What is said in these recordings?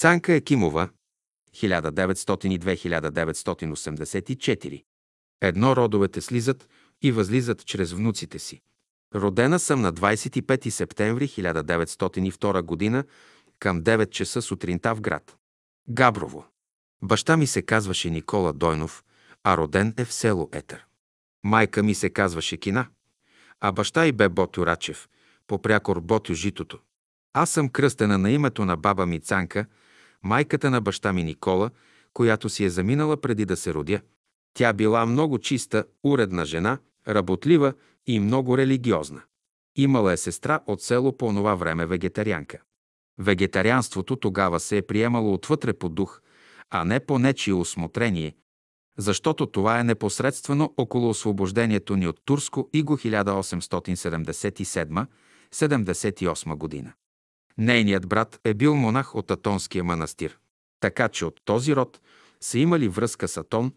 Цанка Екимова, 1902-1984. Едно родовете слизат и възлизат чрез внуците си. Родена съм на 25 септември 1902 г. към 9 часа сутринта в град. Габрово. Баща ми се казваше Никола Дойнов, а роден е в село Етър. Майка ми се казваше Кина, а баща й бе Ботю Рачев, попрякор Ботю Житото. Аз съм кръстена на името на баба ми Цанка, майката на баща ми Никола, която си е заминала преди да се родя. Тя била много чиста, уредна жена, работлива и много религиозна. Имала е сестра от село по онова време вегетарианка. Вегетарианството тогава се е приемало отвътре по дух, а не по нечие осмотрение, защото това е непосредствено около освобождението ни от Турско иго 1877-78 година. Нейният брат е бил монах от Атонския манастир. Така че от този род са имали връзка с Атон,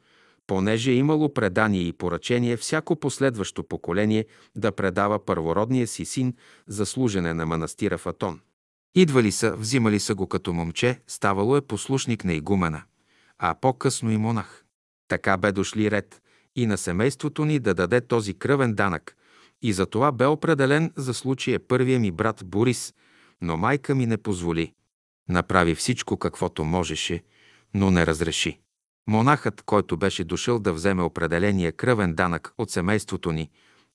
понеже е имало предание и поръчение всяко последващо поколение да предава първородния си син за служене на манастира в Атон. Идвали са, взимали са го като момче, ставало е послушник на игумена, а по-късно и монах. Така бе дошли ред и на семейството ни да даде този кръвен данък, и за това бе определен за случая първия ми брат Борис, но майка ми не позволи. Направи всичко каквото можеше, но не разреши. Монахът, който беше дошъл да вземе определения кръвен данък от семейството ни,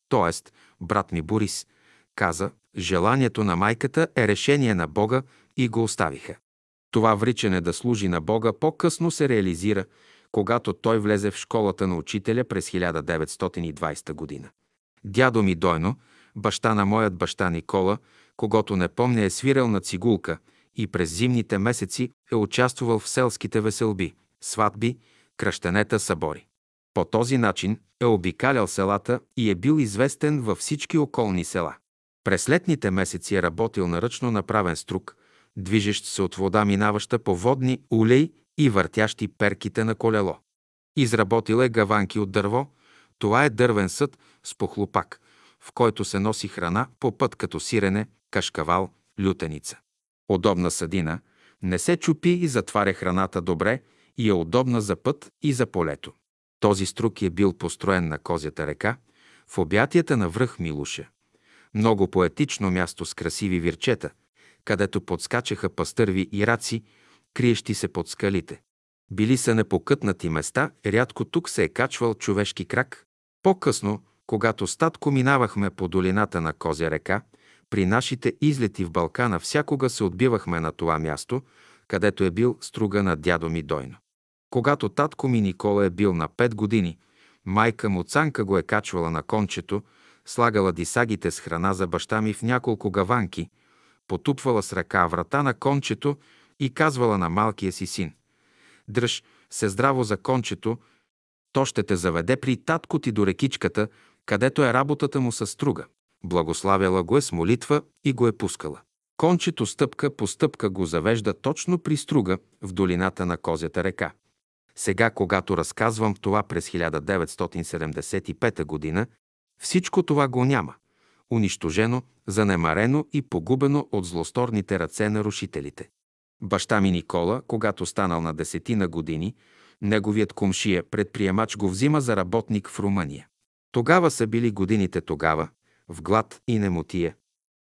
т.е. брат ми Борис, каза, желанието на майката е решение на Бога и го оставиха. Това вричане да служи на Бога по-късно се реализира, когато той влезе в школата на учителя през 1920 година. Дядо ми Дойно, баща на моят баща Никола, когато не помня е свирал на цигулка и през зимните месеци е участвал в селските веселби, сватби, кръщенета, събори. По този начин е обикалял селата и е бил известен във всички околни села. През летните месеци е работил на ръчно направен струк, движещ се от вода, минаваща по водни улей и въртящи перките на колело. Изработил е гаванки от дърво, това е дървен съд с похлопак, в който се носи храна по път като сирене, кашкавал, лютеница. Удобна съдина, не се чупи и затваря храната добре и е удобна за път и за полето. Този струк е бил построен на Козята река, в обятията на връх Милуша. Много поетично място с красиви вирчета, където подскачаха пастърви и раци, криещи се под скалите. Били са непокътнати места, рядко тук се е качвал човешки крак. По-късно, когато статко минавахме по долината на Козя река, при нашите излети в Балкана всякога се отбивахме на това място, където е бил струга на дядо ми Дойно. Когато татко ми Никола е бил на 5 години, майка му Цанка го е качвала на кончето, слагала дисагите с храна за баща ми в няколко гаванки, потупвала с ръка врата на кончето и казвала на малкия си син «Дръж се здраво за кончето, то ще те заведе при татко ти до рекичката, където е работата му с струга». Благославяла го е с молитва и го е пускала. Кончето стъпка по стъпка го завежда точно при струга в долината на Козята река. Сега, когато разказвам това през 1975 година, всичко това го няма. Унищожено, занемарено и погубено от злосторните ръце на рушителите. Баща ми Никола, когато станал на десетина години, неговият кумшия предприемач го взима за работник в Румъния. Тогава са били годините тогава, в глад и немотия.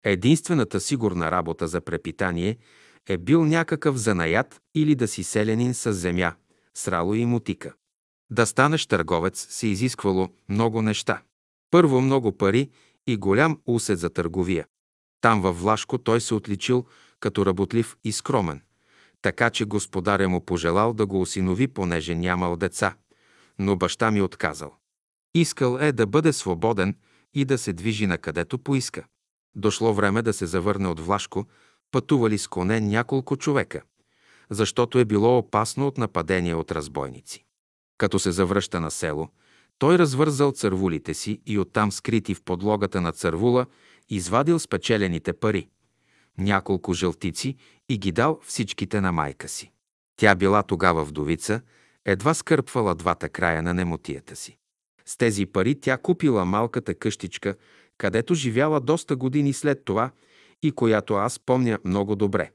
Единствената сигурна работа за препитание е бил някакъв занаят или да си селянин с земя, срало и мотика. Да станеш търговец се изисквало много неща. Първо много пари и голям усет за търговия. Там във Влашко той се отличил като работлив и скромен, така че господаря му пожелал да го осинови, понеже нямал деца, но баща ми отказал. Искал е да бъде свободен и да се движи накъдето поиска. Дошло време да се завърне от Влашко, пътували с коне няколко човека, защото е било опасно от нападения от разбойници. Като се завръща на село, той развързал цървулите си и оттам скрити в подлогата на цървула извадил спечелените пари, няколко жълтици и ги дал всичките на майка си. Тя била тогава вдовица, едва скърпвала двата края на немотията си. С тези пари тя купила малката къщичка, където живяла доста години след това и която аз помня много добре.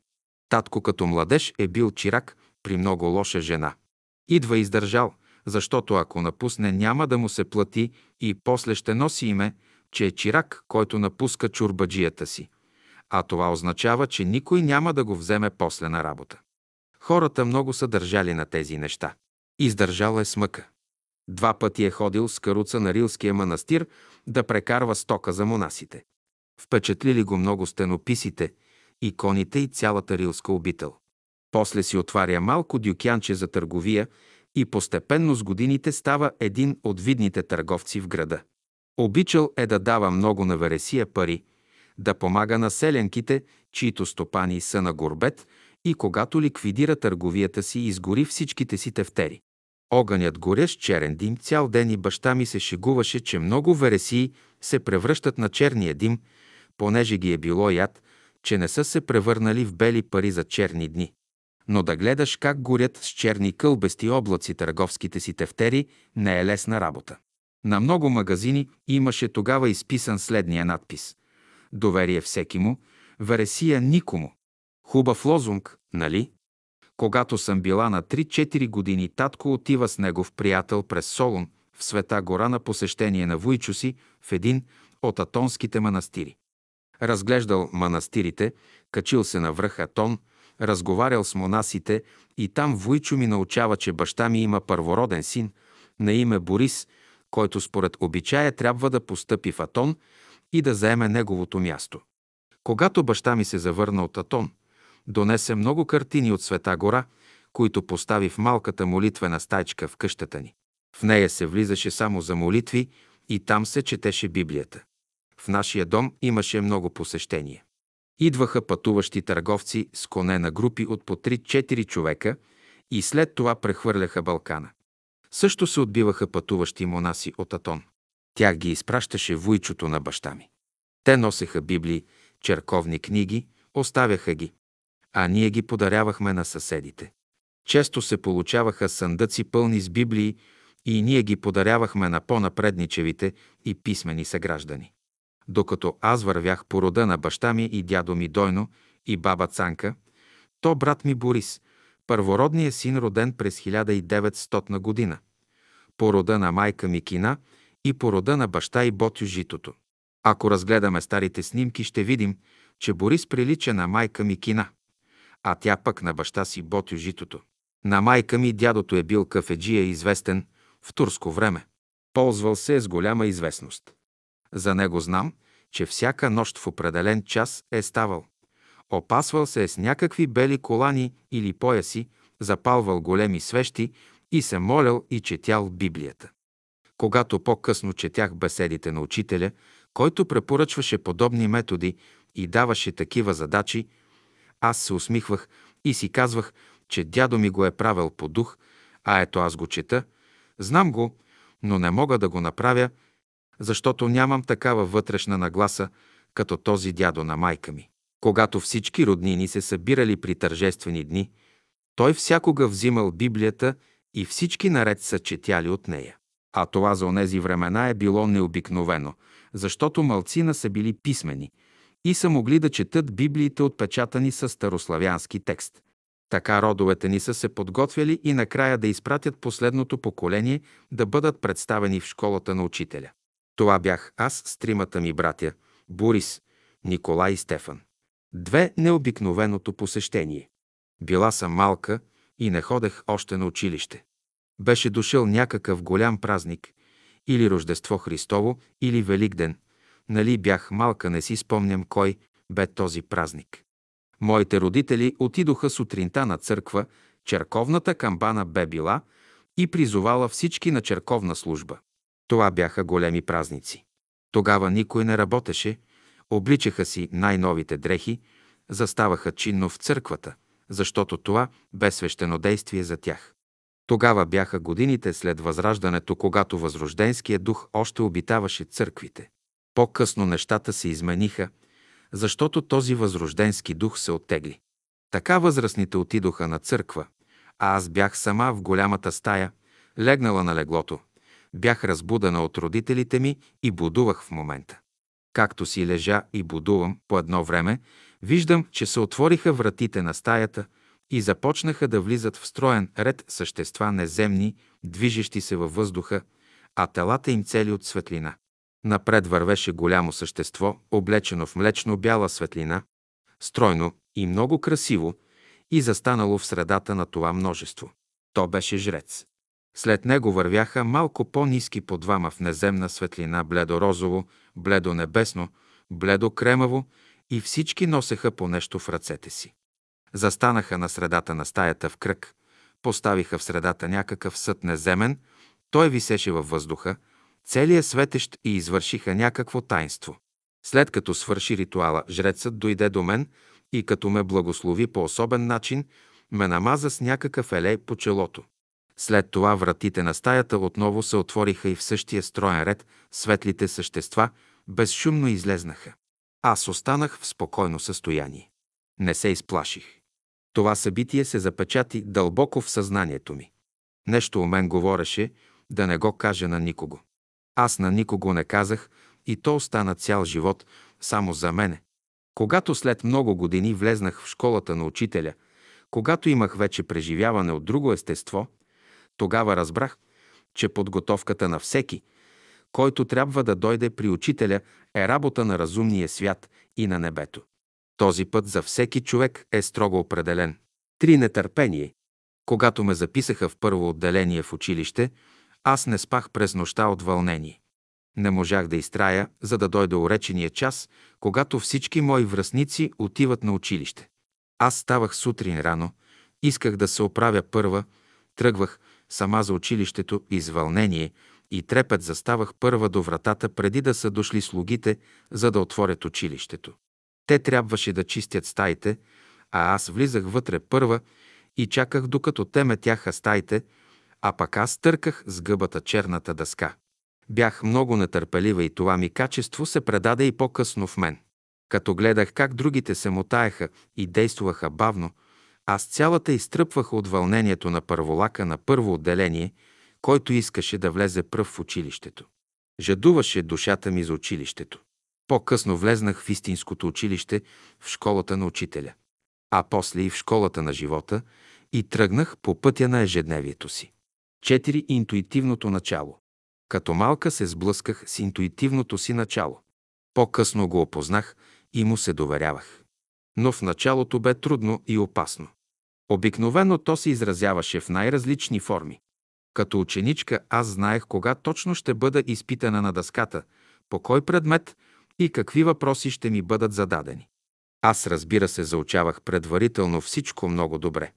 Татко като младеж е бил чирак при много лоша жена. Идва издържал, защото ако напусне, няма да му се плати и после ще носи име, че е чирак, който напуска чурбаджията си. А това означава, че никой няма да го вземе после на работа. Хората много са държали на тези неща. Издържал е смъка. Два пъти е ходил с каруца на Рилския манастир да прекарва стока за монасите. Впечатлили го много стенописите, иконите и цялата рилска обител. После си отваря малко дюкянче за търговия и постепенно с годините става един от видните търговци в града. Обичал е да дава много на Вересия пари, да помага на селянките, чието стопани са на горбет и когато ликвидира търговията си, изгори всичките си тефтери. Огънят горя черен дим цял ден и баща ми се шегуваше, че много вересии се превръщат на черния дим, понеже ги е било яд, че не са се превърнали в бели пари за черни дни. Но да гледаш как горят с черни кълбести облаци търговските си тефтери не е лесна работа. На много магазини имаше тогава изписан следния надпис. Доверие всеки му, вересия никому. Хубав лозунг, нали? Когато съм била на 3-4 години, татко отива с негов приятел през Солун в Света гора на посещение на Вуйчо си в един от атонските манастири. Разглеждал манастирите, качил се на връх Атон, разговарял с монасите и там Вуйчо ми научава, че баща ми има първороден син на име Борис, който според обичая трябва да постъпи в Атон и да заеме неговото място. Когато баща ми се завърна от Атон, донесе много картини от Света гора, които постави в малката молитвена стайчка в къщата ни. В нея се влизаше само за молитви и там се четеше Библията. В нашия дом имаше много посещения. Идваха пътуващи търговци с коне на групи от по 3-4 човека и след това прехвърляха Балкана. Също се отбиваха пътуващи монаси от Атон. Тях ги изпращаше вуйчото на баща ми. Те носеха библии, черковни книги, оставяха ги а ние ги подарявахме на съседите. Често се получаваха съндъци пълни с библии и ние ги подарявахме на по-напредничевите и писмени съграждани. Докато аз вървях по рода на баща ми и дядо ми Дойно и баба Цанка, то брат ми Борис, първородният син роден през 1900 година, по рода на майка ми Кина и по рода на баща и Ботю Житото. Ако разгледаме старите снимки, ще видим, че Борис прилича на майка ми Кина а тя пък на баща си Ботю житото. На майка ми дядото е бил кафеджия известен в турско време. Ползвал се е с голяма известност. За него знам, че всяка нощ в определен час е ставал. Опасвал се е с някакви бели колани или пояси, запалвал големи свещи и се молял и четял Библията. Когато по-късно четях беседите на учителя, който препоръчваше подобни методи и даваше такива задачи, аз се усмихвах и си казвах, че дядо ми го е правил по дух, а ето аз го чета. Знам го, но не мога да го направя, защото нямам такава вътрешна нагласа, като този дядо на майка ми. Когато всички роднини се събирали при тържествени дни, той всякога взимал Библията и всички наред са четяли от нея. А това за онези времена е било необикновено, защото малцина са били писмени – и са могли да четат Библиите отпечатани с старославянски текст. Така родовете ни са се подготвяли и накрая да изпратят последното поколение да бъдат представени в школата на учителя. Това бях аз с тримата ми братя – Борис, Николай и Стефан. Две необикновеното посещение. Била съм малка и не ходех още на училище. Беше дошъл някакъв голям празник, или Рождество Христово, или Великден – Нали бях малка, не си спомням кой бе този празник. Моите родители отидоха сутринта на църква, черковната камбана бе била и призовала всички на черковна служба. Това бяха големи празници. Тогава никой не работеше, обличаха си най-новите дрехи, заставаха чинно в църквата, защото това бе свещенодействие за тях. Тогава бяха годините след Възраждането, когато Възрожденския дух още обитаваше църквите. По-късно нещата се измениха, защото този възрожденски дух се оттегли. Така възрастните отидоха на църква, а аз бях сама в голямата стая, легнала на леглото. Бях разбудена от родителите ми и будувах в момента. Както си лежа и будувам по едно време, виждам, че се отвориха вратите на стаята и започнаха да влизат в строен ред същества неземни, движещи се във въздуха, а телата им цели от светлина. Напред вървеше голямо същество, облечено в млечно-бяла светлина, стройно и много красиво, и застанало в средата на това множество. То беше жрец. След него вървяха малко по-низки по двама в неземна светлина, бледо-розово, бледо-небесно, бледо-кремаво и всички носеха по нещо в ръцете си. Застанаха на средата на стаята в кръг, поставиха в средата някакъв съд неземен, той висеше във въздуха, целият светещ и извършиха някакво тайнство. След като свърши ритуала, жрецът дойде до мен и като ме благослови по особен начин, ме намаза с някакъв елей по челото. След това вратите на стаята отново се отвориха и в същия строен ред светлите същества безшумно излезнаха. Аз останах в спокойно състояние. Не се изплаших. Това събитие се запечати дълбоко в съзнанието ми. Нещо у мен говореше да не го кажа на никого. Аз на никого не казах и то остана цял живот само за мене. Когато след много години влезнах в школата на учителя, когато имах вече преживяване от друго естество, тогава разбрах, че подготовката на всеки, който трябва да дойде при учителя, е работа на разумния свят и на небето. Този път за всеки човек е строго определен. Три нетърпение. Когато ме записаха в първо отделение в училище, аз не спах през нощта от вълнение. Не можах да изтрая, за да дойде уречения час, когато всички мои връзници отиват на училище. Аз ставах сутрин рано, исках да се оправя първа, тръгвах сама за училището из вълнение и трепет заставах първа до вратата, преди да са дошли слугите, за да отворят училището. Те трябваше да чистят стаите, а аз влизах вътре първа и чаках докато те метяха стаите, а пък аз търках с гъбата черната дъска. Бях много нетърпелива и това ми качество се предаде и по-късно в мен. Като гледах как другите се мотаеха и действуваха бавно, аз цялата изтръпвах от вълнението на първолака на първо отделение, който искаше да влезе пръв в училището. Жадуваше душата ми за училището. По-късно влезнах в истинското училище, в школата на учителя, а после и в школата на живота и тръгнах по пътя на ежедневието си. 4. Интуитивното начало. Като малка се сблъсках с интуитивното си начало. По-късно го опознах и му се доверявах. Но в началото бе трудно и опасно. Обикновено то се изразяваше в най-различни форми. Като ученичка аз знаех кога точно ще бъда изпитана на дъската, по кой предмет и какви въпроси ще ми бъдат зададени. Аз, разбира се, заучавах предварително всичко много добре.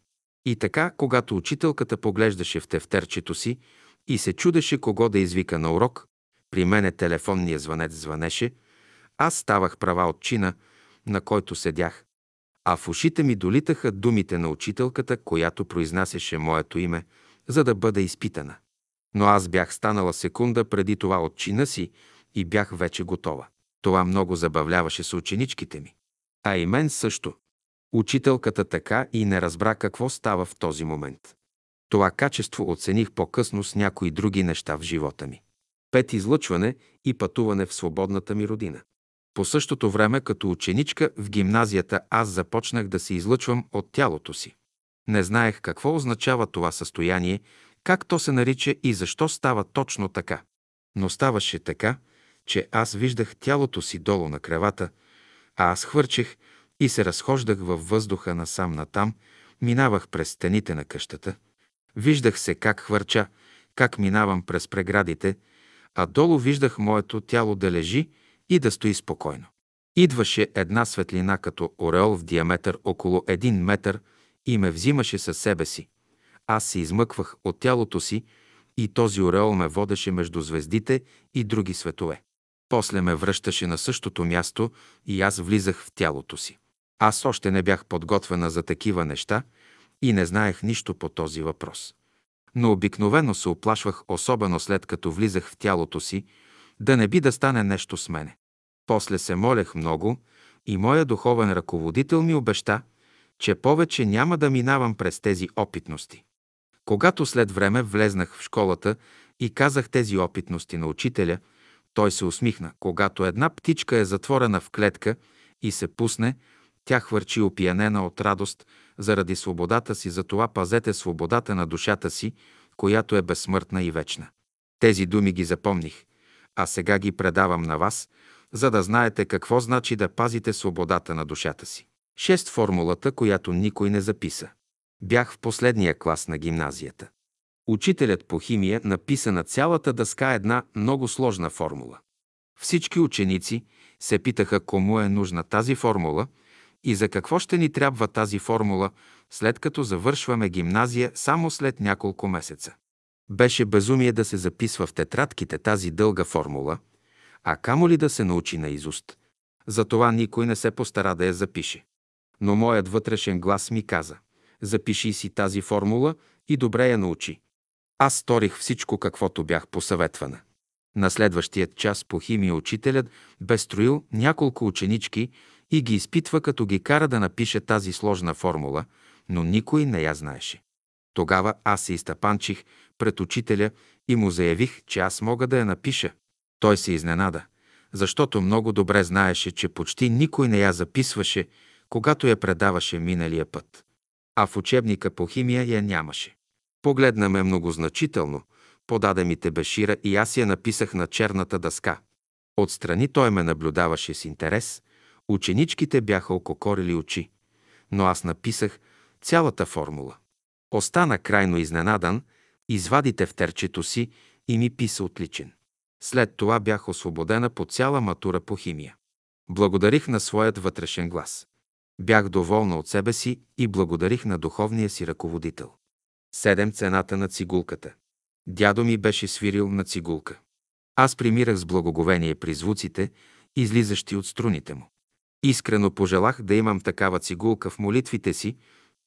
И така, когато учителката поглеждаше в тефтерчето си и се чудеше кого да извика на урок, при мене телефонния звънец звънеше, аз ставах права от чина, на който седях, а в ушите ми долитаха думите на учителката, която произнасяше моето име, за да бъда изпитана. Но аз бях станала секунда преди това от чина си и бях вече готова. Това много забавляваше с ученичките ми. А и мен също. Учителката така и не разбра какво става в този момент. Това качество оцених по-късно с някои други неща в живота ми. Пет излъчване и пътуване в свободната ми родина. По същото време, като ученичка в гимназията, аз започнах да се излъчвам от тялото си. Не знаех какво означава това състояние, как то се нарича и защо става точно така. Но ставаше така, че аз виждах тялото си долу на кревата, а аз хвърчех и се разхождах във въздуха насам натам, минавах през стените на къщата. Виждах се как хвърча, как минавам през преградите, а долу виждах моето тяло да лежи и да стои спокойно. Идваше една светлина като ореол в диаметър около един метър и ме взимаше със себе си. Аз се измъквах от тялото си и този ореол ме водеше между звездите и други светове. После ме връщаше на същото място и аз влизах в тялото си. Аз още не бях подготвена за такива неща и не знаех нищо по този въпрос. Но обикновено се оплашвах, особено след като влизах в тялото си, да не би да стане нещо с мене. После се молех много и моя духовен ръководител ми обеща, че повече няма да минавам през тези опитности. Когато след време влезнах в школата и казах тези опитности на учителя, Той се усмихна. Когато една птичка е затворена в клетка и се пусне, тя хвърчи опиянена от радост заради свободата си, затова пазете свободата на душата си, която е безсмъртна и вечна. Тези думи ги запомних, а сега ги предавам на вас, за да знаете какво значи да пазите свободата на душата си. Шест формулата, която никой не записа. Бях в последния клас на гимназията. Учителят по химия написа на цялата дъска една много сложна формула. Всички ученици се питаха кому е нужна тази формула и за какво ще ни трябва тази формула, след като завършваме гимназия само след няколко месеца. Беше безумие да се записва в тетрадките тази дълга формула, а камо ли да се научи на изуст. Затова никой не се постара да я запише. Но моят вътрешен глас ми каза – запиши си тази формула и добре я научи. Аз сторих всичко, каквото бях посъветвана. На следващия час по химия учителят бе строил няколко ученички и ги изпитва, като ги кара да напише тази сложна формула, но никой не я знаеше. Тогава аз се изтъпанчих пред учителя и му заявих, че аз мога да я напиша. Той се изненада, защото много добре знаеше, че почти никой не я записваше, когато я предаваше миналия път. А в учебника по химия я нямаше. Погледна ме многозначително, подаде ми тебешира и аз я написах на черната дъска. Отстрани той ме наблюдаваше с интерес, ученичките бяха ококорили очи, но аз написах цялата формула. Остана крайно изненадан, извади тефтерчето си и ми писа отличен. След това бях освободена по цяла матура по химия. Благодарих на своят вътрешен глас. Бях доволна от себе си и благодарих на духовния си ръководител. Седем цената на цигулката. Дядо ми беше свирил на цигулка. Аз примирах с благоговение при звуците, излизащи от струните му. Искрено пожелах да имам такава цигулка в молитвите си,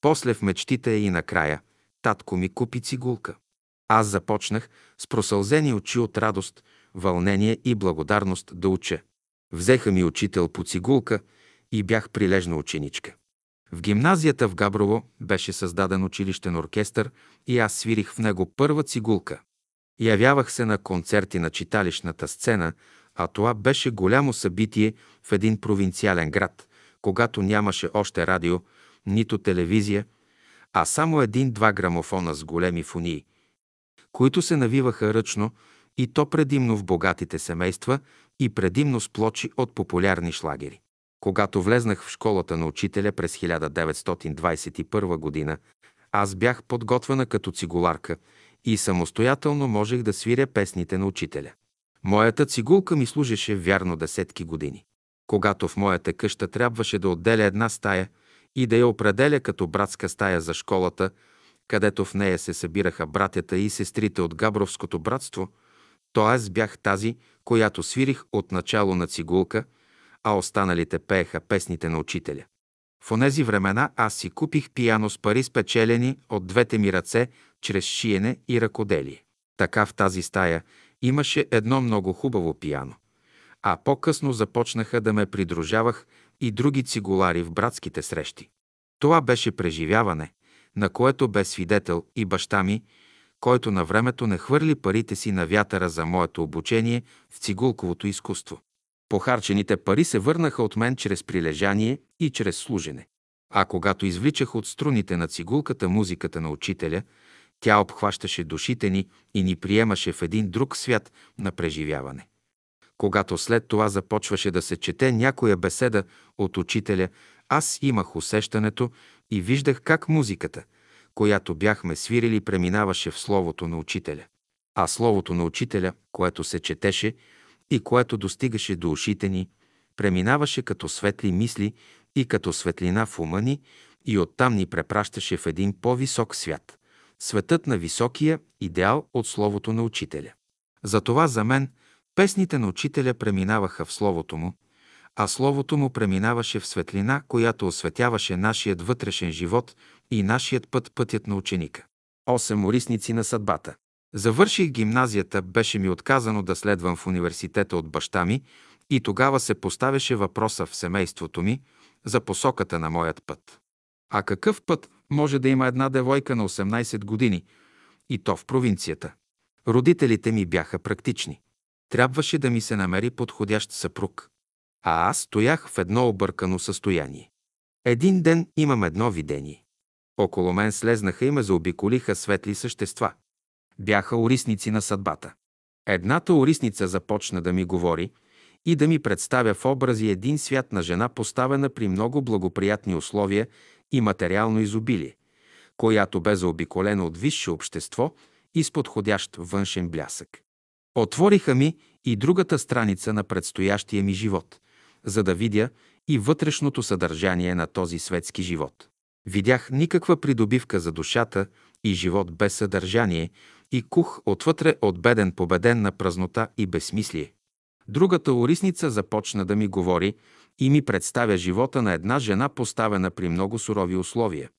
после в мечтите и накрая татко ми купи цигулка. Аз започнах с просълзени очи от радост, вълнение и благодарност да уча. Взеха ми учител по цигулка и бях прилежна ученичка. В гимназията в Габрово беше създаден училищен оркестър и аз свирих в него първа цигулка. Явявах се на концерти на читалищната сцена, а това беше голямо събитие в един провинциален град, когато нямаше още радио, нито телевизия, а само един-два грамофона с големи фунии, които се навиваха ръчно и то предимно в богатите семейства и предимно с плочи от популярни шлагери. Когато влезнах в школата на учителя през 1921 година, аз бях подготвена като цигуларка и самостоятелно можех да свиря песните на учителя. Моята цигулка ми служеше вярно десетки години. Когато в моята къща трябваше да отделя една стая и да я определя като братска стая за школата, където в нея се събираха братята и сестрите от Габровското братство, то аз бях тази, която свирих от начало на цигулка – а останалите пееха песните на учителя. В онези времена аз си купих пияно с пари спечелени от двете ми ръце чрез шиене и ръкоделие. Така в тази стая имаше едно много хубаво пияно. А по-късно започнаха да ме придружавах и други цигулари в братските срещи. Това беше преживяване, на което бе свидетел и баща ми, който на времето не хвърли парите си на вятъра за моето обучение в цигулковото изкуство. Похарчените пари се върнаха от мен чрез прилежание и чрез служене. А когато извличах от струните на цигулката музиката на учителя, тя обхващаше душите ни и ни приемаше в един друг свят на преживяване. Когато след това започваше да се чете някоя беседа от учителя, аз имах усещането и виждах как музиката, която бяхме свирили, преминаваше в Словото на учителя. А Словото на учителя, което се четеше, и което достигаше до ушите ни, преминаваше като светли мисли и като светлина в ума ни и оттам ни препращаше в един по-висок свят – светът на високия идеал от Словото на Учителя. Затова за мен песните на Учителя преминаваха в Словото му, а Словото му преминаваше в светлина, която осветяваше нашият вътрешен живот и нашият път пътят на ученика. Осем орисници на съдбата. Завърших гимназията, беше ми отказано да следвам в университета от баща ми и тогава се поставяше въпроса в семейството ми за посоката на моят път. А какъв път може да има една девойка на 18 години и то в провинцията? Родителите ми бяха практични. трябваше да ми се намери подходящ съпруг. А аз стоях в едно объркано състояние. Един ден имам едно видение. Около мен слезнаха и ме заобиколиха светли същества. Бяха орисници на съдбата. Едната орисница започна да ми говори и да ми представя в образи един свят на жена, поставена при много благоприятни условия и материално изобилие, която бе заобиколена от висше общество и с подходящ външен блясък. Отвориха ми и другата страница на предстоящия ми живот, за да видя и вътрешното съдържание на този светски живот. Видях никаква придобивка за душата и живот без съдържание и кух отвътре от беден победен на празнота и безсмислие. Другата орисница започна да ми говори и ми представя живота на една жена, поставена при много сурови условия.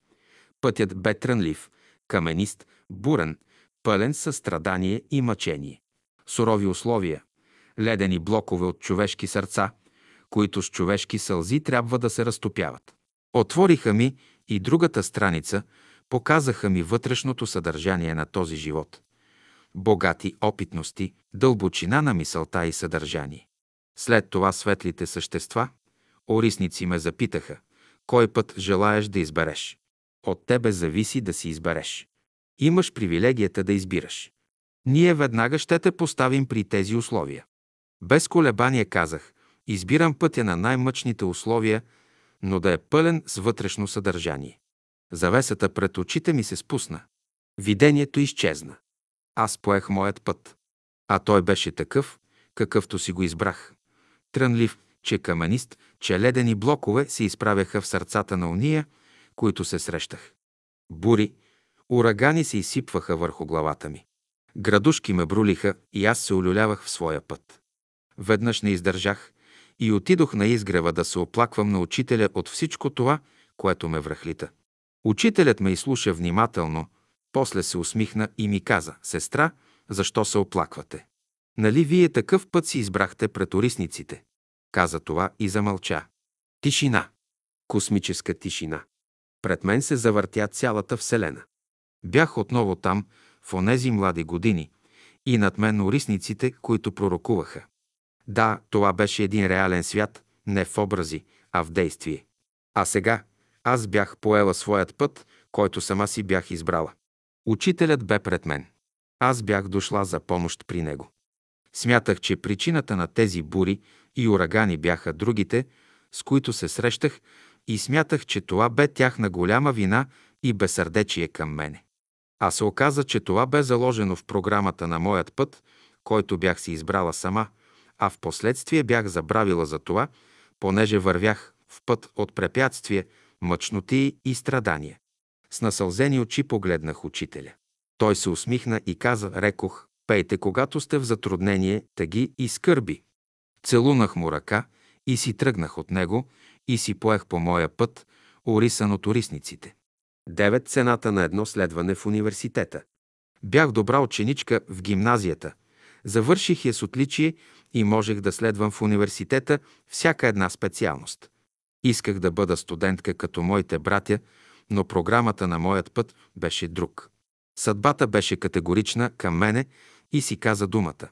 Пътят бе трънлив, каменист, бурен, пълен със страдание и мъчение. Сурови условия, ледени блокове от човешки сърца, които с човешки сълзи трябва да се разтопяват. Отвориха ми и другата страница, показаха ми вътрешното съдържание на този живот. Богати опитности, дълбочина на мисълта и съдържание. След това светлите същества, орисници ме запитаха, кой път желаеш да избереш. От тебе зависи да си избереш. Имаш привилегията да избираш. Ние веднага ще те поставим при тези условия. Без колебание казах, избирам пътя на най-мъчните условия, но да е пълен с вътрешно съдържание. Завесата пред очите ми се спусна. Видението изчезна. Аз поех моят път. А той беше такъв, какъвто си го избрах. Трънлив, че каменист, че ледени блокове се изправяха в сърцата на уния, които се срещах. Бури, урагани се изсипваха върху главата ми. Градушки ме брулиха и аз се олюлявах в своя път. Веднъж не издържах и отидох на изгрева да се оплаквам на учителя от всичко това, което ме връхлита. Учителят ме изслуша внимателно, после се усмихна и ми каза, сестра, защо се оплаквате? Нали вие такъв път си избрахте пред орисниците? Каза това и замълча. Тишина. Космическа тишина. Пред мен се завъртя цялата Вселена. Бях отново там, в онези млади години, и над мен орисниците, които пророкуваха. Да, това беше един реален свят, не в образи, а в действие. А сега аз бях поела своят път, който сама си бях избрала. Учителят бе пред мен. Аз бях дошла за помощ при него. Смятах, че причината на тези бури и урагани бяха другите, с които се срещах, и смятах, че това бе тяхна голяма вина и безсърдечие към мене. А се оказа, че това бе заложено в програмата на моят път, който бях си избрала сама, а в последствие бях забравила за това, понеже вървях в път от препятствие, мъчноти и страдания. С насълзени очи погледнах учителя. Той се усмихна и каза, рекох, пейте, когато сте в затруднение, тъги и скърби. Целунах му ръка и си тръгнах от него и си поех по моя път, орисан от орисниците. Девет цената на едно следване в университета. Бях добра ученичка в гимназията. Завърших я с отличие и можех да следвам в университета всяка една специалност. Исках да бъда студентка като моите братя, но програмата на моят път беше друг. Съдбата беше категорична към мене и си каза думата.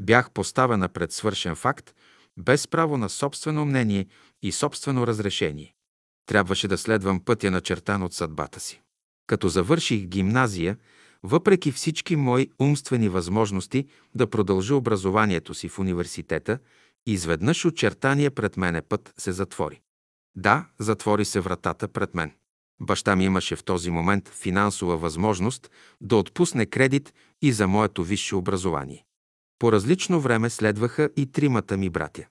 Бях поставена пред свършен факт, без право на собствено мнение и собствено разрешение. Трябваше да следвам пътя начертан от съдбата си. Като завърших гимназия, въпреки всички мои умствени възможности да продължа образованието си в университета, изведнъж очертания пред мене път се затвори. Да, затвори се вратата пред мен. Баща ми имаше в този момент финансова възможност да отпусне кредит и за моето висше образование. По различно време следваха и тримата ми братя.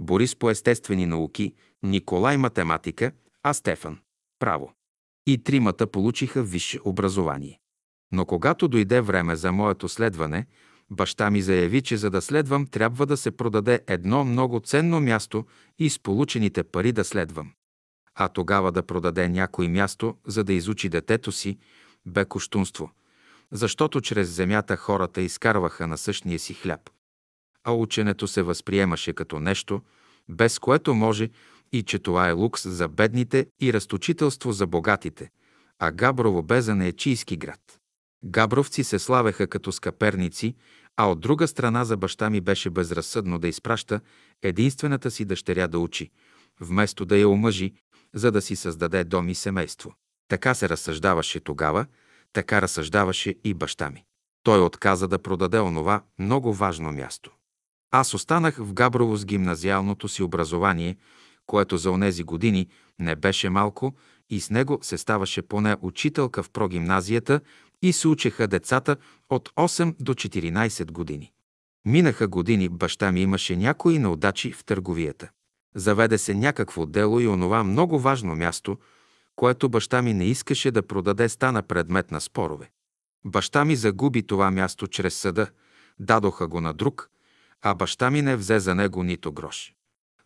Борис по естествени науки, Николай математика, а Стефан – право. И тримата получиха висше образование. Но когато дойде време за моето следване, баща ми заяви, че за да следвам, трябва да се продаде едно много ценно място и с получените пари да следвам. А тогава да продаде някой място, за да изучи детето си, бе коштунство, защото чрез земята хората изкарваха на същия си хляб. А ученето се възприемаше като нещо, без което може и че това е лукс за бедните и разточителство за богатите, а Габрово бе за неечийски град. Габровци се славеха като скъперници, А от друга страна за баща ми беше безразсъдно да изпраща единствената си дъщеря да учи, вместо да я омъжи, за да си създаде дом и семейство. Така се разсъждаваше тогава, така разсъждаваше и баща ми. Той отказа да продаде онова много важно място. Аз останах в Габрово с гимназиалното си образование, което за онези години не беше малко и с него се ставаше поне учителка в прогимназията и се учеха децата от 8 до 14 години. Минаха години, баща ми имаше някои неудачи в търговията. Заведе се някакво дело и онова много важно място, което баща ми не искаше да продаде, стана предмет на спорове. Баща ми загуби това място чрез съда, дадоха го на друг, а баща ми не взе за него нито грош.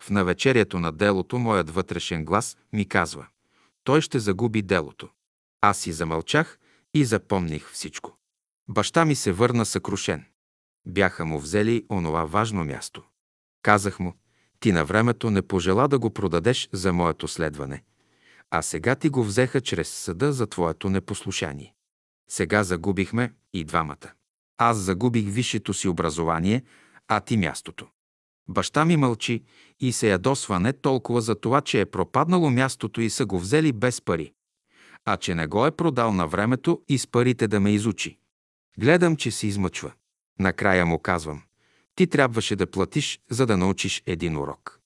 В навечерието на делото моят вътрешен глас ми казва той ще загуби делото. Аз си замълчах и запомних всичко. Баща ми се върна съкрушен. Бяха му взели онова важно място. Казах му, ти на времето не пожела да го продадеш за моето следване, а сега ти го взеха чрез съда за твоето непослушание. Сега загубихме и двамата. Аз загубих висшето си образование, а ти мястото. Баща ми мълчи и се ядосва не толкова за това, че е пропаднало мястото и са го взели без пари, а че не го е продал на времето и с парите да ме изучи. Гледам, че се измъчва. Накрая му казвам, ти трябваше да платиш, за да научиш един урок.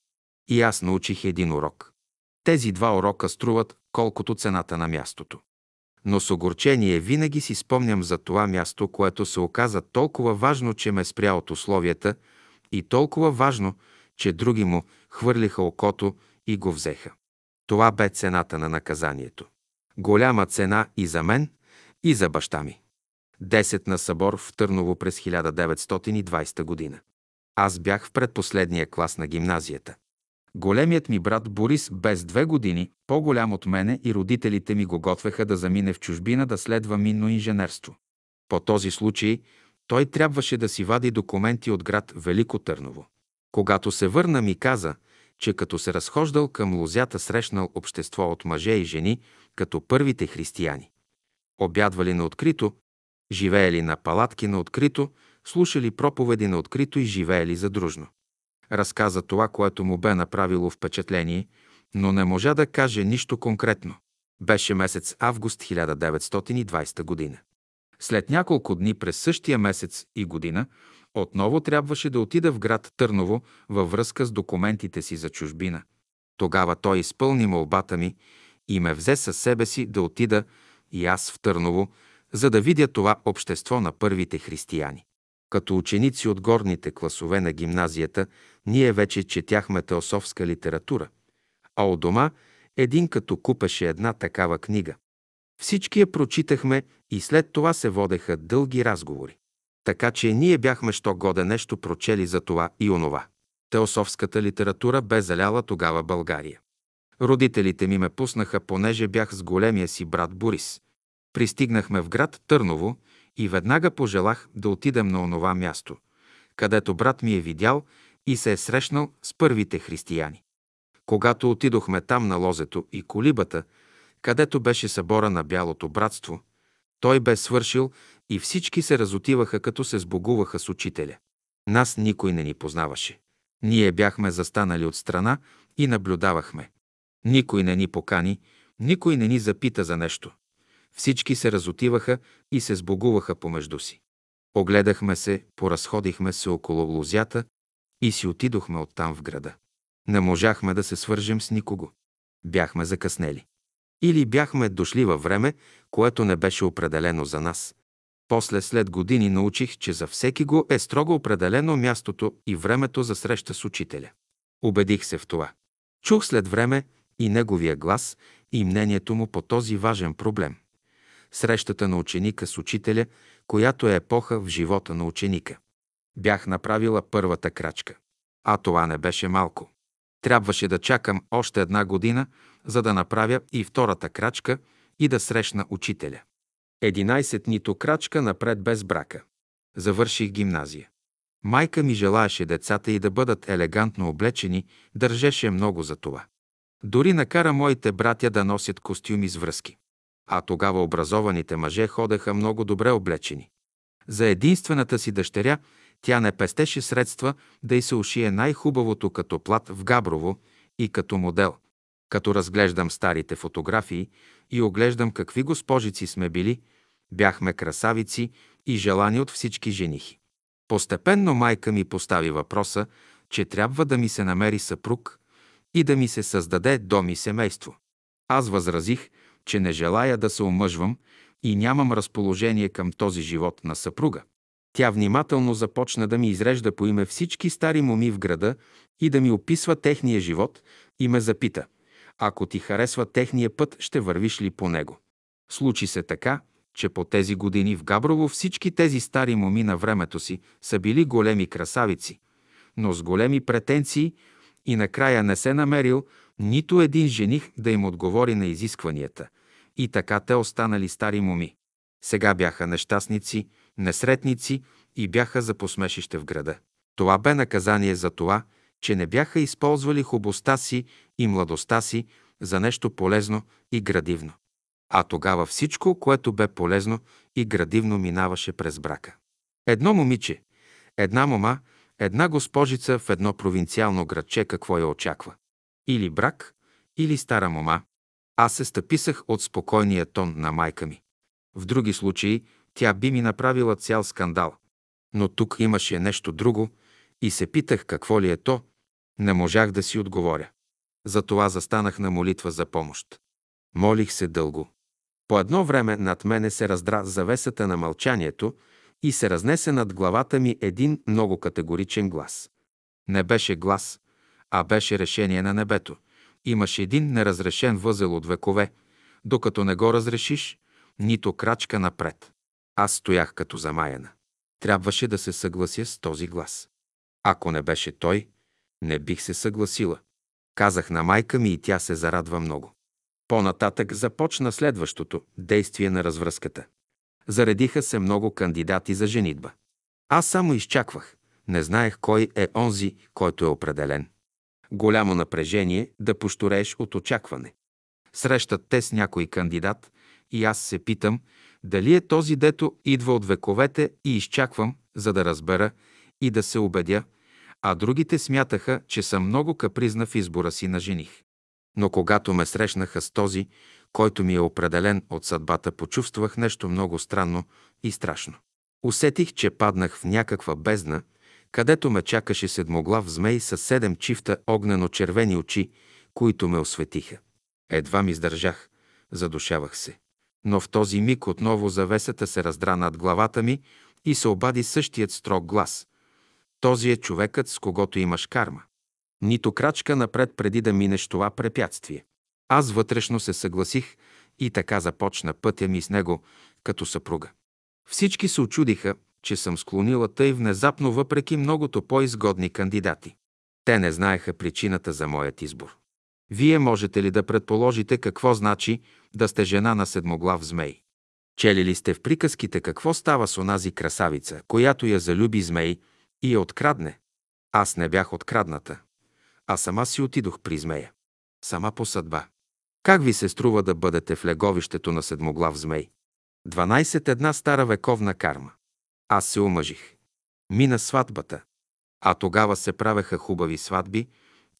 И аз научих един урок. Тези два урока струват колкото цената на мястото. Но с огорчение винаги си спомням за това място, което се оказа толкова важно, че ме спря от условията – и толкова важно, че други му хвърлиха окото и го взеха. Това бе цената на наказанието. Голяма цена и за мен, и за баща ми. Десет на събор в Търново през 1920 година. Аз бях в предпоследния клас на гимназията. Големият ми брат Борис без две години, по-голям от мене и родителите ми го готвеха да замине в чужбина да следва минно инженерство. По този случай той трябваше да си вади документи от град Велико Търново. Когато се върна, ми каза, че като се разхождал към лозята, срещнал общество от мъже и жени, като първите християни. Обядвали на открито, живеели на палатки на открито, слушали проповеди на открито и живеели задружно. Разказа това, което му бе направило впечатление, но не можа да каже нищо конкретно. Беше месец август 1920 година. След няколко дни през същия месец и година отново трябваше да отида в град Търново във връзка с документите си за чужбина. Тогава той изпълни молбата ми и ме взе със себе си да отида и аз в Търново, за да видя това общество на първите християни. Като ученици от горните класове на гимназията, ние вече четяхме теософска литература, а от дома един като купеше една такава книга. Всички я прочитахме и след това се водеха дълги разговори. Така че ние бяхме що годе нещо прочели за това и онова. Теософската литература бе заляла тогава България. Родителите ми ме пуснаха, понеже бях с големия си брат Борис. Пристигнахме в град Търново и веднага пожелах да отидем на онова място, където брат ми е видял и се е срещнал с първите християни. Когато отидохме там на лозето и колибата, където беше събора на Бялото братство, той бе свършил и всички се разотиваха, като се сбогуваха с учителя. Нас никой не ни познаваше. Ние бяхме застанали от страна и наблюдавахме. Никой не ни покани, никой не ни запита за нещо. Всички се разотиваха и се сбогуваха помежду си. Огледахме се, поразходихме се около лозята и си отидохме оттам в града. Не можахме да се свържем с никого. Бяхме закъснели. Или бяхме дошли във време, което не беше определено за нас. После след години научих, че за всеки го е строго определено мястото и времето за среща с учителя. Убедих се в това. Чух след време и неговия глас и мнението му по този важен проблем. Срещата на ученика с учителя, която е епоха в живота на ученика. Бях направила първата крачка. А това не беше малко. Трябваше да чакам още една година, за да направя и втората крачка и да срещна учителя. Единайсет нито крачка напред без брака. Завърших гимназия. Майка ми желаеше децата и да бъдат елегантно облечени, държеше много за това. Дори накара моите братя да носят костюми с връзки. А тогава образованите мъже ходеха много добре облечени. За единствената си дъщеря тя не пестеше средства да й се ушие най-хубавото като плат в Габрово и като модел. Като разглеждам старите фотографии и оглеждам какви госпожици сме били, бяхме красавици и желани от всички женихи. Постепенно майка ми постави въпроса, че трябва да ми се намери съпруг и да ми се създаде дом и семейство. Аз възразих, че не желая да се омъжвам и нямам разположение към този живот на съпруга. Тя внимателно започна да ми изрежда по име всички стари моми в града и да ми описва техния живот и ме запита – ако ти харесва техния път, ще вървиш ли по него? Случи се така, че по тези години в Габрово всички тези стари моми на времето си са били големи красавици, но с големи претенции и накрая не се намерил нито един жених да им отговори на изискванията. И така те останали стари моми. Сега бяха нещастници, несретници и бяха за посмешище в града. Това бе наказание за това, че не бяха използвали хубостта си и младостта си за нещо полезно и градивно. А тогава всичко, което бе полезно и градивно, минаваше през брака. Едно момиче, една мома, една госпожица в едно провинциално градче какво я очаква? Или брак, или стара мома. Аз се стъписах от спокойния тон на майка ми. В други случаи тя би ми направила цял скандал. Но тук имаше нещо друго и се питах какво ли е то. Не можах да си отговоря. Затова застанах на молитва за помощ. Молих се дълго. По едно време над мене се раздра завесата на мълчанието и се разнесе над главата ми един много категоричен глас. Не беше глас, а беше решение на небето. Имаш един неразрешен възел от векове. Докато не го разрешиш, нито крачка напред. Аз стоях като замаяна. Трябваше да се съглася с този глас. Ако не беше той, не бих се съгласила. Казах на майка ми и тя се зарадва много. По-нататък започна следващото действие на развръзката. Заредиха се много кандидати за женитба. Аз само изчаквах. Не знаех кой е онзи, който е определен. Голямо напрежение да пошторееш от очакване. Срещат те с някой кандидат и аз се питам дали е този, дето идва от вековете и изчаквам, за да разбера и да се убедя, а другите смятаха, че съм много капризна в избора си на жених. Но когато ме срещнаха с този, който ми е определен от съдбата, почувствах нещо много странно и страшно. Усетих, че паднах в някаква бездна, където ме чакаше седмоглав змей с седем чифта огнено-червени очи, които ме осветиха. Едва ми издържах, задушавах се. Но в този миг отново завесата се раздра над главата ми и се обади същият строг глас. Този е човекът, с когото имаш карма. Нито крачка напред преди да минеш това препятствие. Аз вътрешно се съгласих и така започна пътя ми с него като съпруга. Всички се очудиха, че съм склонила тъй внезапно въпреки многото по-изгодни кандидати. Те не знаеха причината за моят избор. Вие можете ли да предположите какво значи да сте жена на седмоглав змей? Чели ли сте в приказките какво става с онази красавица, която я залюби змей и я открадне? Аз не бях открадната, а сама си отидох при змея. Сама по съдба. Как ви се струва да бъдете в леговището на седмоглав змей? 12 една стара вековна карма. Аз се омъжих. Мина сватбата. А тогава се правеха хубави сватби,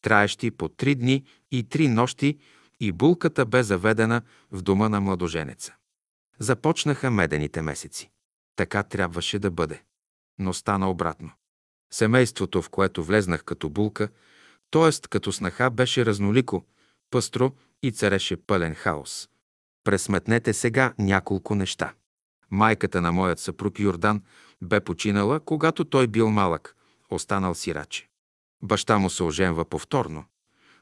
траещи по три дни и три нощи и булката бе заведена в дома на младоженеца. Започнаха медените месеци. Така трябваше да бъде. Но стана обратно. Семейството, в което влезнах като булка, т.е. като снаха, беше разнолико, пъстро и цареше пълен хаос. Пресметнете сега няколко неща. Майката на моят съпруг Йордан бе починала, когато той бил малък, останал сираче. Баща му се оженва повторно,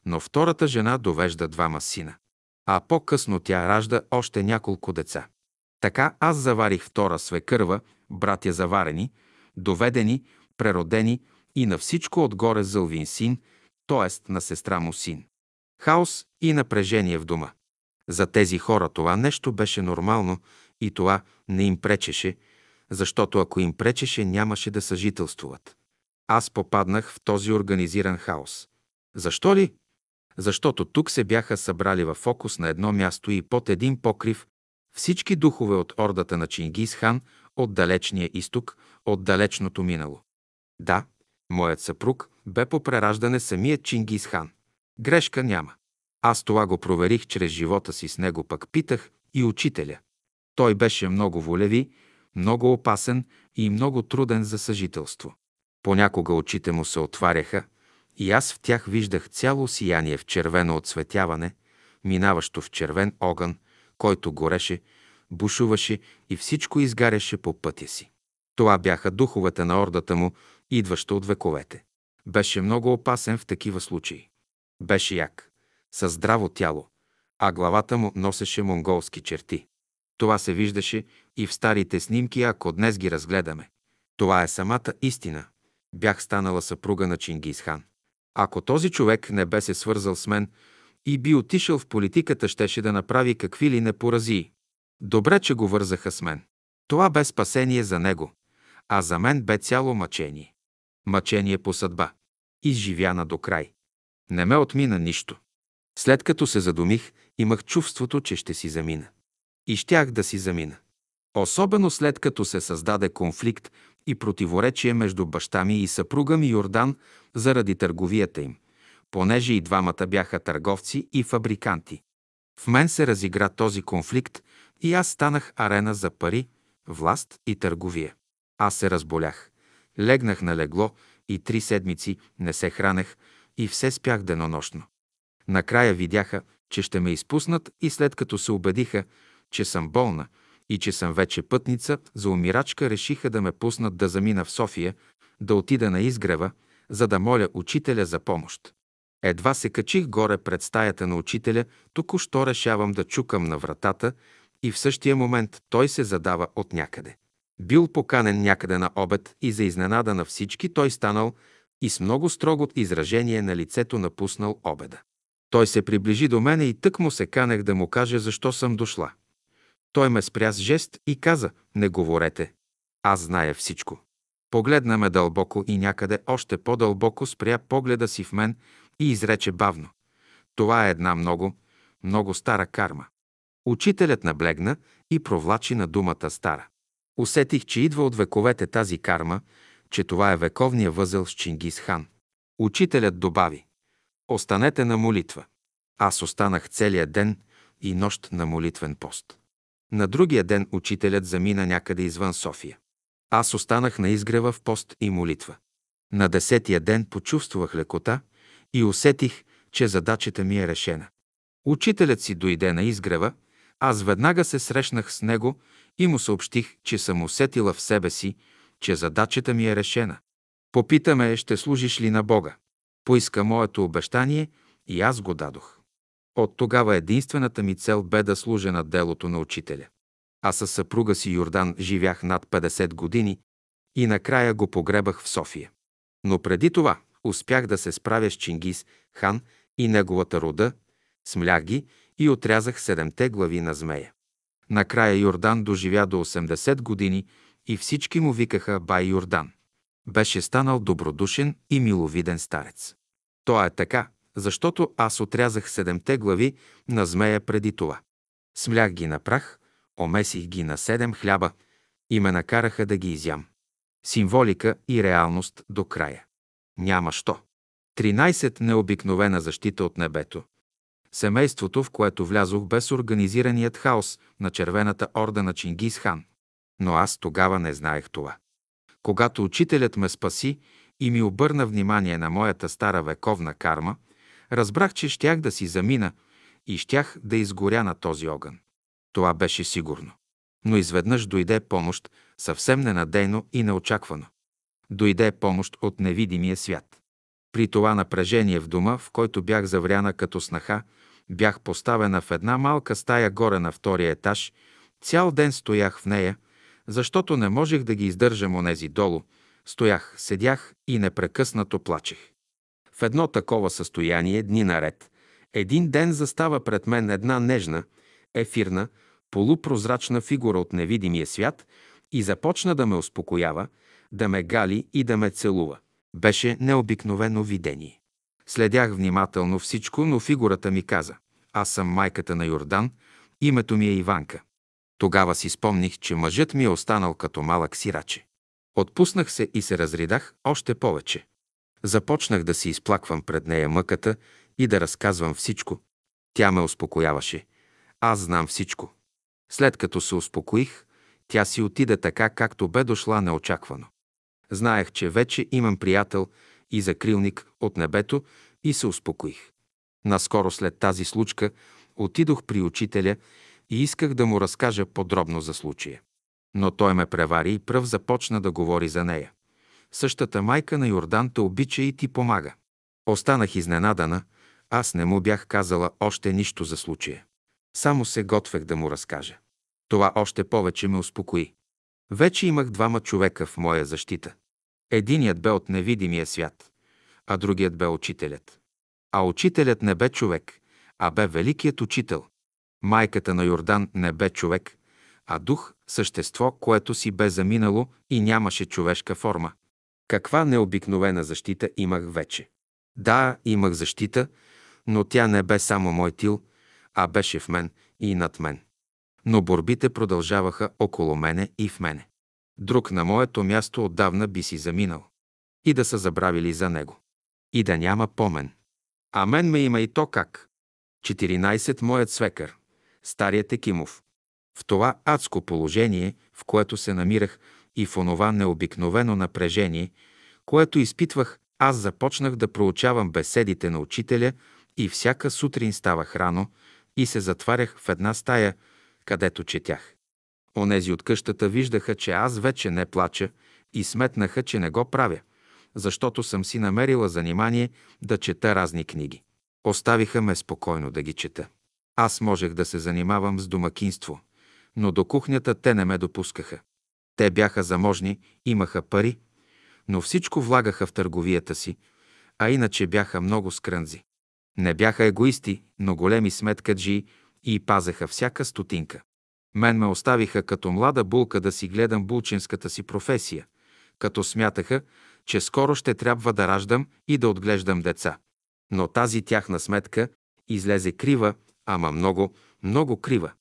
но втората жена довежда двама сина. А по-късно тя ражда още няколко деца. Така аз заварих втора свекърва, братя заварени, доведени, преродени и на всичко отгоре зълвин син, т.е. на сестра му син. Хаос и напрежение в дома. За тези хора това нещо беше нормално и това не им пречеше, защото ако им пречеше, нямаше да съжителствуват. Аз попаднах в този организиран хаос. Защо ли? Защото тук се бяха събрали в фокус на едно място и под един покрив всички духове от ордата на Чингис хан, от далечния изток, от далечното минало. Да, моят съпруг бе по прераждане самият Чингис хан. Грешка няма. Аз това го проверих чрез живота си с него, пък питах и учителя. Той беше много волеви, много опасен и много труден за съжителство. Понякога очите му се отваряха и аз в тях виждах цяло сияние в червено отсветяване, минаващо в червен огън, който гореше, бушуваше и всичко изгаряше по пътя си. Това бяха духовете на ордата му, идваща от вековете. Беше много опасен в такива случаи. Беше як, със здраво тяло, а главата му носеше монголски черти. Това се виждаше и в старите снимки, ако днес ги разгледаме. Това е самата истина. Бях станала съпруга на Чингисхан. Ако този човек не бе се свързал с мен и би отишъл в политиката, щеше да направи какви ли не поразии. Добре, че го вързаха с мен. Това бе спасение за него, а за мен бе цяло мъчение. Мъчение по съдба. Изживяна до край. Не ме отмина нищо. След като се задумих, имах чувството, че ще си замина. И щях да си замина. Особено след като се създаде конфликт и противоречие между баща ми и съпруга ми Йордан заради търговията им, понеже и двамата бяха търговци и фабриканти. В мен се разигра този конфликт и аз станах арена за пари, власт и търговия. Аз се разболях. Легнах на легло и три седмици не се хранех и все спях денонощно. Накрая видяха, че ще ме изпуснат и след като се убедиха, че съм болна и че съм вече пътница, за умирачка решиха да ме пуснат да замина в София, да отида на изгрева, за да моля учителя за помощ. Едва се качих горе пред стаята на учителя, току-що решавам да чукам на вратата и в същия момент той се задава от някъде. Бил поканен някъде на обед и за изненада на всички той станал и с много строго изражение на лицето напуснал обеда. Той се приближи до мене и тък му се канех да му каже защо съм дошла. Той ме спря с жест и каза, не говорете. Аз зная всичко. Погледна ме дълбоко и някъде още по-дълбоко спря погледа си в мен и изрече бавно. Това е една много, много стара карма. Учителят наблегна и провлачи на думата стара. Усетих, че идва от вековете тази карма, че това е вековния възел с Чингис хан. Учителят добави. Останете на молитва. Аз останах целия ден и нощ на молитвен пост. На другия ден учителят замина някъде извън София. Аз останах на изгрева в пост и молитва. На десетия ден почувствах лекота и усетих, че задачата ми е решена. Учителят си дойде на изгрева, аз веднага се срещнах с него и му съобщих, че съм усетила в себе си, че задачата ми е решена. Попитаме, ще служиш ли на Бога? Поиска моето обещание и аз го дадох. От тогава единствената ми цел бе да служа на делото на учителя. А със съпруга си Йордан живях над 50 години и накрая го погребах в София. Но преди това успях да се справя с Чингис, хан и неговата рода, смлях ги и отрязах седемте глави на змея. Накрая Йордан доживя до 80 години и всички му викаха Бай Йордан. Беше станал добродушен и миловиден старец. То е така, защото аз отрязах седемте глави на змея преди това. Смлях ги на прах, омесих ги на седем хляба и ме накараха да ги изям. Символика и реалност до края. Няма що. 13. Необикновена защита от небето. Семейството, в което влязох без организираният хаос на червената орда на Чингис хан. Но аз тогава не знаех това. Когато учителят ме спаси и ми обърна внимание на моята стара вековна карма, разбрах, че щях да си замина и щях да изгоря на този огън. Това беше сигурно. Но изведнъж дойде помощ съвсем ненадейно и неочаквано. Дойде помощ от невидимия свят. При това напрежение в дома, в който бях завряна като снаха, бях поставена в една малка стая горе на втория етаж, цял ден стоях в нея, защото не можех да ги издържам онези долу. Стоях, седях и непрекъснато плачех. В едно такова състояние дни наред, един ден застава пред мен една нежна, ефирна, полупрозрачна фигура от невидимия свят и започна да ме успокоява, да ме гали и да ме целува. Беше необикновено видение. Следях внимателно всичко, но фигурата ми каза. Аз съм майката на Йордан, името ми е Иванка. Тогава си спомних, че мъжът ми е останал като малък сираче. Отпуснах се и се разридах още повече. Започнах да си изплаквам пред нея мъката и да разказвам всичко. Тя ме успокояваше. Аз знам всичко. След като се успокоих, тя си отиде така, както бе дошла неочаквано. Знаех, че вече имам приятел и закрилник от небето и се успокоих. Наскоро след тази случка отидох при учителя и исках да му разкажа подробно за случая. Но той ме превари и пръв започна да говори за нея. Същата майка на Йордан те обича и ти помага. Останах изненадана, аз не му бях казала още нищо за случая. Само се готвех да му разкажа. Това още повече ме успокои. Вече имах двама човека в моя защита. Единият бе от невидимия свят, а другият бе учителят. А учителят не бе човек, а бе великият учител. Майката на Йордан не бе човек, а дух, същество, което си бе заминало и нямаше човешка форма. Каква необикновена защита имах вече. Да, имах защита, но тя не бе само мой тил, а беше в мен и над мен. Но борбите продължаваха около мене и в мене. Друг на моето място отдавна би си заминал. И да са забравили за него. И да няма помен. А мен ме има и то как. 14 моят свекър, старият Екимов. В това адско положение, в което се намирах и в онова необикновено напрежение, което изпитвах, аз започнах да проучавам беседите на учителя и всяка сутрин ставах рано и се затварях в една стая, където четях. Онези от къщата виждаха, че аз вече не плача и сметнаха, че не го правя, защото съм си намерила занимание да чета разни книги. Оставиха ме спокойно да ги чета. Аз можех да се занимавам с домакинство, но до кухнята те не ме допускаха. Те бяха заможни, имаха пари, но всичко влагаха в търговията си, а иначе бяха много скрънзи. Не бяха егоисти, но големи сметкаджи и пазеха всяка стотинка. Мен ме оставиха като млада булка да си гледам булчинската си професия, като смятаха, че скоро ще трябва да раждам и да отглеждам деца. Но тази тяхна сметка излезе крива, ама много, много крива.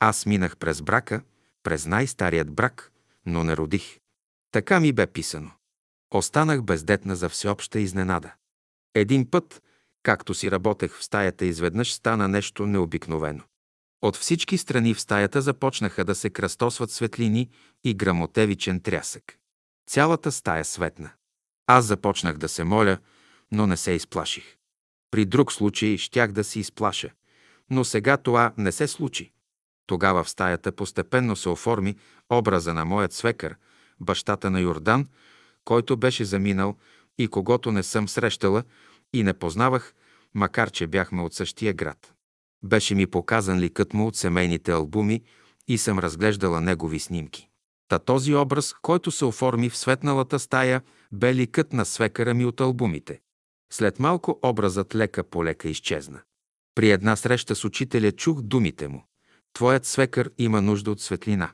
Аз минах през брака, през най-старият брак, но не родих. Така ми бе писано. Останах бездетна за всеобща изненада. Един път, както си работех в стаята, изведнъж стана нещо необикновено. От всички страни в стаята започнаха да се кръстосват светлини и грамотевичен трясък. Цялата стая светна. Аз започнах да се моля, но не се изплаших. При друг случай щях да се изплаша, но сега това не се случи. Тогава в стаята постепенно се оформи образа на моят свекър, бащата на Йордан, който беше заминал и когато не съм срещала и не познавах, макар че бяхме от същия град. Беше ми показан ликът му от семейните албуми и съм разглеждала негови снимки. Та този образ, който се оформи в светналата стая, бе ликът на свекара ми от албумите. След малко образът лека по лека изчезна. При една среща с учителя чух думите му. Твоят свекър има нужда от светлина.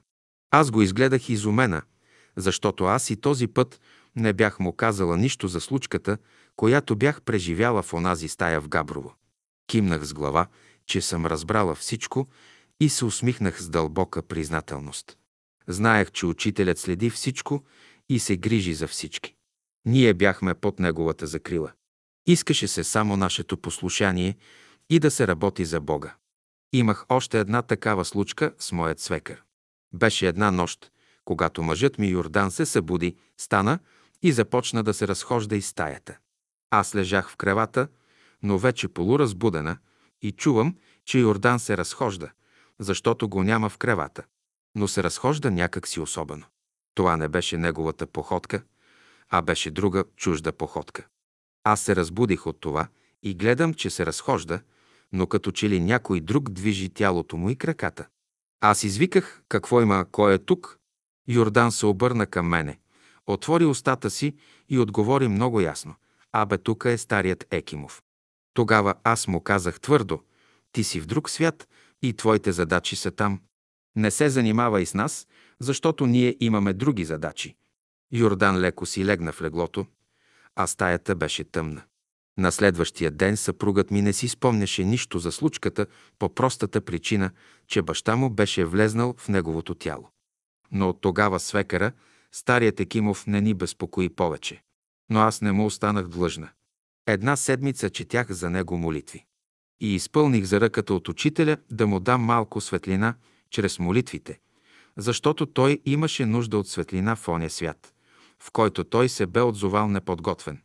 Аз го изгледах изумена, защото аз и този път не бях му казала нищо за случката, която бях преживяла в онази стая в Габрово. Кимнах с глава, че съм разбрала всичко и се усмихнах с дълбока признателност. Знаех, че учителят следи всичко и се грижи за всички. Ние бяхме под неговата закрила. Искаше се само нашето послушание и да се работи за Бога. Имах още една такава случка с моят свекър. Беше една нощ, когато мъжът ми Йордан се събуди, стана и започна да се разхожда из стаята. Аз лежах в кревата, но вече полуразбудена и чувам, че Йордан се разхожда, защото го няма в кревата. Но се разхожда някак си особено. Това не беше неговата походка, а беше друга чужда походка. Аз се разбудих от това и гледам, че се разхожда, но като че ли някой друг движи тялото му и краката. Аз извиках какво има, кой е тук. Йордан се обърна към мене, отвори устата си и отговори много ясно. Абе, тук е старият Екимов. Тогава аз му казах твърдо, ти си в друг свят и твоите задачи са там. Не се занимавай с нас, защото ние имаме други задачи. Йордан леко си легна в леглото, а стаята беше тъмна. На следващия ден съпругът ми не си спомняше нищо за случката по простата причина, че баща му беше влезнал в неговото тяло. Но от тогава свекара, старият Екимов не ни безпокои повече. Но аз не му останах длъжна. Една седмица четях за него молитви. И изпълних за ръката от учителя да му дам малко светлина чрез молитвите, защото той имаше нужда от светлина в оня свят, в който той се бе отзовал неподготвен.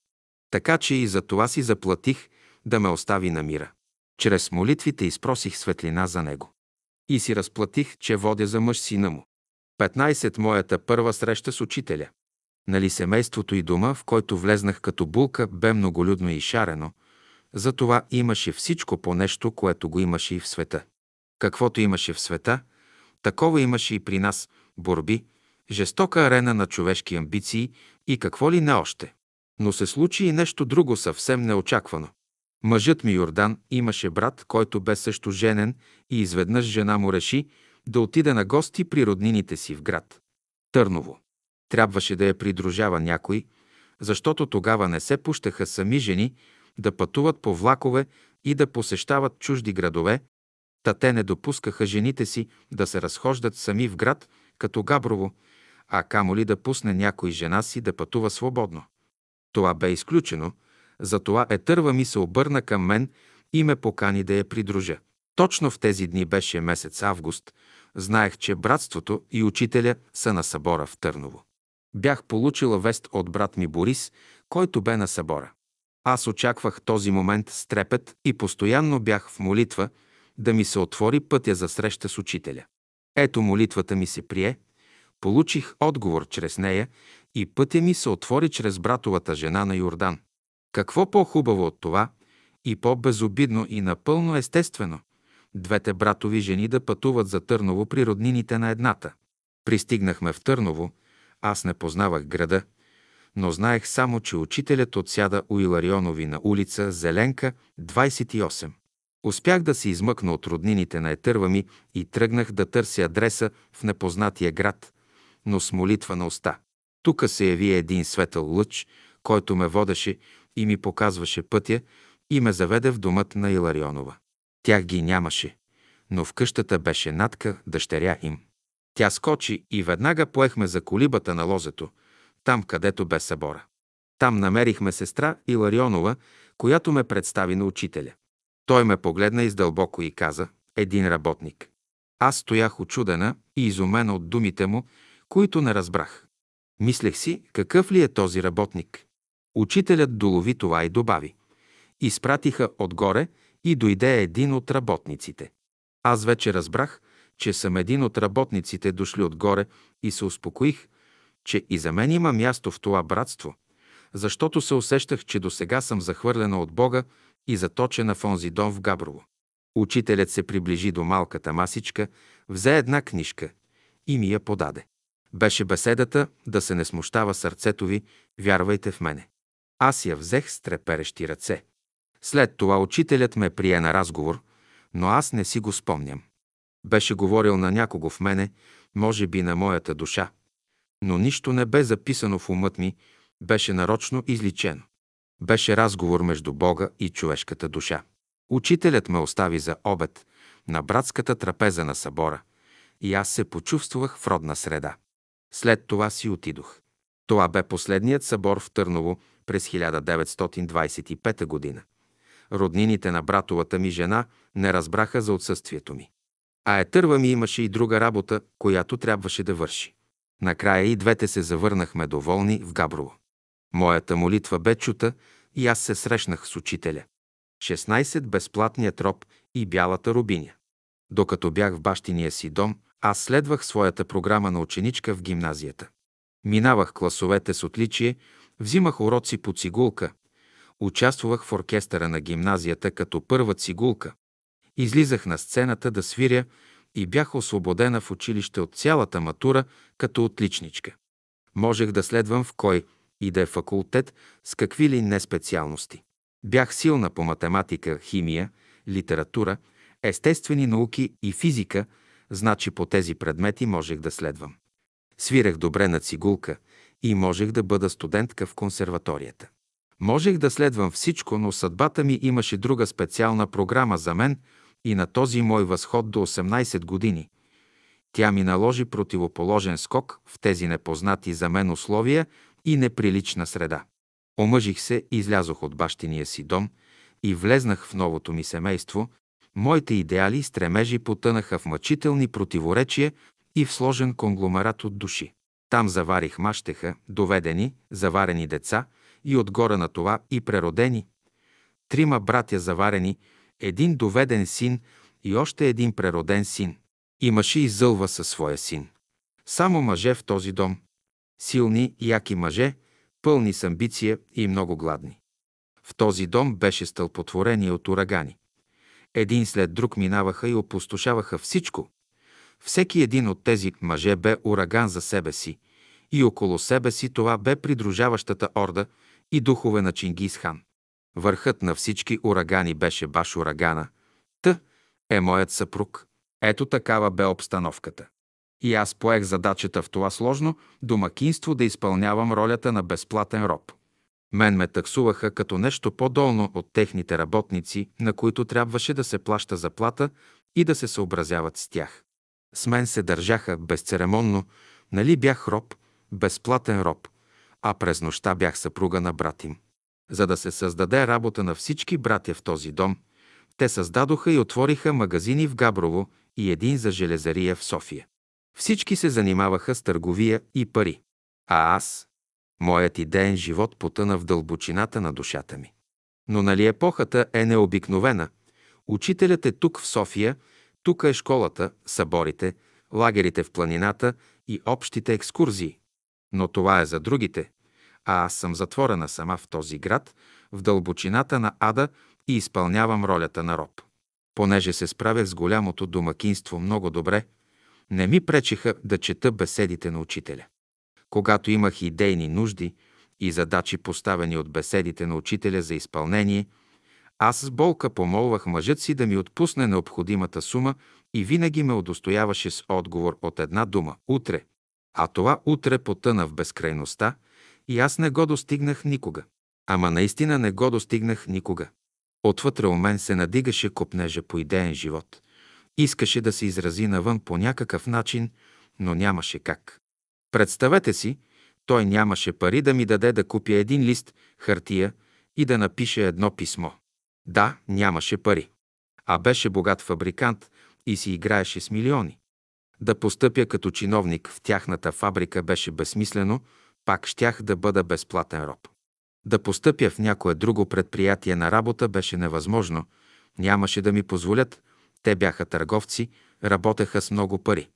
Така че и за това си заплатих да ме остави на мира. Чрез молитвите изпросих светлина за него. И си разплатих, че водя за мъж сина му. 15. Моята първа среща с учителя. Нали семейството и дома, в който влезнах като булка, бе многолюдно и шарено, затова имаше всичко по нещо, което го имаше и в света. Каквото имаше в света, такова имаше и при нас – борби, жестока арена на човешки амбиции и какво ли не още. Но се случи и нещо друго съвсем неочаквано. Мъжът ми Йордан имаше брат, който бе също женен и изведнъж жена му реши да отиде на гости при роднините си в град. Търново. Трябваше да я придружава някой, защото тогава не се пущаха сами жени да пътуват по влакове и да посещават чужди градове, та те не допускаха жените си да се разхождат сами в град, като Габрово, а камо ли да пусне някой жена си да пътува свободно. Това бе изключено, затова Етърва ми се обърна към мен и ме покани да я придружа. Точно в тези дни беше месец август, знаех, че братството и учителя са на събора в Търново. Бях получила вест от брат ми Борис, който бе на събора. Аз очаквах този момент с трепет и постоянно бях в молитва да ми се отвори пътя за среща с учителя. Ето молитвата ми се прие, получих отговор чрез нея и пътя ми се отвори чрез братовата жена на Йордан. Какво по-хубаво от това и по-безобидно и напълно естествено двете братови жени да пътуват за Търново при роднините на едната. Пристигнахме в Търново, аз не познавах града, но знаех само, че учителят отсяда у Иларионови на улица Зеленка, 28. Успях да се измъкна от роднините на етърва ми и тръгнах да търся адреса в непознатия град, но с молитва на уста. Тука се яви един светъл лъч, който ме водеше и ми показваше пътя и ме заведе в домът на Иларионова. Тях ги нямаше, но в къщата беше Натка, дъщеря им. Тя скочи и веднага поехме за колибата на лозето, там където бе събора. Там намерихме сестра Иларионова, която ме представи на учителя. Той ме погледна издълбоко и каза «Един работник». Аз стоях очудена и изумена от думите му, които не разбрах. Мислех си, какъв ли е този работник. Учителят долови това и добави. Изпратиха отгоре и дойде един от работниците. Аз вече разбрах, че съм един от работниците дошли отгоре и се успокоих, че и за мен има място в това братство, защото се усещах, че до сега съм захвърлена от Бога и заточена в онзи дом в Габрово. Учителят се приближи до малката масичка, взе една книжка и ми я подаде. Беше беседата да се не смущава сърцето ви, вярвайте в мене. Аз я взех с треперещи ръце. След това учителят ме прие на разговор, но аз не си го спомням. Беше говорил на някого в мене, може би на моята душа. Но нищо не бе записано в умът ми, беше нарочно изличено. Беше разговор между Бога и човешката душа. Учителят ме остави за обед на братската трапеза на събора и аз се почувствах в родна среда. След това си отидох. Това бе последният събор в Търново през 1925 година. Роднините на братовата ми жена не разбраха за отсъствието ми. А етърва ми имаше и друга работа, която трябваше да върши. Накрая и двете се завърнахме доволни в Габрово. Моята молитва бе чута и аз се срещнах с учителя. 16 безплатният роб и бялата рубиня. Докато бях в бащиния си дом, аз следвах своята програма на ученичка в гимназията. Минавах класовете с отличие, взимах уроци по цигулка, участвах в оркестъра на гимназията като първа цигулка, излизах на сцената да свиря и бях освободена в училище от цялата матура като отличничка. Можех да следвам в кой и да е факултет с какви ли не специалности. Бях силна по математика, химия, литература, естествени науки и физика, значи по тези предмети можех да следвам. Свирех добре на цигулка и можех да бъда студентка в консерваторията. Можех да следвам всичко, но съдбата ми имаше друга специална програма за мен и на този мой възход до 18 години. Тя ми наложи противоположен скок в тези непознати за мен условия и неприлична среда. Омъжих се, излязох от бащиния си дом и влезнах в новото ми семейство. Моите идеали и стремежи потънаха в мъчителни противоречия и в сложен конгломерат от души. Там заварих мащеха, доведени, заварени деца и отгоре на това и преродени. Трима братя заварени, един доведен син и още един прероден син. Имаше и зълва със своя син. Само мъже в този дом. Силни, яки мъже, пълни с амбиция и много гладни. В този дом беше стълпотворение от урагани. Един след друг минаваха и опустошаваха всичко. Всеки един от тези мъже бе ураган за себе си и около себе си това бе придружаващата орда и духове на Чингис хан. Върхът на всички урагани беше баш урагана. Т е моят съпруг. Ето такава бе обстановката. И аз поех задачата в това сложно домакинство да изпълнявам ролята на безплатен роб. Мен ме таксуваха като нещо по-долно от техните работници, на които трябваше да се плаща заплата и да се съобразяват с тях. С мен се държаха безцеремонно, нали бях роб, безплатен роб, а през нощта бях съпруга на брат им. За да се създаде работа на всички братя в този дом, те създадоха и отвориха магазини в Габрово и един за железария в София. Всички се занимаваха с търговия и пари. А аз, моят идеен живот потъна в дълбочината на душата ми. Но нали епохата е необикновена? Учителят е тук в София, тук е школата, съборите, лагерите в планината и общите екскурзии. Но това е за другите, а аз съм затворена сама в този град, в дълбочината на ада и изпълнявам ролята на роб. Понеже се справях с голямото домакинство много добре, не ми пречеха да чета беседите на учителя. Когато имах идейни нужди и задачи поставени от беседите на учителя за изпълнение, аз с болка помолвах мъжът си да ми отпусне необходимата сума и винаги ме удостояваше с отговор от една дума – утре. А това утре потъна в безкрайността и аз не го достигнах никога. Ама наистина не го достигнах никога. Отвътре у мен се надигаше копнежа по идеен живот. Искаше да се изрази навън по някакъв начин, но нямаше как. Представете си, той нямаше пари да ми даде да купя един лист хартия и да напише едно писмо. Да, нямаше пари. А беше богат фабрикант и си играеше с милиони. Да постъпя като чиновник в тяхната фабрика беше безсмислено, пак щях да бъда безплатен роб. Да постъпя в някое друго предприятие на работа беше невъзможно, нямаше да ми позволят, те бяха търговци, работеха с много пари.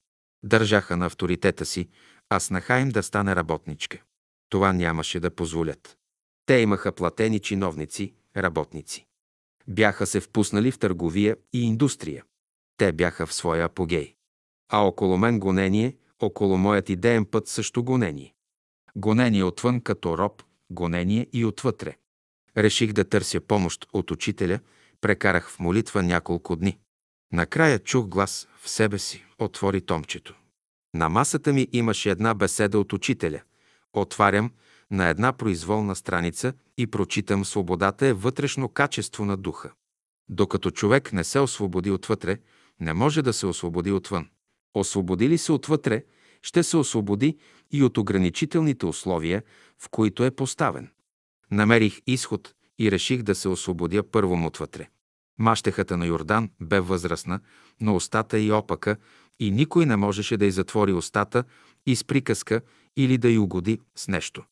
Държаха на авторитета си, а снаха им да стане работничка. Това нямаше да позволят. Те имаха платени чиновници, работници. Бяха се впуснали в търговия и индустрия. Те бяха в своя апогей. А около мен гонение, около моят идеен път също гонение. Гонение отвън като роб, гонение и отвътре. Реших да търся помощ от учителя, прекарах в молитва няколко дни. Накрая чух глас в себе си, отвори томчето. На масата ми имаше една беседа от учителя. Отварям на една произволна страница и прочитам «Свободата е вътрешно качество на духа». Докато човек не се освободи отвътре, не може да се освободи отвън. Освободи ли се отвътре, ще се освободи и от ограничителните условия, в които е поставен. Намерих изход и реших да се освободя първо отвътре. Мащехата на Йордан бе възрастна, но устата й опака и никой не можеше да й затвори устата и с приказка или да й угоди с нещо.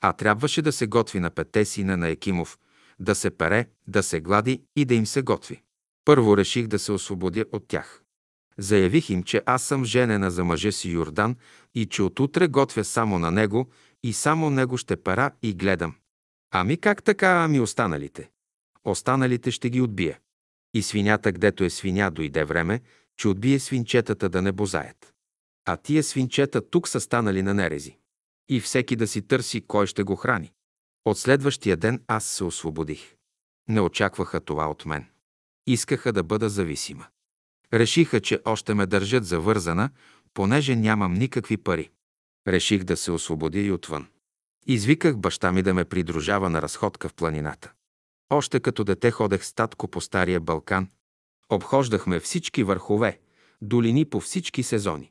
А трябваше да се готви на пете сина на Екимов, да се пере, да се глади и да им се готви. Първо реших да се освободя от тях. Заявих им, че аз съм женена за мъжа си Йордан и че отутре готвя само на него и само него ще пера и гледам. Ами как така, ами останалите? Останалите ще ги отбия. И свинята, гдето е свиня, дойде време, че отбие свинчетата да не бозаят. А тия свинчета тук са станали на нерези. И всеки да си търси кой ще го храни. От следващия ден аз се освободих. Не очакваха това от мен. Искаха да бъда зависима. Решиха, че още ме държат завързана, понеже нямам никакви пари. Реших да се освободя и отвън. Извиках баща ми да ме придружава на разходка в планината. Още като дете ходех статко по Стария Балкан. Обхождахме всички върхове, долини по всички сезони.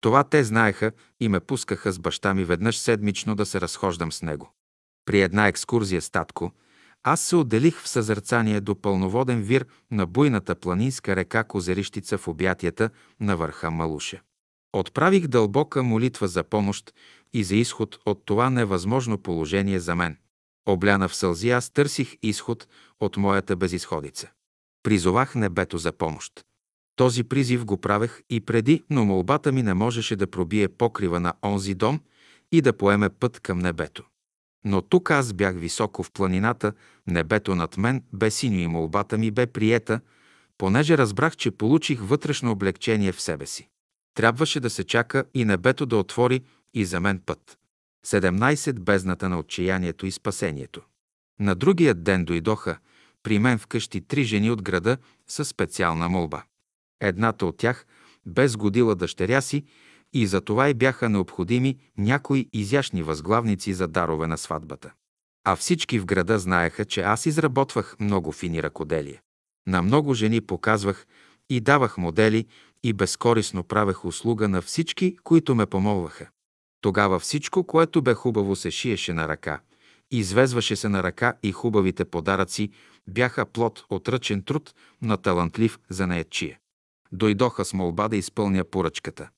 Това те знаеха и ме пускаха с баща ми веднъж седмично да се разхождам с него. При една екскурзия с татко, аз се отделих в съзърцание до пълноводен вир на буйната планинска река Козерищица в обятията на върха Малуша. Отправих дълбока молитва за помощ и за изход от това невъзможно положение за мен. Обляна в сълзи, аз търсих изход от моята безисходица. Призовах небето за помощ. Този призив го правех и преди, но молбата ми не можеше да пробие покрива на онзи дом и да поеме път към небето. Но тук аз бях високо в планината, небето над мен бе синьо и молбата ми бе приета, понеже разбрах, че получих вътрешно облегчение в себе си. Трябваше да се чака и небето да отвори и за мен път. 17. Бездната на отчаянието и спасението. На другия ден дойдоха при мен вкъщи три жени от града със специална молба. Едната от тях бе сгодила дъщеря си и за това и бяха необходими някои изящни възглавници за дарове на сватбата. А всички в града знаеха, че аз изработвах много фини ръкоделия. На много жени показвах и давах модели и безкорисно правех услуга на всички, които ме помолваха. Тогава всичко, което бе хубаво, се шиеше на ръка, извезваше се на ръка и хубавите подаръци бяха плод от ръчен труд на талантлив за неячия. Дойдоха с молба да изпълня поръчката,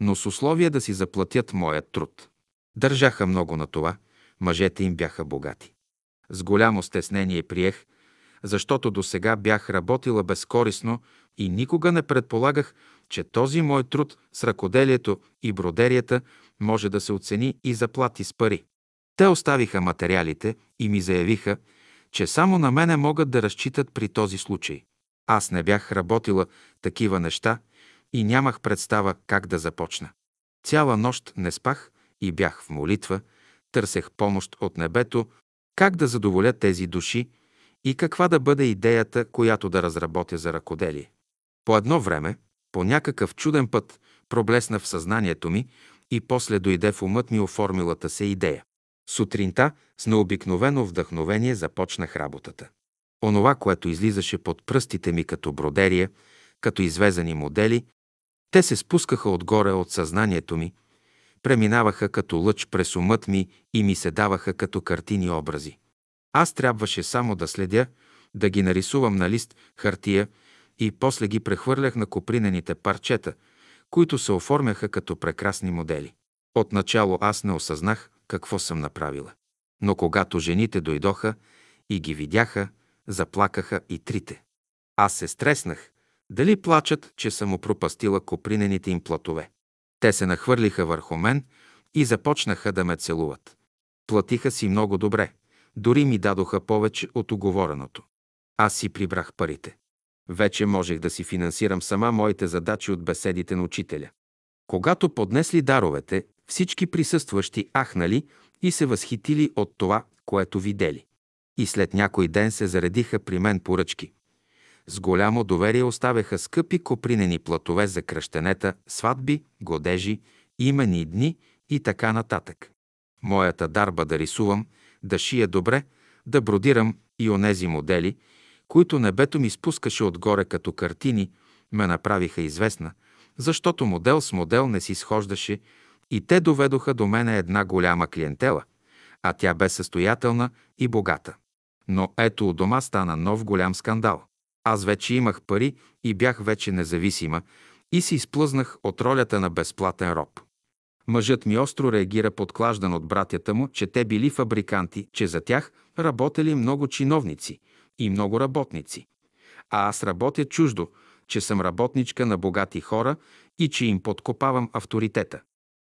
но с условие да си заплатят моят труд. Държаха много на това, мъжете им бяха богати. С голямо стеснение приех, защото до сега бях работила безкорисно и никога не предполагах, че този мой труд с ръкоделието и бродерията може да се оцени и заплати с пари. Те оставиха материалите и ми заявиха, че само на мене могат да разчитат при този случай. Аз не бях работила такива неща и нямах представа как да започна. Цяла нощ не спах и бях в молитва, търсех помощ от небето, как да задоволя тези души и каква да бъде идеята, която да разработя за ръкоделие. По едно време, по някакъв чуден път, проблесна в съзнанието ми и после дойде в умът ми оформилата се идея. Сутринта с необикновено вдъхновение започнах работата. Онова, което излизаше под пръстите ми като бродерия, като извезани модели, те се спускаха отгоре от съзнанието ми, преминаваха като лъч през умът ми и ми се даваха като картини образи. Аз трябваше само да следя, да ги нарисувам на лист хартия и после ги прехвърлях на копринените парчета, които се оформяха като прекрасни модели. Отначало аз не осъзнах какво съм направила. Но когато жените дойдоха и ги видяха, заплакаха и трите. Аз се стреснах. Дали плачат, че съм опропастила копринените им платове? Те се нахвърлиха върху мен и започнаха да ме целуват. Платиха си много добре. Дори ми дадоха повече от оговореното. Аз си прибрах парите. Вече можех да си финансирам сама моите задачи от беседите на учителя. Когато поднесли даровете, всички присъстващи ахнали и се възхитили от това, което видели. И след някой ден се заредиха при мен поръчки. С голямо доверие оставяха скъпи копринени платове за кръщенета, сватби, годежи, имени дни и така нататък. Моята дарба да рисувам, да шия добре, да бродирам и онези модели, които небето ми спускаше отгоре като картини, ме направиха известна, защото модел с модел не си схождаше и те доведоха до мене една голяма клиентела, а тя бе състоятелна и богата. Но ето у дома стана нов голям скандал. Аз вече имах пари и бях вече независима и си изплъзнах от ролята на безплатен роб. Мъжът ми остро реагира подклаждан от братята му, че те били фабриканти, че за тях работели много чиновници и много работници. А аз работя чуждо, че съм работничка на богати хора и че им подкопавам авторитета.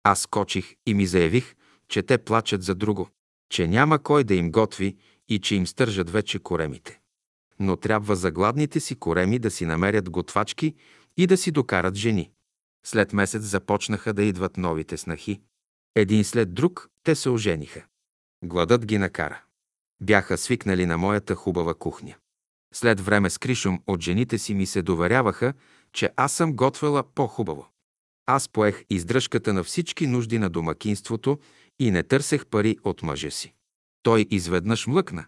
Аз скочих и ми заявих, че те плачат за друго, че няма кой да им готви и че им стържат вече коремите. Но трябва за гладните си кореми да си намерят готвачки и да си докарат жени. След месец започнаха да идват новите снахи. Един след друг те се ожениха. Гладът ги накара. Бяха свикнали на моята хубава кухня. След време с Кришум от жените си ми се доверяваха, че аз съм готвила по-хубаво. Аз поех издръжката на всички нужди на домакинството и не търсех пари от мъжа си. Той изведнъж млъкна,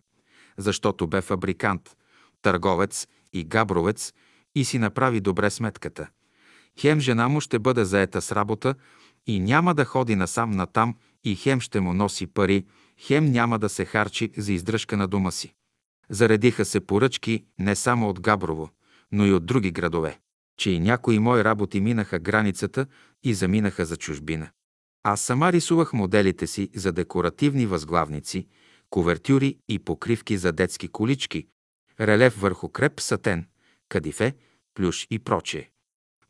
защото бе фабрикант, търговец и габровец и си направи добре сметката. Хем жена му ще бъде заета с работа и няма да ходи насам натам и хем ще му носи пари, хем няма да се харчи за издръжка на дома си. Заредиха се поръчки не само от Габрово, но и от други градове, че и някои мои работи минаха границата и заминаха за чужбина. Аз сама рисувах моделите си за декоративни възглавници, ковертюри и покривки за детски колички, релеф върху креп сатен, кадифе, плюш и прочее.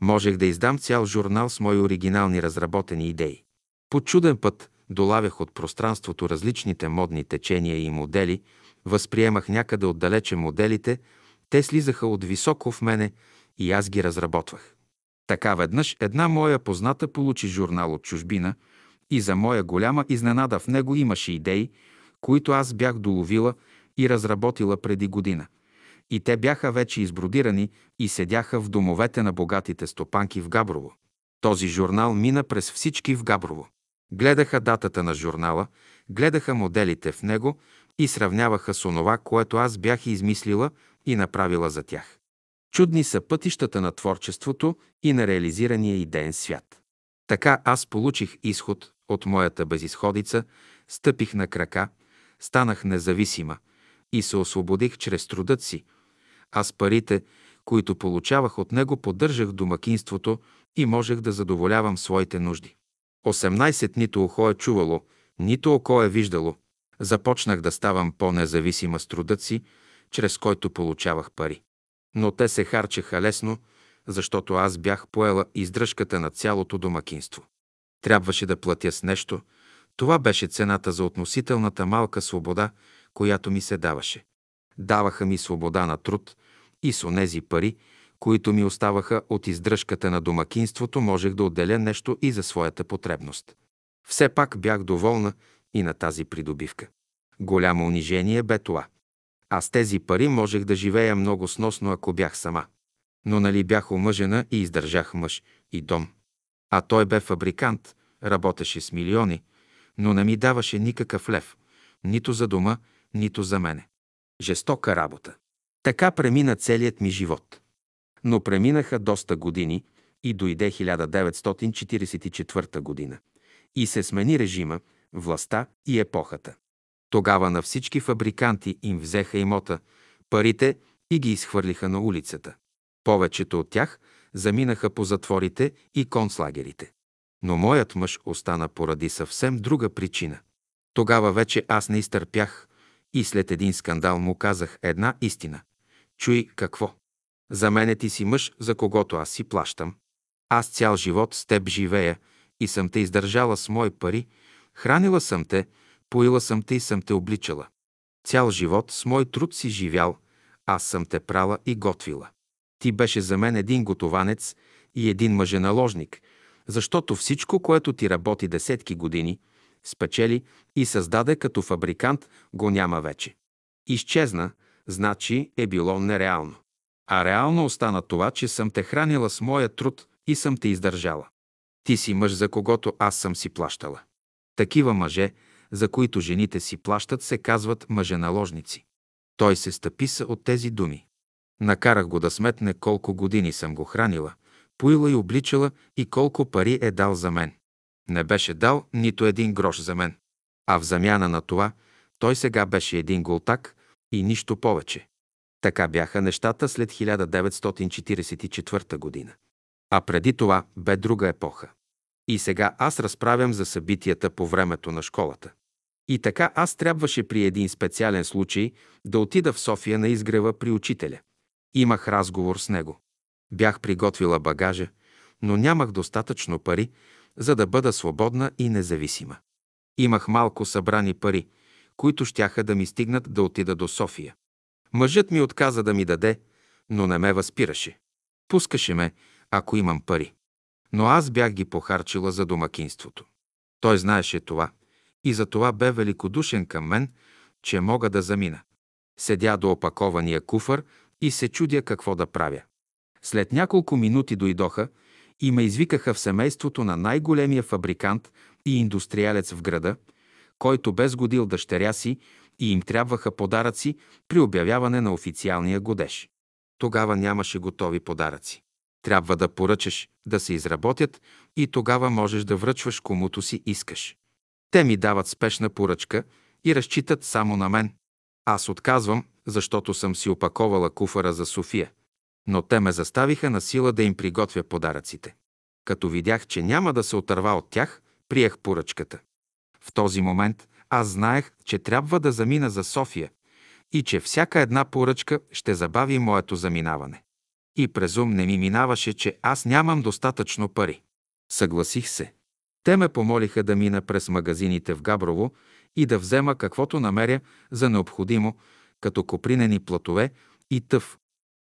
Можех да издам цял журнал с мои оригинални разработени идеи. По чуден път долавях от пространството различните модни течения и модели, възприемах някъде отдалече моделите, те слизаха от високо в мене и аз ги разработвах. Така веднъж една моя позната получи журнал от чужбина и за моя голяма изненада в него имаше идеи, които аз бях доловила и разработила преди година. И те бяха вече избродирани и седяха в домовете на богатите стопанки в Габрово. Този журнал мина през всички в Габрово. Гледаха датата на журнала, гледаха моделите в него и сравняваха с онова, което аз бях измислила и направила за тях. Чудни са пътищата на творчеството и на реализирания идеен свят. Така аз получих изход от моята безисходица, стъпих на крака, станах независима и се освободих чрез трудът си. Аз парите, които получавах от него, поддържах домакинството и можех да задоволявам своите нужди. 18 нито ухо е чувало, нито око е виждало. Започнах да ставам по-независима с трудът си, чрез който получавах пари. Но те се харчеха лесно, защото аз бях поела издръжката на цялото домакинство. Трябваше да платя с нещо. Това беше цената за относителната малка свобода, която ми се даваше. Даваха ми свобода на труд и с онези пари, които ми оставаха от издръжката на домакинството, можех да отделя нещо и за своята потребност. Все пак бях доволна и на тази придобивка. Голямо унижение бе това. Аз тези пари можех да живея много сносно, ако бях сама. Но нали бях омъжена и издържах мъж и дом. А той бе фабрикант, работеше с милиони, но не ми даваше никакъв лев, нито за дома, нито за мене. Жестока работа. Така премина целият ми живот. Но преминаха доста години и дойде 1944 година. И се смени режима, властта и епохата. Тогава на всички фабриканти им взеха имота, парите и ги изхвърлиха на улицата. Повечето от тях заминаха по затворите и концлагерите. Но моят мъж остана поради съвсем друга причина. Тогава вече аз не изтърпях и след един скандал му казах една истина. Чуй какво. За мене ти си мъж, за когото аз си плащам. Аз цял живот с теб живея и съм те издържала с мои пари, хранила съм те, поила съм те и съм те обличала. Цял живот с мой труд си живял, аз съм те прала и готвила. Ти беше за мен един готованец и един мъженаложник, защото всичко, което ти работи десетки години, спечели и създаде като фабрикант, го няма вече. Изчезна, значи е било нереално. А реално остана това, че съм те хранила с моя труд и съм те издържала. Ти си мъж, за когото аз съм си плащала. Такива мъже, за които жените си плащат, се казват мъженаложници. Той се стъписа от тези думи. Накарах го да сметне колко години съм го хранила, поила и обличала и колко пари е дал за мен. Не беше дал нито един грош за мен. А в замяна на това, той сега беше един голтак и нищо повече. Така бяха нещата след 1944 година. А преди това бе друга епоха. И сега аз разправям за събитията по времето на школата. И така аз трябваше при един специален случай да отида в София на изгрева при учителя. Имах разговор с него. Бях приготвила багажа, но нямах достатъчно пари, за да бъда свободна и независима. Имах малко събрани пари, които щяха да ми стигнат да отида до София. Мъжът ми отказа да ми даде, но не ме възпираше. Пускаше ме, ако имам пари. Но аз бях ги похарчила за домакинството. Той знаеше това и за това бе великодушен към мен, че мога да замина. Седя до опакования куфър и се чудя какво да правя. След няколко минути дойдоха и ме извикаха в семейството на най-големия фабрикант и индустриалец в града, който бе сгодил дъщеря си и им трябваха подаръци при обявяване на официалния годеж. Тогава нямаше готови подаръци. Трябва да поръчаш да се изработят и тогава можеш да връчваш комуто си искаш. Те ми дават спешна поръчка и разчитат само на мен. Аз отказвам, защото съм си опаковала куфара за София. Но те ме заставиха на сила да им приготвя подаръците. Като видях, че няма да се отърва от тях, приех поръчката. В този момент аз знаех, че трябва да замина за София и че всяка една поръчка ще забави моето заминаване. И през ум не ми минаваше, че аз нямам достатъчно пари. Съгласих се. Те ме помолиха да мина през магазините в Габрово и да взема каквото намеря за необходимо, като копринени платове и тъв.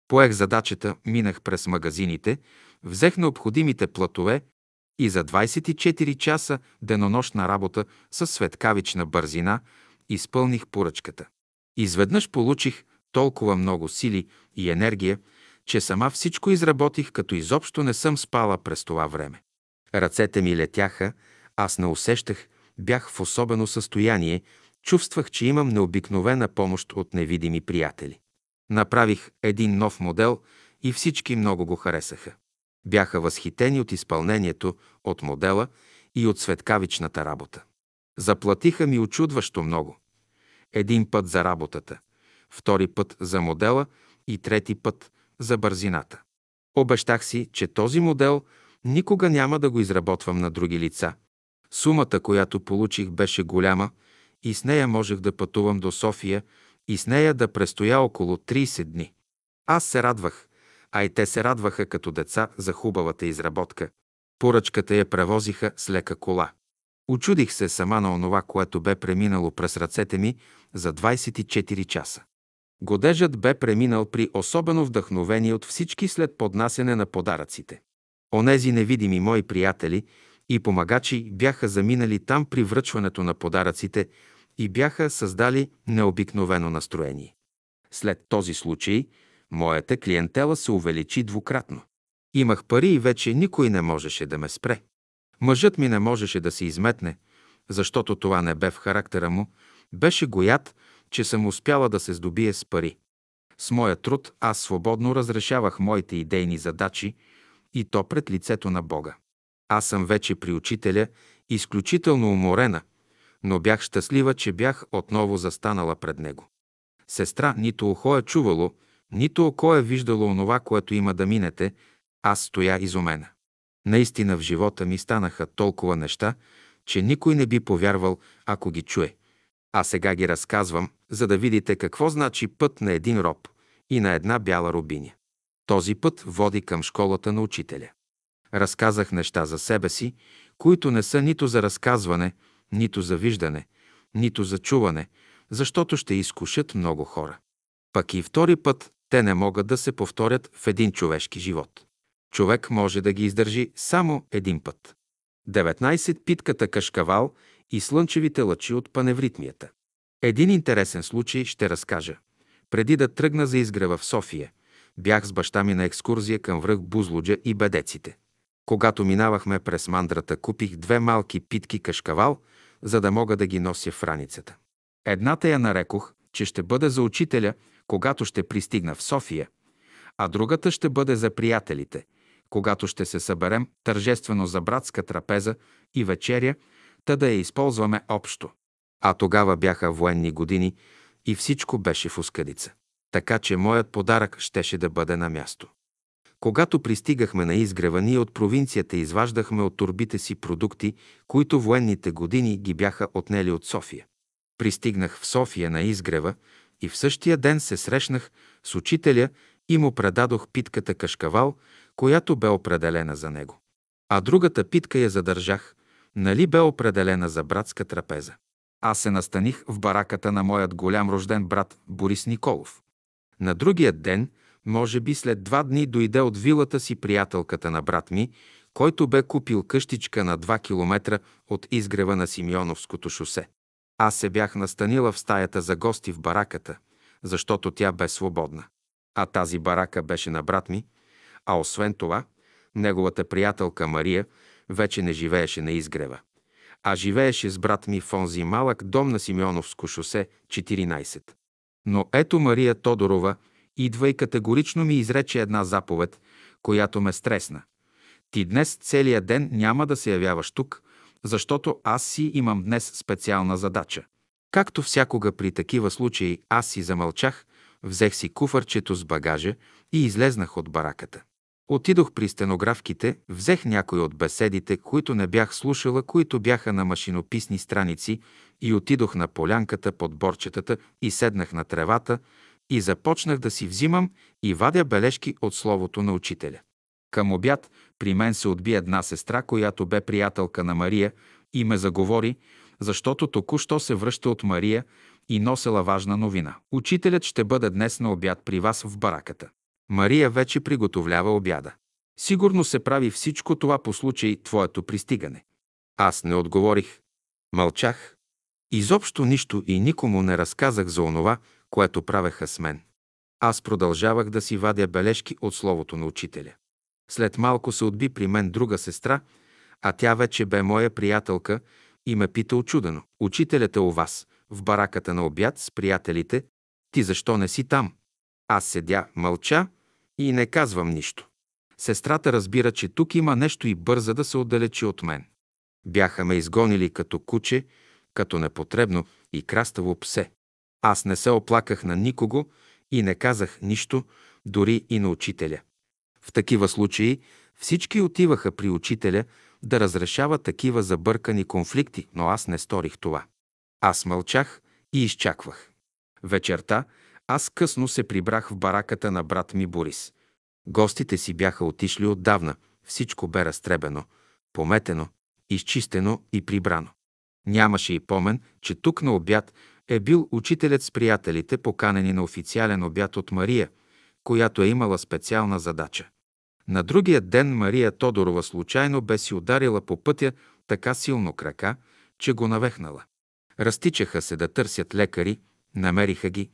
Поех задачата, минах през магазините, взех необходимите платове и за 24 часа денонощна работа с светкавична бързина изпълних поръчката. Изведнъж получих толкова много сили и енергия, че сама всичко изработих, като изобщо не съм спала през това време. Ръцете ми летяха, аз не усещах, бях в особено състояние, чувствах, че имам необикновена помощ от невидими приятели. Направих един нов модел и всички много го харесаха. Бяха възхитени от изпълнението, от модела и от светкавичната работа. Заплатиха ми очудващо много. Един път за работата, втори път за модела и трети път за бързината. Обещах си, че този модел никога няма да го изработвам на други лица. Сумата, която получих, беше голяма и с нея можех да пътувам до София и с нея да престоя около 30 дни. Аз се радвах, а и те се радваха като деца за хубавата изработка. Поръчката я превозиха с лека кола. Очудих се сама на онова, което бе преминало през ръцете ми за 24 часа. Годежът бе преминал при особено вдъхновение от всички след поднасене на подаръците. Онези невидими мои приятели и помагачи бяха заминали там при връчването на подаръците и бяха създали необикновено настроение. След този случай моята клиентела се увеличи двукратно. Имах пари и вече никой не можеше да ме спре. Мъжът ми не можеше да се изметне, защото това не бе в характера му, беше гоят, че съм успяла да се здобие с пари. С моя труд аз свободно разрешавах моите идейни задачи и то пред лицето на Бога. Аз съм вече при учителя, изключително уморена, но бях щастлива, че бях отново застанала пред него. Сестра, нито ухо е чувало, нито око е виждало онова, което има да минете, аз стоя изумена. Наистина в живота ми станаха толкова неща, че никой не би повярвал, ако ги чуе. А сега ги разказвам, за да видите какво значи път на един роб и на една бяла рубиня. Този път води към школата на учителя. Разказах неща за себе си, които не са нито за разказване, нито за виждане, нито за чуване, защото ще изкушат много хора. Пък и втори път те не могат да се повторят в един човешки живот. Човек може да ги издържи само един път. 19. Питката кашкавал и слънчевите лъчи от паневритмията. Един интересен случай ще разкажа. Преди да тръгна за изгрева в София, бях с баща ми на екскурзия към връх Бузлуджа и Бедеците. Когато минавахме през мандрата, купих две малки питки кашкавал, за да мога да ги нося в раницата. Едната я нарекох, че ще бъде за учителя, когато ще пристигна в София, а другата ще бъде за приятелите, когато ще се съберем тържествено за братска трапеза и вечеря, та да я използваме общо. А тогава бяха военни години и всичко беше в ускъдица. Така че моят подарък щеше да бъде на място. Когато пристигахме на изгрева, ние от провинцията изваждахме от турбите си продукти, които военните години ги бяха отнели от София. Пристигнах в София на изгрева и в същия ден се срещнах с учителя и му предадох питката кашкавал, която бе определена за него. А другата питка я задържах, нали бе определена за братска трапеза. Аз се настаних в бараката на моят голям рожден брат Борис Николов. На другия ден, може би след два дни, дойде от вилата си приятелката на брат ми, който бе купил къщичка на 2 километра от изгрева на Симеоновското шосе. Аз се бях настанила в стаята за гости в бараката, защото тя бе свободна. А тази барака беше на брат ми, а освен това, неговата приятелка Мария вече не живееше на изгрева, а живееше с брат ми в онзи малък дом на Симеоновско шосе 14. Но ето Мария Тодорова идва и категорично ми изрече една заповед, която ме стресна. Ти днес целия ден няма да се явяваш тук, защото аз си имам днес специална задача. Както всякога при такива случаи, аз си замълчах, взех си куфарчето с багажа и излезнах от бараката. Отидох при стенографките, взех някои от беседите, които не бях слушала, които бяха на машинописни страници и отидох на полянката под борчетата и седнах на тревата и започнах да си взимам и вадя бележки от словото на учителя. Към обяд при мен се отби една сестра, която бе приятелка на Мария и ме заговори, защото току-що се връща от Мария и носела важна новина. Учителят ще бъде днес на обяд при вас в бараката. Мария вече приготовлява обяда. Сигурно се прави всичко това по случай твоето пристигане. Аз не отговорих. Мълчах. Изобщо нищо и никому не разказах за онова, което правеха с мен. Аз продължавах да си вадя бележки от словото на учителя. След малко се отби при мен друга сестра, а тя вече бе моя приятелка и ме пита очудено. Учителят е у вас, в бараката на обяд с приятелите. Ти защо не си там? Аз седя, мълча и не казвам нищо. Сестрата разбира, че тук има нещо и бърза да се отдалечи от мен. Бяха ме изгонили като куче, като непотребно и краставо псе. Аз не се оплаках на никого и не казах нищо, дори и на учителя. В такива случаи всички отиваха при учителя да разрешава такива забъркани конфликти, но аз не сторих това. Аз мълчах и изчаквах. Вечерта аз късно се прибрах в бараката на брат ми Борис. Гостите си бяха отишли отдавна, всичко бе разтребено, пометено, изчистено и прибрано. Нямаше и помен, че тук на обяд е бил учителят с приятелите, поканени на официален обяд от Мария, която е имала специална задача. На другия ден Мария Тодорова случайно бе си ударила по пътя така силно крака, че го навехнала. Разтичаха се да търсят лекари, намериха ги,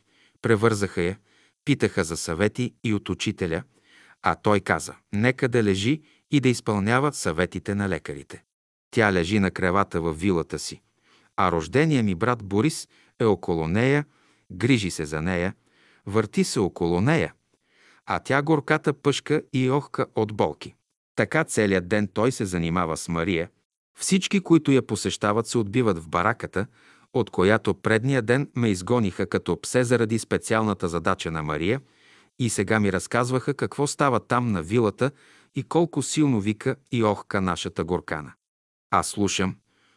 превързаха я, питаха за съвети и от учителя, а той каза, нека да лежи и да изпълнява съветите на лекарите. Тя лежи на кревата във вилата си, а рождения ми брат Борис е около нея, грижи се за нея, върти се около нея, а тя горката пъшка и охка от болки. Така целият ден той се занимава с Мария. Всички, които я посещават, се отбиват в бараката, от която предния ден ме изгониха като псе заради специалната задача на Мария и сега ми разказваха какво става там на вилата и колко силно вика и охка нашата горкана. Аз слушам,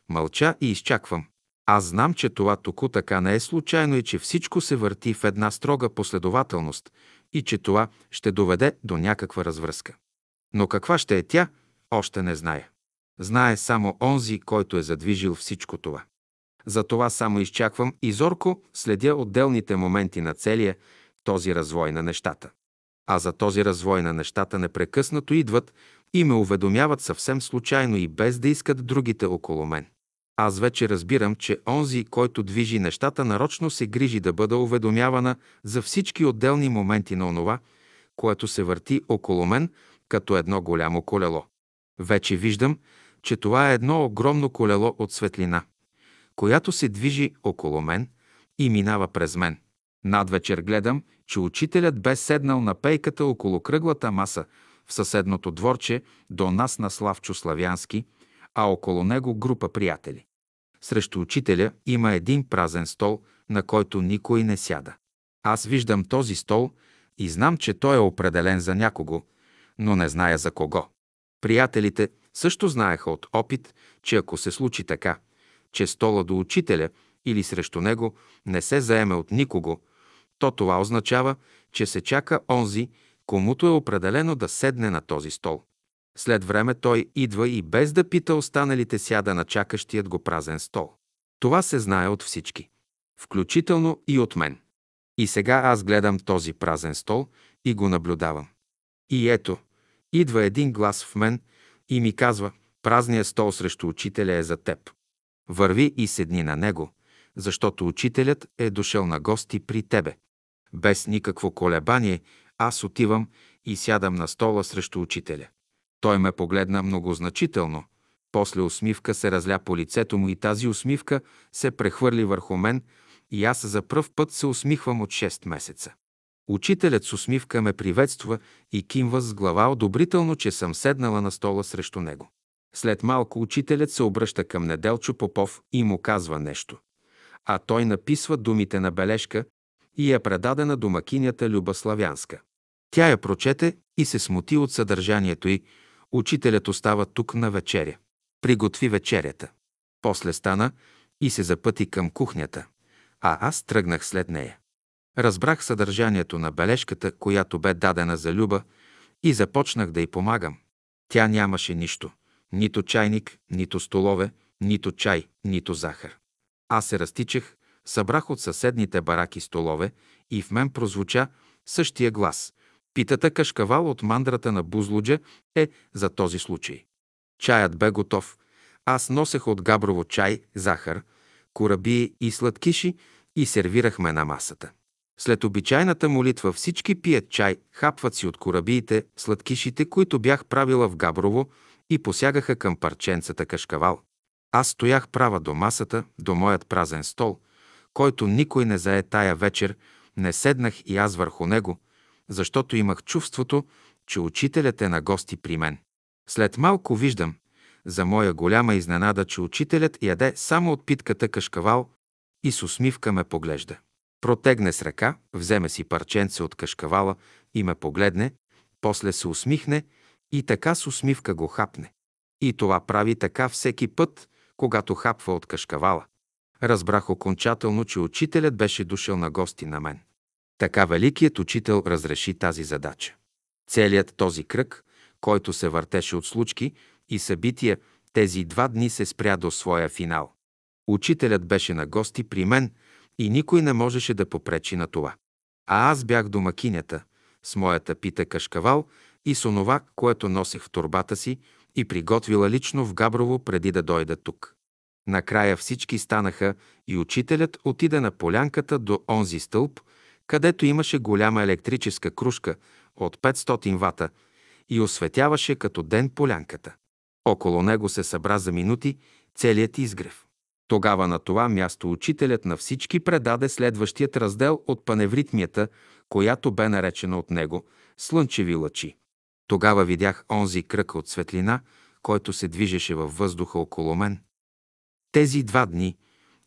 мълча и изчаквам. Аз знам, че това току така не е случайно и че всичко се върти в една строга последователност и че това ще доведе до някаква развръзка. Но каква ще е тя, още не зная. Знае само онзи, който е задвижил всичко това. Затова само изчаквам и зорко следя отделните моменти на целия този развой на нещата. А за този развой на нещата непрекъснато идват и ме уведомяват съвсем случайно и без да искат другите около мен. Аз вече разбирам, че онзи, който движи нещата, нарочно се грижи да бъда уведомявана за всички отделни моменти на онова, което се върти около мен като едно голямо колело. Вече виждам, че това е едно огромно колело от светлина, която се движи около мен и минава през мен. Надвечер гледам, че учителят бе седнал на пейката около кръглата маса в съседното дворче до нас на Славчо Славянски, а около него група приятели. Срещу учителя има един празен стол, на който никой не сяда. Аз виждам този стол и знам, че той е определен за някого, но не зная за кого. Приятелите също знаеха от опит, че ако се случи така, че стола до учителя или срещу него не се заеме от никого, то това означава, че се чака онзи, комуто е определено да седне на този стол. След време той идва и без да пита останалите сяда на чакащият го празен стол. Това се знае от всички, включително и от мен. И сега аз гледам този празен стол и го наблюдавам. И ето, идва един глас в мен и ми казва, празният стол срещу учителя е за теб. Върви и седни на него, защото учителят е дошъл на гости при тебе. Без никакво колебание аз отивам и сядам на стола срещу учителя. Той ме погледна многозначително, После усмивка се разля по лицето му и тази усмивка се прехвърли върху мен и аз за пръв път се усмихвам от 6 месеца. Учителят с усмивка ме приветства и кимва с глава одобрително, че съм седнала на стола срещу него. След малко учителят се обръща към Неделчо Попов и му казва нещо. А той написва думите на бележка и я предаде на домакинята Люба Славянска. Тя я прочете и се смути от съдържанието й. Учителят остава тук на вечеря. Приготви вечерята. После стана и се запъти към кухнята, а аз тръгнах след нея. Разбрах съдържанието на бележката, която бе дадена за Люба и започнах да й помагам. Тя нямаше нищо. Нито чайник, нито столове, нито чай, нито захар. Аз се разтичах, събрах от съседните бараки столове и в мен прозвуча същия глас. Питата кашкавал от мандрата на Бузлуджа е за този случай. Чаят бе готов. Аз носех от Габрово чай, захар, кораби и сладкиши и сервирахме на масата. След обичайната молитва всички пият чай, хапват си от корабиите, сладкишите, които бях правила в Габрово и посягаха към парченцата кашкавал. Аз стоях права до масата, до моят празен стол, който никой не зае тая вечер, не седнах и аз върху него, защото имах чувството, че учителят е на гости при мен. След малко виждам, за моя голяма изненада, че учителят яде само от питката кашкавал и с усмивка ме поглежда. Протегне с ръка, вземе си парченце от кашкавала и ме погледне, после се усмихне и така с усмивка го хапне. И това прави така всеки път, когато хапва от кашкавала. Разбрах окончателно, че учителят беше дошъл на гости на мен. Така великият учител разреши тази задача. Целият този кръг, който се въртеше от случки и събития, тези два дни се спря до своя финал. Учителят беше на гости при мен и никой не можеше да попречи на това. А аз бях домакинята, с моята пита кашкавал и с онова, което носех в турбата си и приготвила лично в Габрово преди да дойда тук. Накрая всички станаха и учителят отида на полянката до онзи стълб, където имаше голяма електрическа кружка от 500 вата и осветяваше като ден полянката. Около него се събра за минути целият изгрев. Тогава на това място учителят на всички предаде следващият раздел от паневритмията, която бе наречена от него «Слънчеви лъчи». Тогава видях онзи кръг от светлина, който се движеше във въздуха около мен. Тези два дни,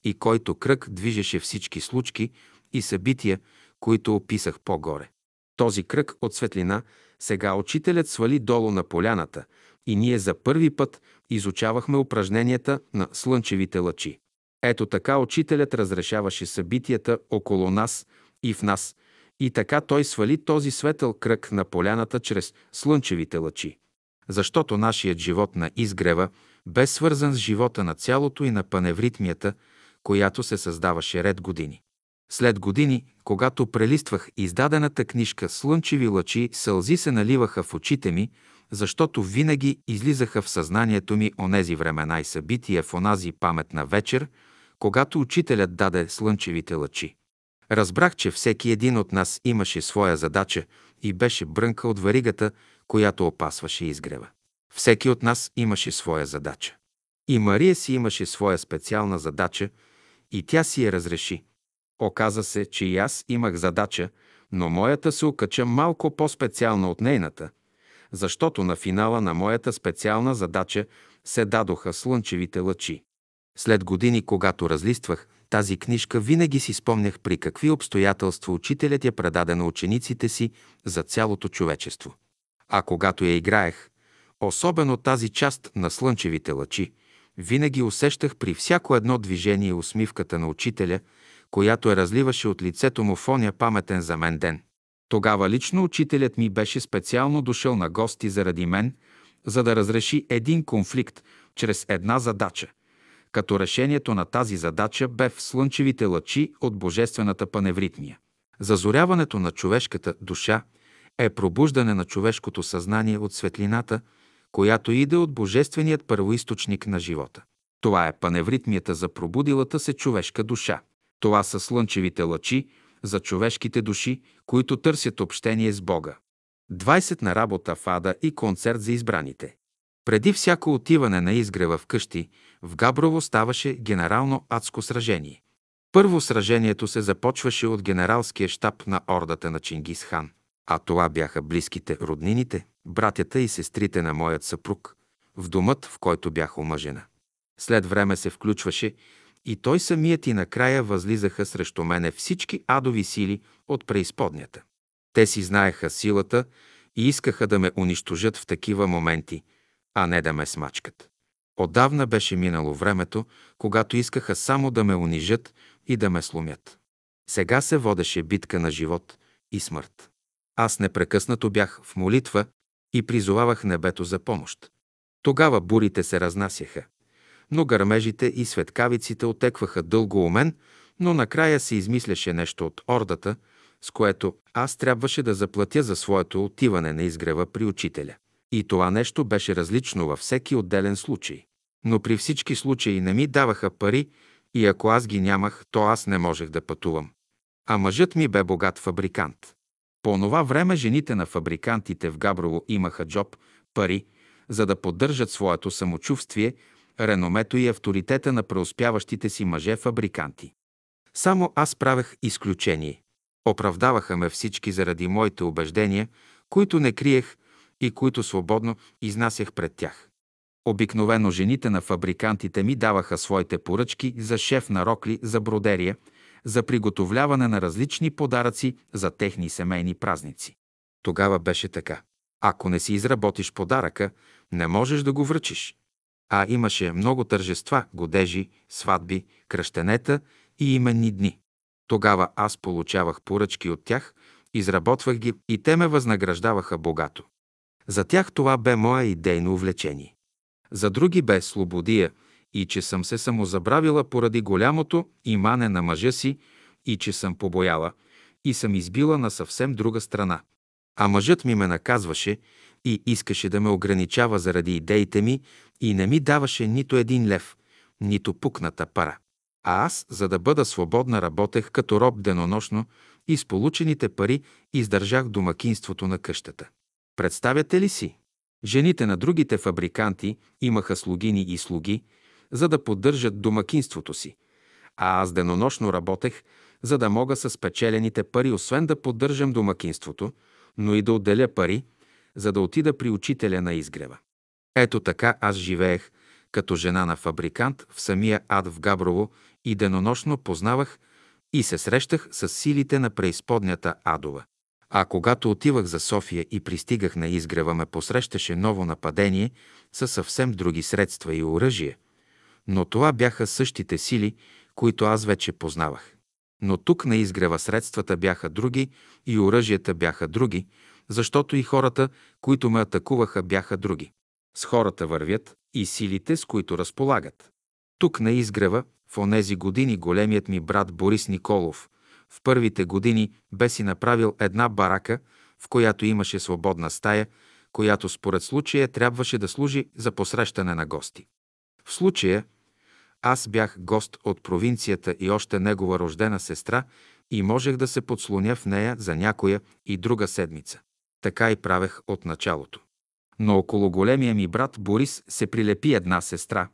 и който кръг движеше всички случки и събития, които описах по-горе. Този кръг от светлина сега учителят свали долу на поляната и ние за първи път изучавахме упражненията на слънчевите лъчи. Ето така учителят разрешаваше събитията около нас и в нас, и така той свали този светъл кръг на поляната чрез слънчевите лъчи. Защото нашият живот на изгрева бе свързан с живота на цялото и на паневритмията, която се създаваше ред години. След години, когато прелиствах издадената книжка «Слънчеви лъчи», сълзи се наливаха в очите ми, защото винаги излизаха в съзнанието ми онези времена и събития в онази паметна вечер, когато учителят даде слънчевите лъчи. Разбрах, че всеки един от нас имаше своя задача и беше брънка от варигата, която опасваше изгрева. Всеки от нас имаше своя задача. И Мария си имаше своя специална задача и тя си я разреши. Оказа се, че и аз имах задача, но моята се окача малко по-специална от нейната, защото на финала на моята специална задача се дадоха слънчевите лъчи. След години, когато разлиствах тази книжка, винаги си спомнях при какви обстоятелства учителят я предаде на учениците си за цялото човечество. А когато я играех, особено тази част на слънчевите лъчи, винаги усещах при всяко едно движение усмивката на учителя, която я разливаше от лицето му в оня паметен за мен ден. Тогава лично учителят ми беше специално дошъл на гости заради мен, за да разреши един конфликт чрез една задача – като решението на тази задача бе в слънчевите лъчи от божествената паневритмия. Зазоряването на човешката душа е пробуждане на човешкото съзнание от светлината, която иде от божественият първоисточник на живота. Това е паневритмията за пробудилата се човешка душа. Това са слънчевите лъчи за човешките души, които търсят общение с Бога. 20 на работа в Ада и концерт за избраните. Преди всяко отиване на изгрева в къщи, в Габрово ставаше генерално адско сражение. Първо сражението се започваше от генералския щаб на ордата на Чингис хан, а това бяха близките, роднините, братята и сестрите на моят съпруг, в домът, в който бях омъжена. След време се включваше и той самият и накрая възлизаха срещу мене всички адови сили от преизподнята. Те си знаеха силата и искаха да ме унищожат в такива моменти, а не да ме смачкат. Отдавна беше минало времето, когато искаха само да ме унижат и да ме сломят. Сега се водеше битка на живот и смърт. Аз непрекъснато бях в молитва и призовавах небето за помощ. Тогава бурите се разнасяха, но гърмежите и светкавиците отекваха дълго у мен, но накрая се измисляше нещо от ордата, с което аз трябваше да заплатя за своето отиване на изгрева при учителя. И това нещо беше различно във всеки отделен случай. Но при всички случаи не ми даваха пари и ако аз ги нямах, то аз не можех да пътувам. А мъжът ми бе богат фабрикант. По това време жените на фабрикантите в Габрово имаха джоб, пари, за да поддържат своето самочувствие, реномето и авторитета на преуспяващите си мъже-фабриканти. Само аз правех изключение. Оправдаваха ме всички заради моите убеждения, които не криех и които свободно изнасях пред тях. Обикновено жените на фабрикантите ми даваха своите поръчки за шеф на рокли, за бродерия, за приготовляване на различни подаръци за техни семейни празници. Тогава беше така. Ако не си изработиш подаръка, не можеш да го връчиш. А имаше много тържества, годежи, сватби, кръщенета и именни дни. Тогава аз получавах поръчки от тях, изработвах ги и те ме възнаграждаваха богато. За тях това бе мое идейно увлечение. За други бе слободия и че съм се самозабравила поради голямото имане на мъжа си и че съм побояла и съм избила на съвсем друга страна. А мъжът ми ме наказваше и искаше да ме ограничава заради идеите ми и не ми даваше нито един лев, нито пукната пара. А аз, за да бъда свободна, работех като роб денонощно и с получените пари издържах домакинството на къщата. Представяте ли си? Жените на другите фабриканти имаха слугини и слуги, за да поддържат домакинството си, а аз денонощно работех, за да мога с печелените пари освен да поддържам домакинството, но и да отделя пари, за да отида при учителя на изгрева. Ето така аз живеех като жена на фабрикант в самия ад в Габрово и денонощно познавах и се срещах с силите на преизподнята адова. А когато отивах за София и пристигах на изгрева, ме посрещаше ново нападение със съвсем други средства и оръжие. Но това бяха същите сили, които аз вече познавах. Но тук на изгрева средствата бяха други и оръжията бяха други, защото и хората, които ме атакуваха, бяха други. С хората вървят и силите, с които разполагат. Тук на изгрева, в онези години, големият ми брат Борис Николов, в първите години бе си направил една барака, в която имаше свободна стая, която според случая трябваше да служи за посрещане на гости. В случая аз бях гост от провинцията и още негова рождена сестра и можех да се подслоня в нея за някоя и друга седмица. Така и правех от началото. Но около големия ми брат Борис се прилепи една сестра,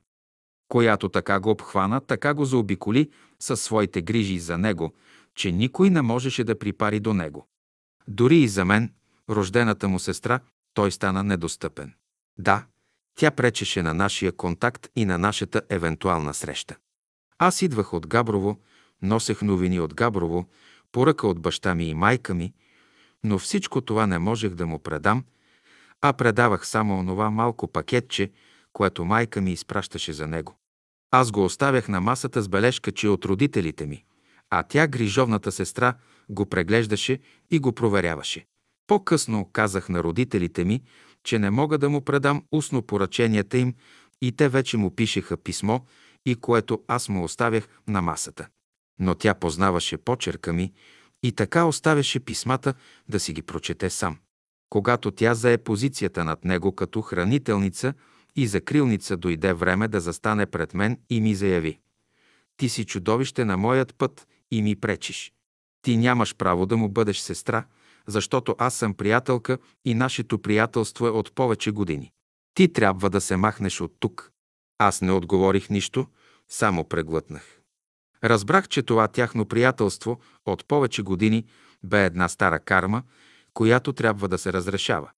която така го обхвана, така го заобиколи със своите грижи за него, че никой не можеше да припари до него. Дори и за мен, рождената му сестра, той стана недостъпен. Да, тя пречеше на нашия контакт и на нашата евентуална среща. Аз идвах от Габрово, носех новини от Габрово, поръка от баща ми и майка ми, но всичко това не можех да му предам, а предавах само онова малко пакетче, което майка ми изпращаше за него. Аз го оставях на масата с бележка, че от родителите ми, а тя, грижовната сестра, го преглеждаше и го проверяваше. По-късно казах на родителите ми, че не мога да му предам устно поръченията им и те вече му пишеха писмо и което аз му оставях на масата. Но тя познаваше почерка ми и така оставяше писмата да си ги прочете сам. Когато тя зае позицията над него като хранителница и закрилница, дойде време да застане пред мен и ми заяви. Ти си чудовище на моят път и ми пречиш. Ти нямаш право да му бъдеш сестра, защото аз съм приятелка и нашето приятелство е от повече години. Ти трябва да се махнеш от тук. Аз не отговорих нищо, само преглътнах. Разбрах, че това тяхно приятелство от повече години бе една стара карма, която трябва да се разрешава.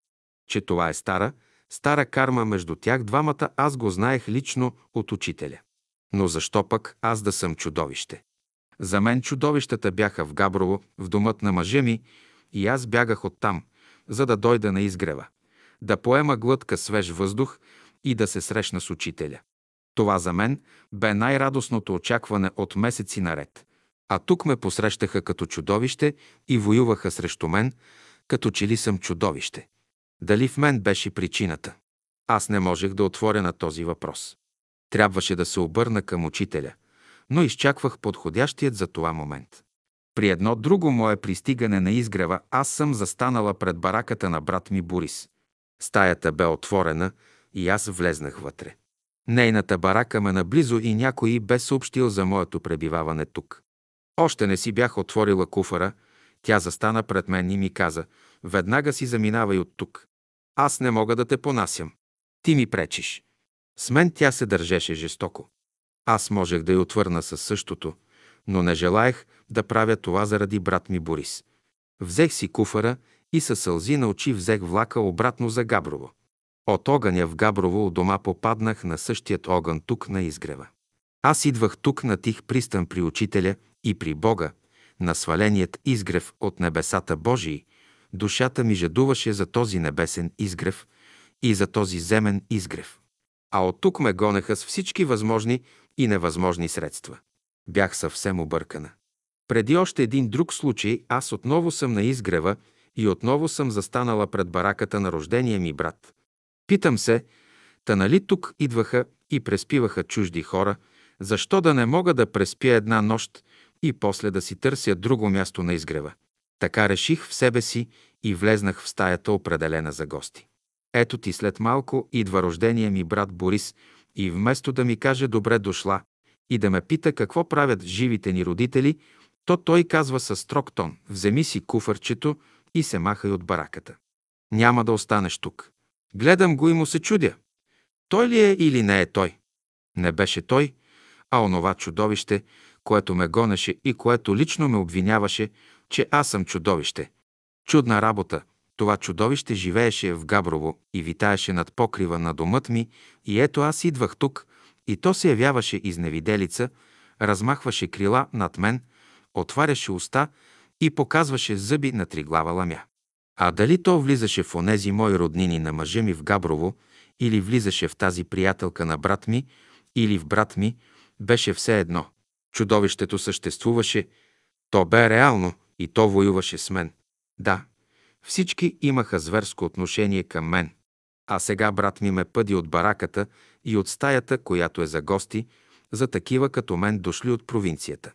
Че това е стара, стара карма между тях двамата, аз го знаех лично от учителя. Но защо пък аз да съм чудовище? За мен чудовищата бяха в Габрово, в домът на мъжа ми, и аз бягах оттам, за да дойда на изгрева, да поема глътка свеж въздух и да се срещна с учителя. Това за мен бе най-радостното очакване от месеци наред. А тук ме посрещаха като чудовище и воюваха срещу мен, като че ли съм чудовище. Дали в мен беше причината? Аз не можех да отворя на този въпрос. Трябваше да се обърна към учителя, но изчаквах подходящият за това момент. При едно друго мое пристигане на изгрева аз съм застанала пред бараката на брат ми Борис. Стаята бе отворена и аз влезнах вътре. Нейната барака ме наблизо и някой бе съобщил за моето пребиваване тук. Още не си бях отворила куфара, тя застана пред мен и ми каза, веднага си заминавай от тук. Аз не мога да те понасям. Ти ми пречиш. С мен тя се държеше жестоко. Аз можех да й отвърна със същото, но не желаях да правя това заради брат ми Борис. Взех си куфара и със сълзи на очи взех влака обратно за Габрово. От огъня в Габрово у дома попаднах на същият огън тук на изгрева. Аз идвах тук на тих пристан при учителя и при Бога, на сваленият изгрев от небесата Божии. Душата ми жадуваше за този небесен изгрев и за този земен изгрев. А от тук ме гонеха с всички възможни и невъзможни средства. Бях съвсем объркана. Преди още един друг случай аз отново съм на изгрева и отново съм застанала пред бараката на рождения ми брат. Питам се, та нали тук идваха и преспиваха чужди хора, защо да не мога да преспя една нощ и после да си търся друго място на изгрева? Така реших в себе си и влезнах в стаята определена за гости. Ето ти след малко идва рождения ми брат Борис и вместо да ми каже добре дошла и да ме пита какво правят живите ни родители, то той казва със строг тон, вземи си куфърчето и се махай от бараката. Няма да останеш тук. Гледам го и му се чудя. Той ли е или не е той? Не беше той, а онова чудовище, което ме гонеше и което лично ме обвиняваше, че аз съм чудовище. Чудна работа. Това чудовище живееше в Габрово и витаеше над покрива на домът ми и ето аз идвах тук и то се явяваше изневиделица, размахваше крила над мен, отваряше уста и показваше зъби на триглава ламя. А дали то влизаше в онези мои роднини на мъжа ми в Габрово, или влизаше в тази приятелка на брат ми, или в брат ми, беше все едно. Чудовището съществуваше, то бе реално и то воюваше с мен. Да, всички имаха зверско отношение към мен. А сега брат ми ме пъди от бараката и от стаята, която е за гости, за такива като мен дошли от провинцията.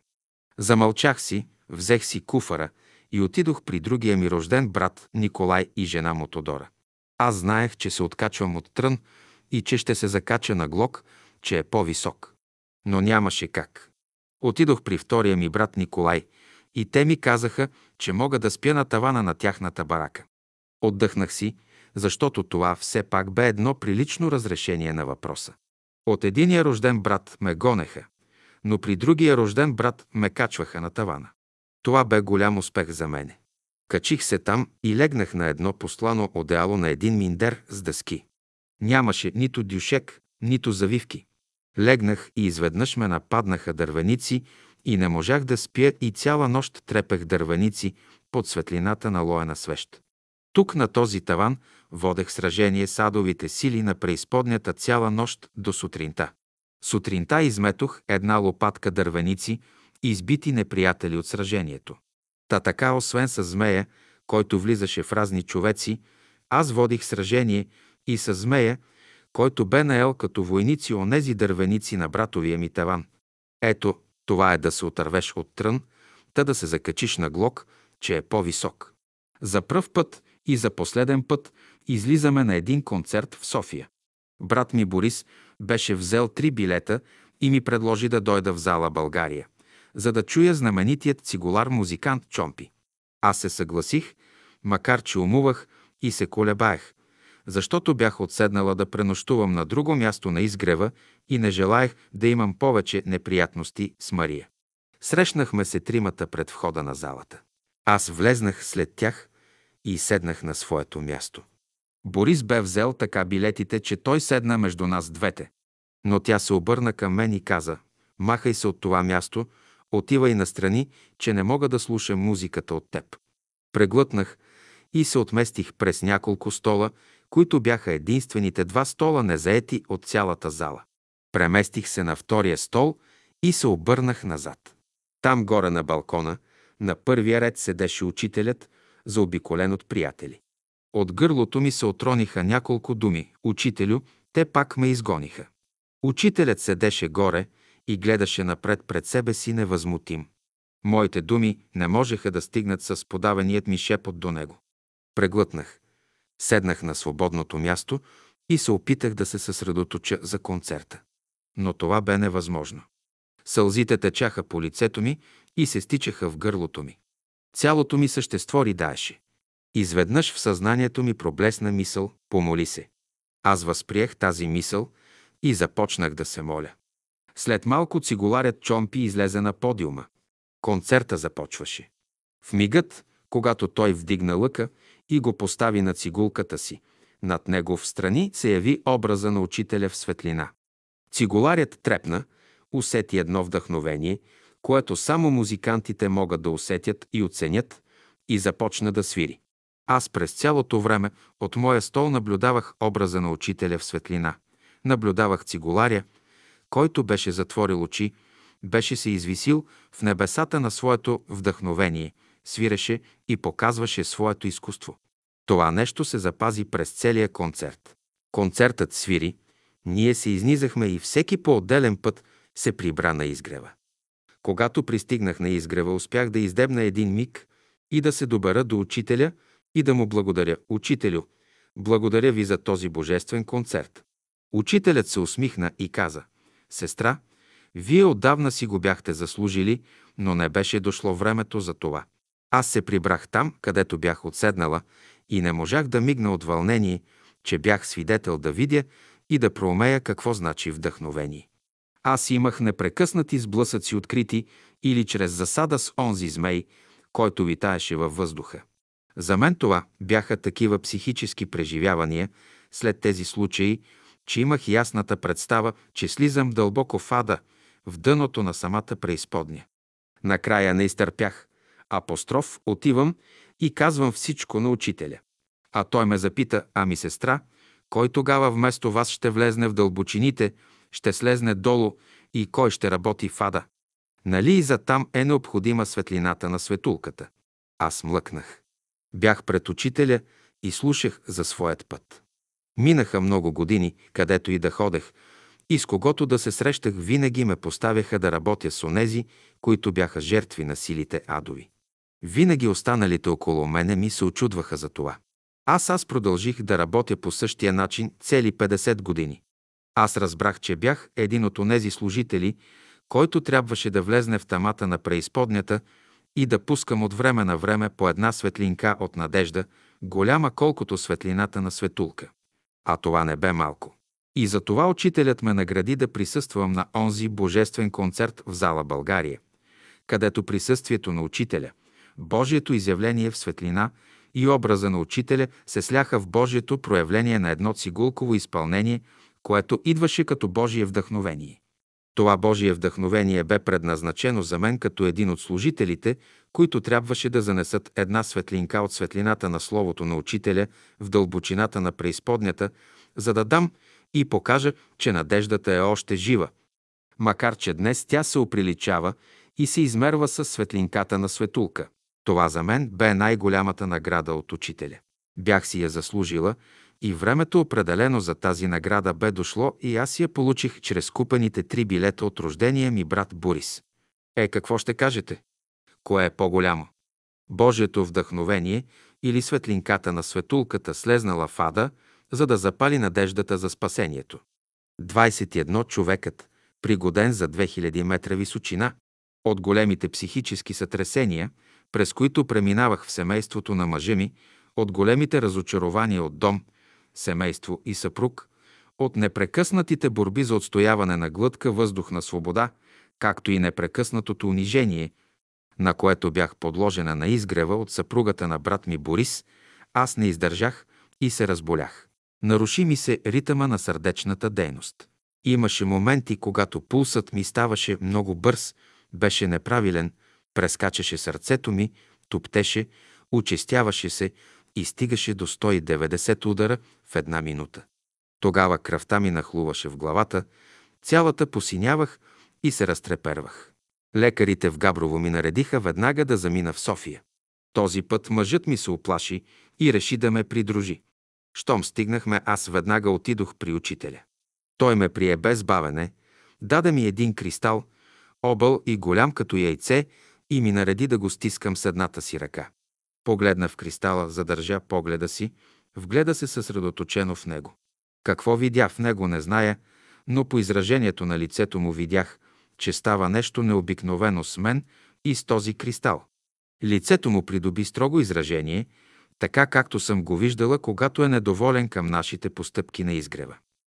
Замълчах си, взех си куфара и отидох при другия ми рожден брат Николай и жена му Тодора. Аз знаех, че се откачвам от трън и че ще се закача на глок, че е по-висок. Но нямаше как. Отидох при втория ми брат Николай и те ми казаха, че мога да спя на тавана на тяхната барака. Отдъхнах си, защото това все пак бе едно прилично разрешение на въпроса. От единия рожден брат ме гонеха, но при другия рожден брат ме качваха на тавана. Това бе голям успех за мене. Качих се там и легнах на едно послано одеяло на един миндер с дъски. Нямаше нито дюшек, нито завивки. Легнах и изведнъж ме нападнаха дървеници и не можах да спя и цяла нощ трепех дървеници под светлината на лоена свещ. Тук на този таван водех сражение с адовите сили на преизподнята цяла нощ до сутринта. Сутринта изметох една лопатка дървеници, избити неприятели от сражението. Та така, освен с змея, който влизаше в разни човеци, аз водих сражение и с змея, който бе наел като войници онези дървеници на братовия ми таван. Ето, това е да се отървеш от трън, та да се закачиш на глок, че е по-висок. За пръв път и за последен път излизаме на един концерт в София. Брат ми Борис беше взел три билета и ми предложи да дойда в зала България, за да чуя знаменитият цигулар музикант Чомпи. Аз се съгласих, макар че умувах и се колебаех, защото бях отседнала да пренощувам на друго място на изгрева и не желаях да имам повече неприятности с Мария. Срещнахме се тримата пред входа на залата. Аз влезнах след тях и седнах на своето място. Борис бе взел така билетите, че той седна между нас двете. Но тя се обърна към мен и каза, махай се от това място, отивай настрани, че не мога да слушам музиката от теб. Преглътнах и се отместих през няколко стола, които бяха единствените два стола незаети от цялата зала. Преместих се на втория стол и се обърнах назад. Там горе на балкона, на първия ред седеше учителят, заобиколен от приятели. От гърлото ми се отрониха няколко думи. Учителю, те пак ме изгониха. Учителят седеше горе и гледаше напред пред себе си невъзмутим. Моите думи не можеха да стигнат с подаваният ми шепот до него. Преглътнах. Седнах на свободното място и се опитах да се съсредоточа за концерта. Но това бе невъзможно. Сълзите течаха по лицето ми и се стичаха в гърлото ми. Цялото ми същество ридаеше. Изведнъж в съзнанието ми проблесна мисъл «Помоли се». Аз възприех тази мисъл и започнах да се моля. След малко цигуларят Чомпи излезе на подиума. Концерта започваше. В мигът, когато той вдигна лъка и го постави на цигулката си, над него в страни се яви образа на учителя в светлина. Цигуларят трепна, усети едно вдъхновение, което само музикантите могат да усетят и оценят, и започна да свири. Аз през цялото време от моя стол наблюдавах образа на учителя в светлина. Наблюдавах цигуларя, който беше затворил очи, беше се извисил в небесата на своето вдъхновение, свиреше и показваше своето изкуство. Това нещо се запази през целия концерт. Концертът свири, ние се изнизахме и всеки по-отделен път се прибра на изгрева. Когато пристигнах на изгрева, успях да издебна един миг и да се добера до учителя и да му благодаря. Учителю, благодаря ви за този божествен концерт. Учителят се усмихна и каза, сестра, вие отдавна си го бяхте заслужили, но не беше дошло времето за това. Аз се прибрах там, където бях отседнала и не можах да мигна от вълнение, че бях свидетел да видя и да проумея какво значи вдъхновение. Аз имах непрекъснати сблъсъци открити или чрез засада с онзи змей, който витаеше във въздуха. За мен това бяха такива психически преживявания след тези случаи, че имах ясната представа, че слизам дълбоко в ада, в дъното на самата преизподня. Накрая не изтърпях. Апостроф отивам и казвам всичко на учителя. А той ме запита, ами сестра, кой тогава вместо вас ще влезне в дълбочините, ще слезне долу и кой ще работи в ада? Нали и за там е необходима светлината на светулката? Аз млъкнах. Бях пред учителя и слушах за своят път. Минаха много години, където и да ходех, и с когото да се срещах, винаги ме поставяха да работя с онези, които бяха жертви на силите адови. Винаги останалите около мене ми се очудваха за това. Аз аз продължих да работя по същия начин цели 50 години. Аз разбрах, че бях един от онези служители, който трябваше да влезне в тамата на преизподнята и да пускам от време на време по една светлинка от надежда, голяма колкото светлината на светулка. А това не бе малко. И за това учителят ме награди да присъствам на онзи божествен концерт в зала България, където присъствието на учителя, Божието изявление в светлина и образа на учителя се сляха в Божието проявление на едно цигулково изпълнение, което идваше като Божие вдъхновение. Това Божие вдъхновение бе предназначено за мен като един от служителите, които трябваше да занесат една светлинка от светлината на Словото на Учителя в дълбочината на преизподнята, за да дам и покажа, че надеждата е още жива, макар че днес тя се оприличава и се измерва с светлинката на светулка. Това за мен бе най-голямата награда от Учителя. Бях си я заслужила и времето определено за тази награда бе дошло и аз я получих чрез купените три билета от рождения ми брат Борис. Е, какво ще кажете? Кое е по-голямо? Божието вдъхновение или светлинката на светулката слезнала в ада, за да запали надеждата за спасението. 21 човекът, пригоден за 2000 метра височина, от големите психически сътресения, през които преминавах в семейството на мъжа ми, от големите разочарования от дом, семейство и съпруг, от непрекъснатите борби за отстояване на глътка въздух на свобода, както и непрекъснатото унижение, на което бях подложена на изгрева от съпругата на брат ми Борис, аз не издържах и се разболях. Наруши ми се ритъма на сърдечната дейност. Имаше моменти, когато пулсът ми ставаше много бърз, беше неправилен, прескачаше сърцето ми, топтеше, учестяваше се и стигаше до 190 удара в една минута. Тогава кръвта ми нахлуваше в главата, цялата посинявах и се разтрепервах. Лекарите в Габрово ми наредиха веднага да замина в София. Този път мъжът ми се оплаши и реши да ме придружи. Щом стигнахме, аз веднага отидох при учителя. Той ме прие без бавене, даде ми един кристал, объл и голям като яйце и ми нареди да го стискам с едната си ръка. Погледна в кристала, задържа погледа си, вгледа се съсредоточено в него. Какво видя в него, не зная, но по изражението на лицето му видях, че става нещо необикновено с мен и с този кристал. Лицето му придоби строго изражение, така както съм го виждала, когато е недоволен към нашите постъпки на изгрева.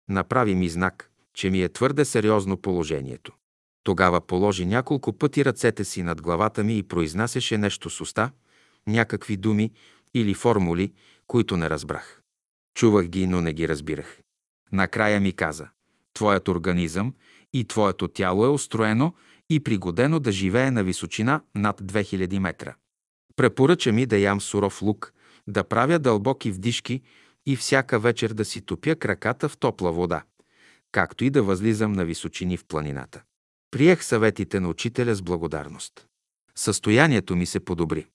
Направи ми знак, че ми е твърде сериозно положението. Тогава положи няколко пъти ръцете си над главата ми и произнасяше нещо с уста, някакви думи или формули, които не разбрах. Чувах ги, но не ги разбирах. Накрая ми каза, твоят организъм и твоето тяло е устроено и пригодено да живее на височина над 2000 метра. Препоръча ми да ям суров лук, да правя дълбоки вдишки и всяка вечер да си топя краката в топла вода, както и да възлизам на височини в планината. Приех съветите на учителя с благодарност. Състоянието ми се подобри.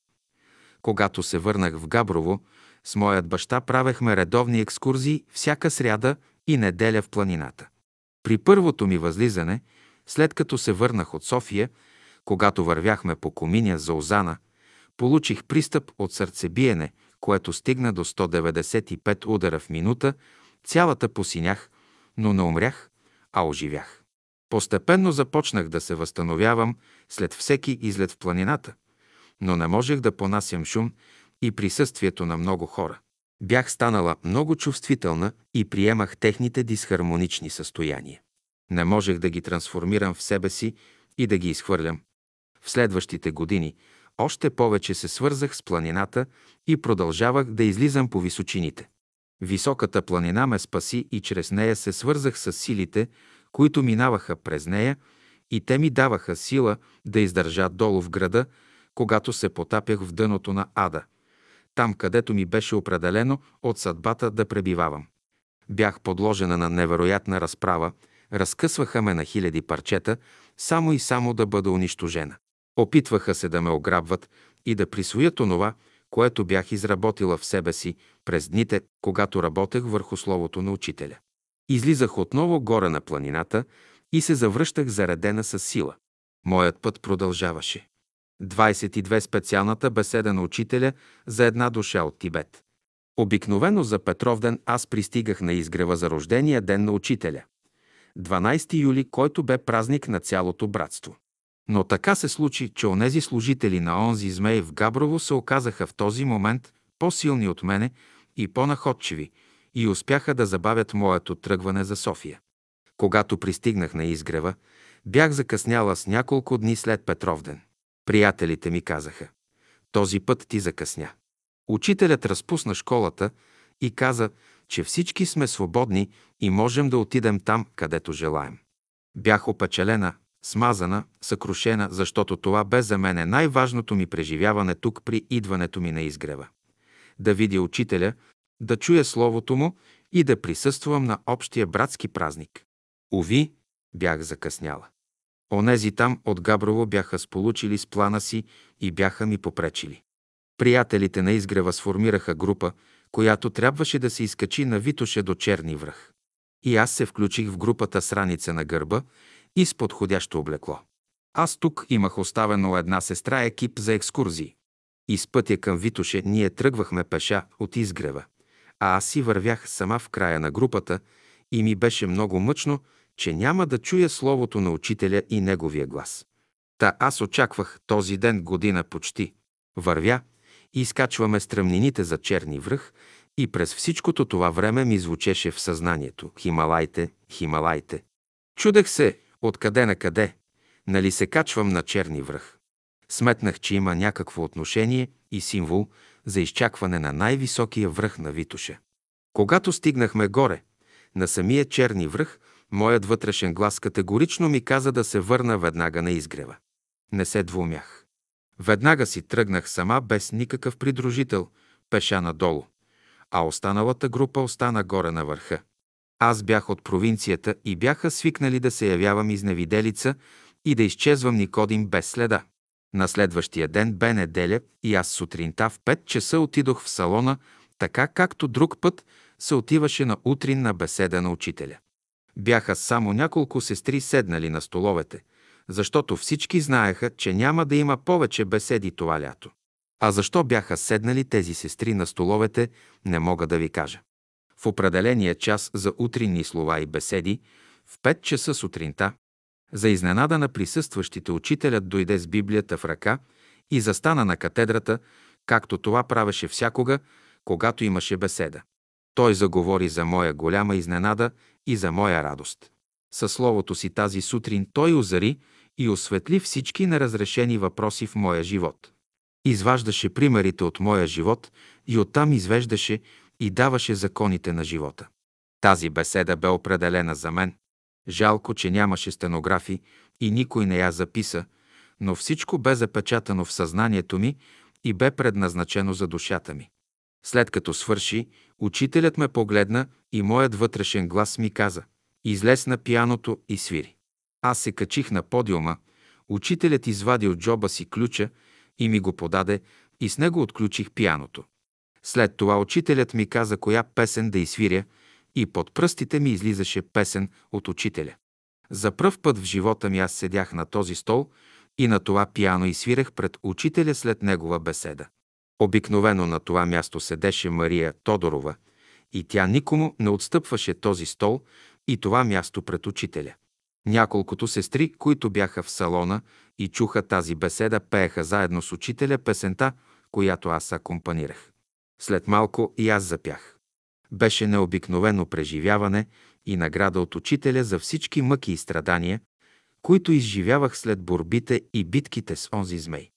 Когато се върнах в Габрово, с моят баща правехме редовни екскурзии всяка сряда и неделя в планината. При първото ми възлизане, след като се върнах от София, когато вървяхме по коминя за Озана, получих пристъп от сърцебиене, което стигна до 195 удара в минута, цялата посинях, но не умрях, а оживях. Постепенно започнах да се възстановявам след всеки излет в планината, но не можех да понасям шум и присъствието на много хора. Бях станала много чувствителна и приемах техните дисхармонични състояния. Не можех да ги трансформирам в себе си и да ги изхвърлям. В следващите години още повече се свързах с планината и продължавах да излизам по височините. Високата планина ме спаси и чрез нея се свързах с силите, които минаваха през нея и те ми даваха сила да издържа долу в града, когато се потапях в дъното на ада, там където ми беше определено от съдбата да пребивавам. Бях подложена на невероятна разправа, разкъсваха ме на хиляди парчета, само и само да бъда унищожена. Опитваха се да ме ограбват и да присвоят онова, което бях изработила в себе си през дните, когато работех върху словото на учителя. Излизах отново горе на планината и се завръщах заредена с сила. Моят път продължаваше. 22 специалната беседа на учителя за една душа от Тибет. Обикновено за Петровден аз пристигах на изгрева за рождения ден на учителя. 12 юли, който бе празник на цялото братство. Но така се случи, че онези служители на онзи змей в Габрово се оказаха в този момент по-силни от мене и по-находчиви и успяха да забавят моето тръгване за София. Когато пристигнах на изгрева, бях закъсняла с няколко дни след Петровден. Приятелите ми казаха, този път ти закъсня. Учителят разпусна школата и каза, че всички сме свободни и можем да отидем там, където желаем. Бях опечелена, смазана, съкрушена, защото това бе за мене най-важното ми преживяване тук при идването ми на изгрева. Да видя учителя, да чуя словото му и да присъствам на общия братски празник. Ови, бях закъсняла. Онези там от Габрово бяха сполучили с плана си и бяха ми попречили. Приятелите на изгрева сформираха група, която трябваше да се изкачи на Витоше до Черни връх. И аз се включих в групата с раница на гърба и с подходящо облекло. Аз тук имах оставено една сестра екип за екскурзии. И с пътя към Витоше ние тръгвахме пеша от изгрева, а аз си вървях сама в края на групата и ми беше много мъчно, че няма да чуя словото на учителя и неговия глас. Та аз очаквах този ден година почти. Вървя, и изкачваме стръмнините за черни връх И през всичкото това време ми звучеше в съзнанието «Хималайте, Хималайте». Чудех се, откъде на къде, нали се качвам на черни връх. Сметнах, че има някакво отношение и символ за изчакване на най-високия връх на Витуша. Когато стигнахме горе, на самия черни връх, моят вътрешен глас категорично ми каза да се върна веднага на изгрева. Не се двумях. Веднага си тръгнах сама, без никакъв придружител, пеша надолу, а останалата група остана горе на върха. Аз бях от провинцията и бяха свикнали да се явявам изневиделица и да изчезвам Никодим без следа. На следващия ден бе неделя и аз сутринта в 5 часа отидох в салона, така както друг път се отиваше на утрин на беседа на учителя. Бяха само няколко сестри седнали на столовете, защото всички знаеха, че няма да има повече беседи това лято. А защо бяха седнали тези сестри на столовете, не мога да ви кажа. В определения час за утринни слова и беседи, в 5 часа сутринта, за изненада на присъстващите учителят дойде с Библията в ръка и застана на катедрата, както това правеше всякога, когато имаше беседа. Той заговори за моя голяма изненада и за моя радост. Със словото си тази сутрин той озари и осветли всички неразрешени въпроси в моя живот. Изваждаше примерите от моя живот и оттам извеждаше и даваше законите на живота. Тази беседа бе определена за мен. Жалко, че нямаше стенографи и никой не я записа, но всичко бе запечатано в съзнанието ми и бе предназначено за душата ми. След като свърши, учителят ме погледна и моят вътрешен глас ми каза «Излез на пияното и свири». Аз се качих на подиума, учителят извади от джоба си ключа и ми го подаде и с него отключих пияното. След това учителят ми каза коя песен да изсвиря и под пръстите ми излизаше песен от учителя. За пръв път в живота ми аз седях на този стол и на това пияно и свирах пред учителя след негова беседа. Обикновено на това място седеше Мария Тодорова и тя никому не отстъпваше този стол и това място пред учителя. Няколкото сестри, които бяха в салона и чуха тази беседа, пееха заедно с учителя песента, която аз акомпанирах. След малко и аз запях. Беше необикновено преживяване и награда от учителя за всички мъки и страдания, които изживявах след борбите и битките с онзи змей.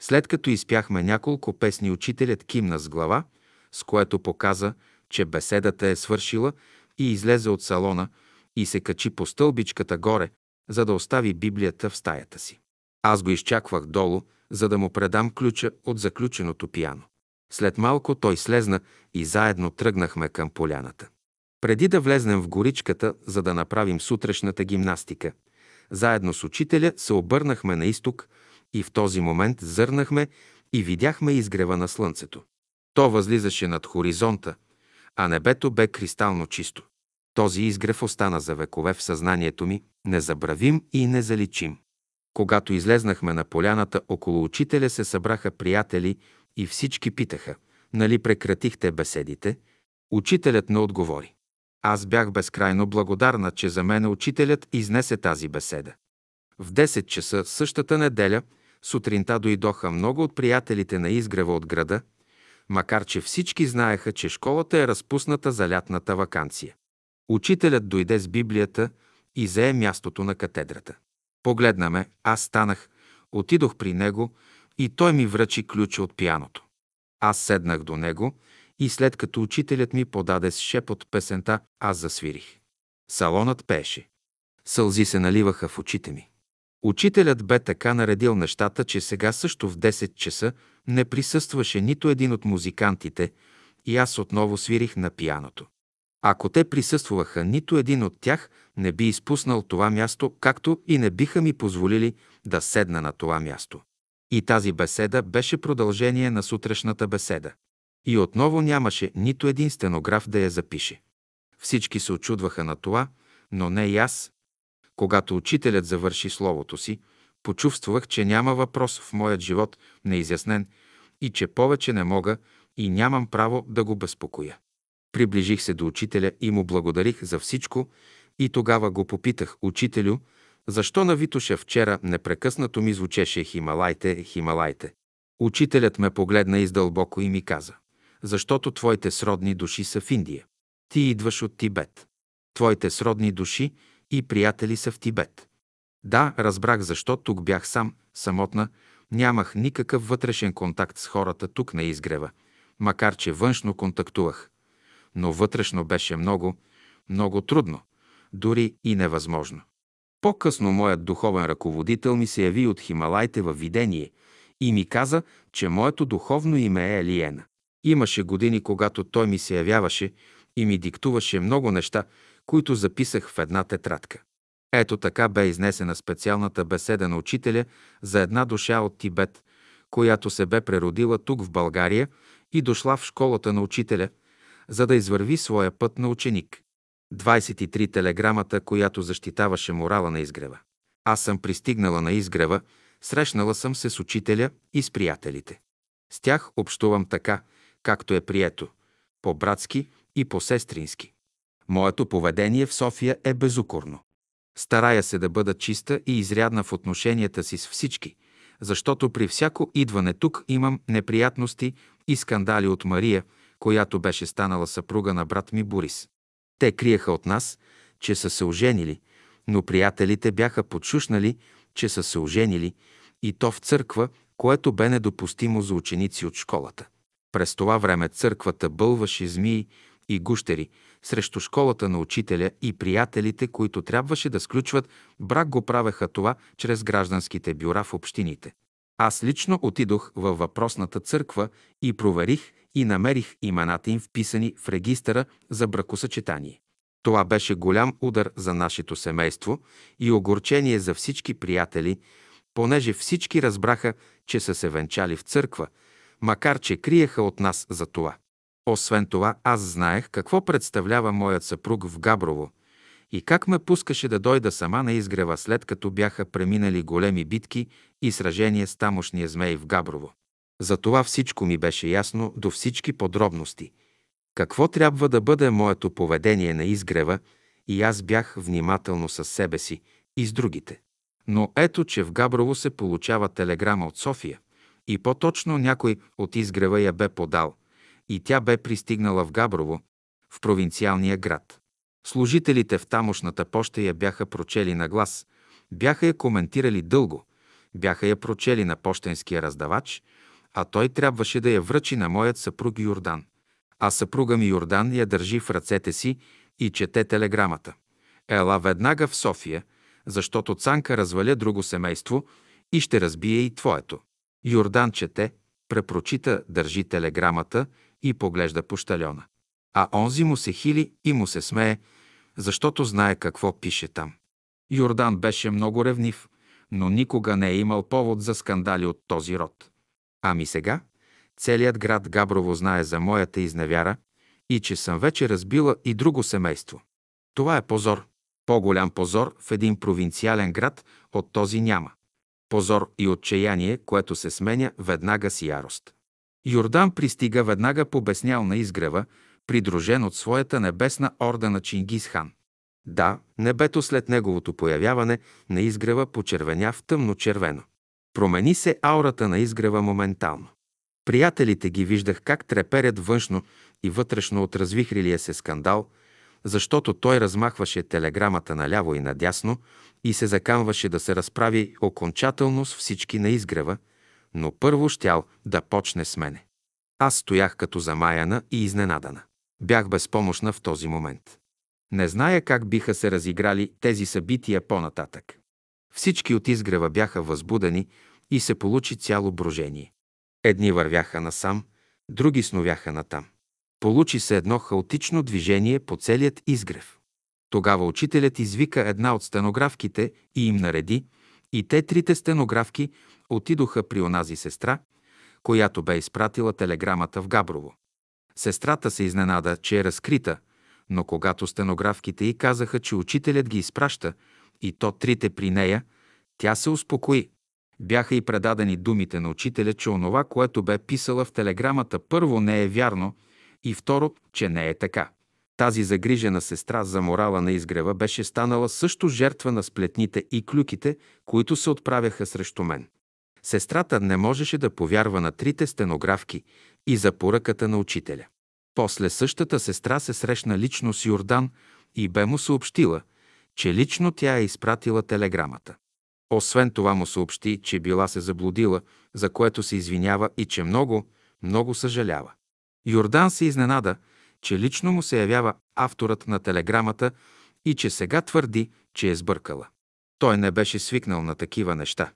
След като изпяхме няколко песни, учителят кимна с глава, с което показа, че беседата е свършила и излезе от салона и се качи по стълбичката горе, за да остави Библията в стаята си. Аз го изчаквах долу, за да му предам ключа от заключеното пияно. След малко той слезна и заедно тръгнахме към поляната. Преди да влезнем в горичката, за да направим сутрешната гимнастика, заедно с учителя се обърнахме на изток и в този момент зърнахме и видяхме изгрева на слънцето. То възлизаше над хоризонта, а небето бе кристално чисто. Този изгрев остана за векове в съзнанието ми, незабравим и незаличим. Когато излезнахме на поляната, около учителя се събраха приятели и всички питаха, нали прекратихте беседите? Учителят не отговори. Аз бях безкрайно благодарна, че за мен учителят изнесе тази беседа. В 10 часа същата неделя сутринта дойдоха много от приятелите на изгрева от града, макар че всички знаеха, че школата е разпусната за лятната вакансия. Учителят дойде с Библията и зае мястото на катедрата. Погледна ме, аз станах, отидох при него и той ми връчи ключа от пияното. Аз седнах до него и след като учителят ми подаде с шепот песента, аз засвирих. Салонът пеше. Сълзи се наливаха в очите ми. Учителят бе така наредил нещата, че сега също в 10 часа не присъстваше нито един от музикантите и аз отново свирих на пияното. Ако те присъстваха, нито един от тях не би изпуснал това място, както и не биха ми позволили да седна на това място. И тази беседа беше продължение на сутрешната беседа. И отново нямаше нито един стенограф да я запише. Всички се очудваха на това, но не и аз. Когато учителят завърши словото си, почувствах, че няма въпрос в моят живот неизяснен и че повече не мога и нямам право да го безпокоя. Приближих се до учителя и му благодарих за всичко и тогава го попитах, учителю, защо на Витоша вчера непрекъснато ми звучеше Хималайте, Хималайте. Учителят ме погледна издълбоко и ми каза, защото твоите сродни души са в Индия. Ти идваш от Тибет. Твоите сродни души и приятели са в Тибет. Да, разбрах защо тук бях сам, самотна, нямах никакъв вътрешен контакт с хората тук на изгрева, макар че външно контактувах. Но вътрешно беше много, много трудно, дори и невъзможно. По-късно моят духовен ръководител ми се яви от Хималайте във видение и ми каза, че моето духовно име е Елиена. Имаше години, когато той ми се явяваше и ми диктуваше много неща, които записах в една тетрадка. Ето така бе изнесена специалната беседа на учителя за една душа от Тибет, която се бе преродила тук в България и дошла в школата на учителя, за да извърви своя път на ученик. 23 телеграмата, която защитаваше морала на изгрева. Аз съм пристигнала на изгрева, срещнала съм се с учителя и с приятелите. С тях общувам така, както е прието, по-братски и по-сестрински. Моето поведение в София е безукорно. Старая се да бъда чиста и изрядна в отношенията си с всички, защото при всяко идване тук имам неприятности и скандали от Мария, която беше станала съпруга на брат ми Борис. Те криеха от нас, че са се оженили, но приятелите бяха подшушнали, че са се оженили и то в църква, което бе недопустимо за ученици от школата. През това време църквата бълваше змии и гущери срещу школата на учителя и приятелите, които трябваше да сключват брак го правеха това чрез гражданските бюра в общините. Аз лично отидох във въпросната църква и проверих и намерих имената им вписани в регистъра за бракосъчетание. Това беше голям удар за нашето семейство и огорчение за всички приятели, понеже всички разбраха, че са се венчали в църква, макар че криеха от нас за това. Освен това, аз знаех какво представлява моят съпруг в Габрово и как ме пускаше да дойда сама на изгрева, след като бяха преминали големи битки и сражения с тамошния змей в Габрово. За това всичко ми беше ясно до всички подробности. Какво трябва да бъде моето поведение на изгрева и аз бях внимателно със себе си и с другите. Но ето, че в Габрово се получава телеграма от София и по-точно някой от изгрева я бе подал и тя бе пристигнала в Габрово, в провинциалния град. Служителите в тамошната поща я бяха прочели на глас, бяха я коментирали дълго, бяха я прочели на пощенския раздавач – а той трябваше да я връчи на моят съпруг Йордан. А съпруга ми Йордан я държи в ръцете си и чете телеграмата. Ела веднага в София, защото Цанка разваля друго семейство и ще разбие и твоето. Йордан чете, препрочита, държи телеграмата и поглежда по щальона. А онзи му се хили и му се смее, защото знае какво пише там. Йордан беше много ревнив, но никога не е имал повод за скандали от този род. Ами сега, целият град Габрово знае за моята изневяра и че съм вече разбила и друго семейство. Това е позор. По-голям позор в един провинциален град от този няма. Позор и отчаяние, което се сменя веднага с ярост. Йордан пристига веднага побеснял на изгрева, придружен от своята небесна орда на Чингис хан. Да, небето след неговото появяване на изгрева почервеня в тъмно червено. Промени се аурата на изгрева моментално. Приятелите ги виждах как треперят външно и вътрешно от развихрилия се скандал, защото той размахваше телеграмата наляво и надясно и се закамваше да се разправи окончателно с всички на изгрева, но първо щял да почне с мене. Аз стоях като замаяна и изненадана. Бях безпомощна в този момент. Не зная как биха се разиграли тези събития по-нататък. Всички от изгрева бяха възбудени и се получи цяло брожение. Едни вървяха насам, други сновяха натам. Получи се едно хаотично движение по целият изгрев. Тогава учителят извика една от стенографките и им нареди, и те трите стенографки отидоха при онази сестра, която бе изпратила телеграмата в Габрово. Сестрата се изненада, че е разкрита, но когато стенографките й казаха, че учителят ги изпраща, и то трите при нея, тя се успокои. Бяха и предадени думите на учителя, че онова, което бе писала в телеграмата, първо не е вярно и второ, че не е така. Тази загрижена сестра за морала на изгрева беше станала също жертва на сплетните и клюките, които се отправяха срещу мен. Сестрата не можеше да повярва на трите стенографки и за поръката на учителя. После същата сестра се срещна лично с Йордан и бе му съобщила, че лично тя е изпратила телеграмата. Освен това му съобщи, че била се заблудила, за което се извинява и че много, много съжалява. Йордан се изненада, че лично му се явява авторът на телеграмата и че сега твърди, че е сбъркала. Той не беше свикнал на такива неща.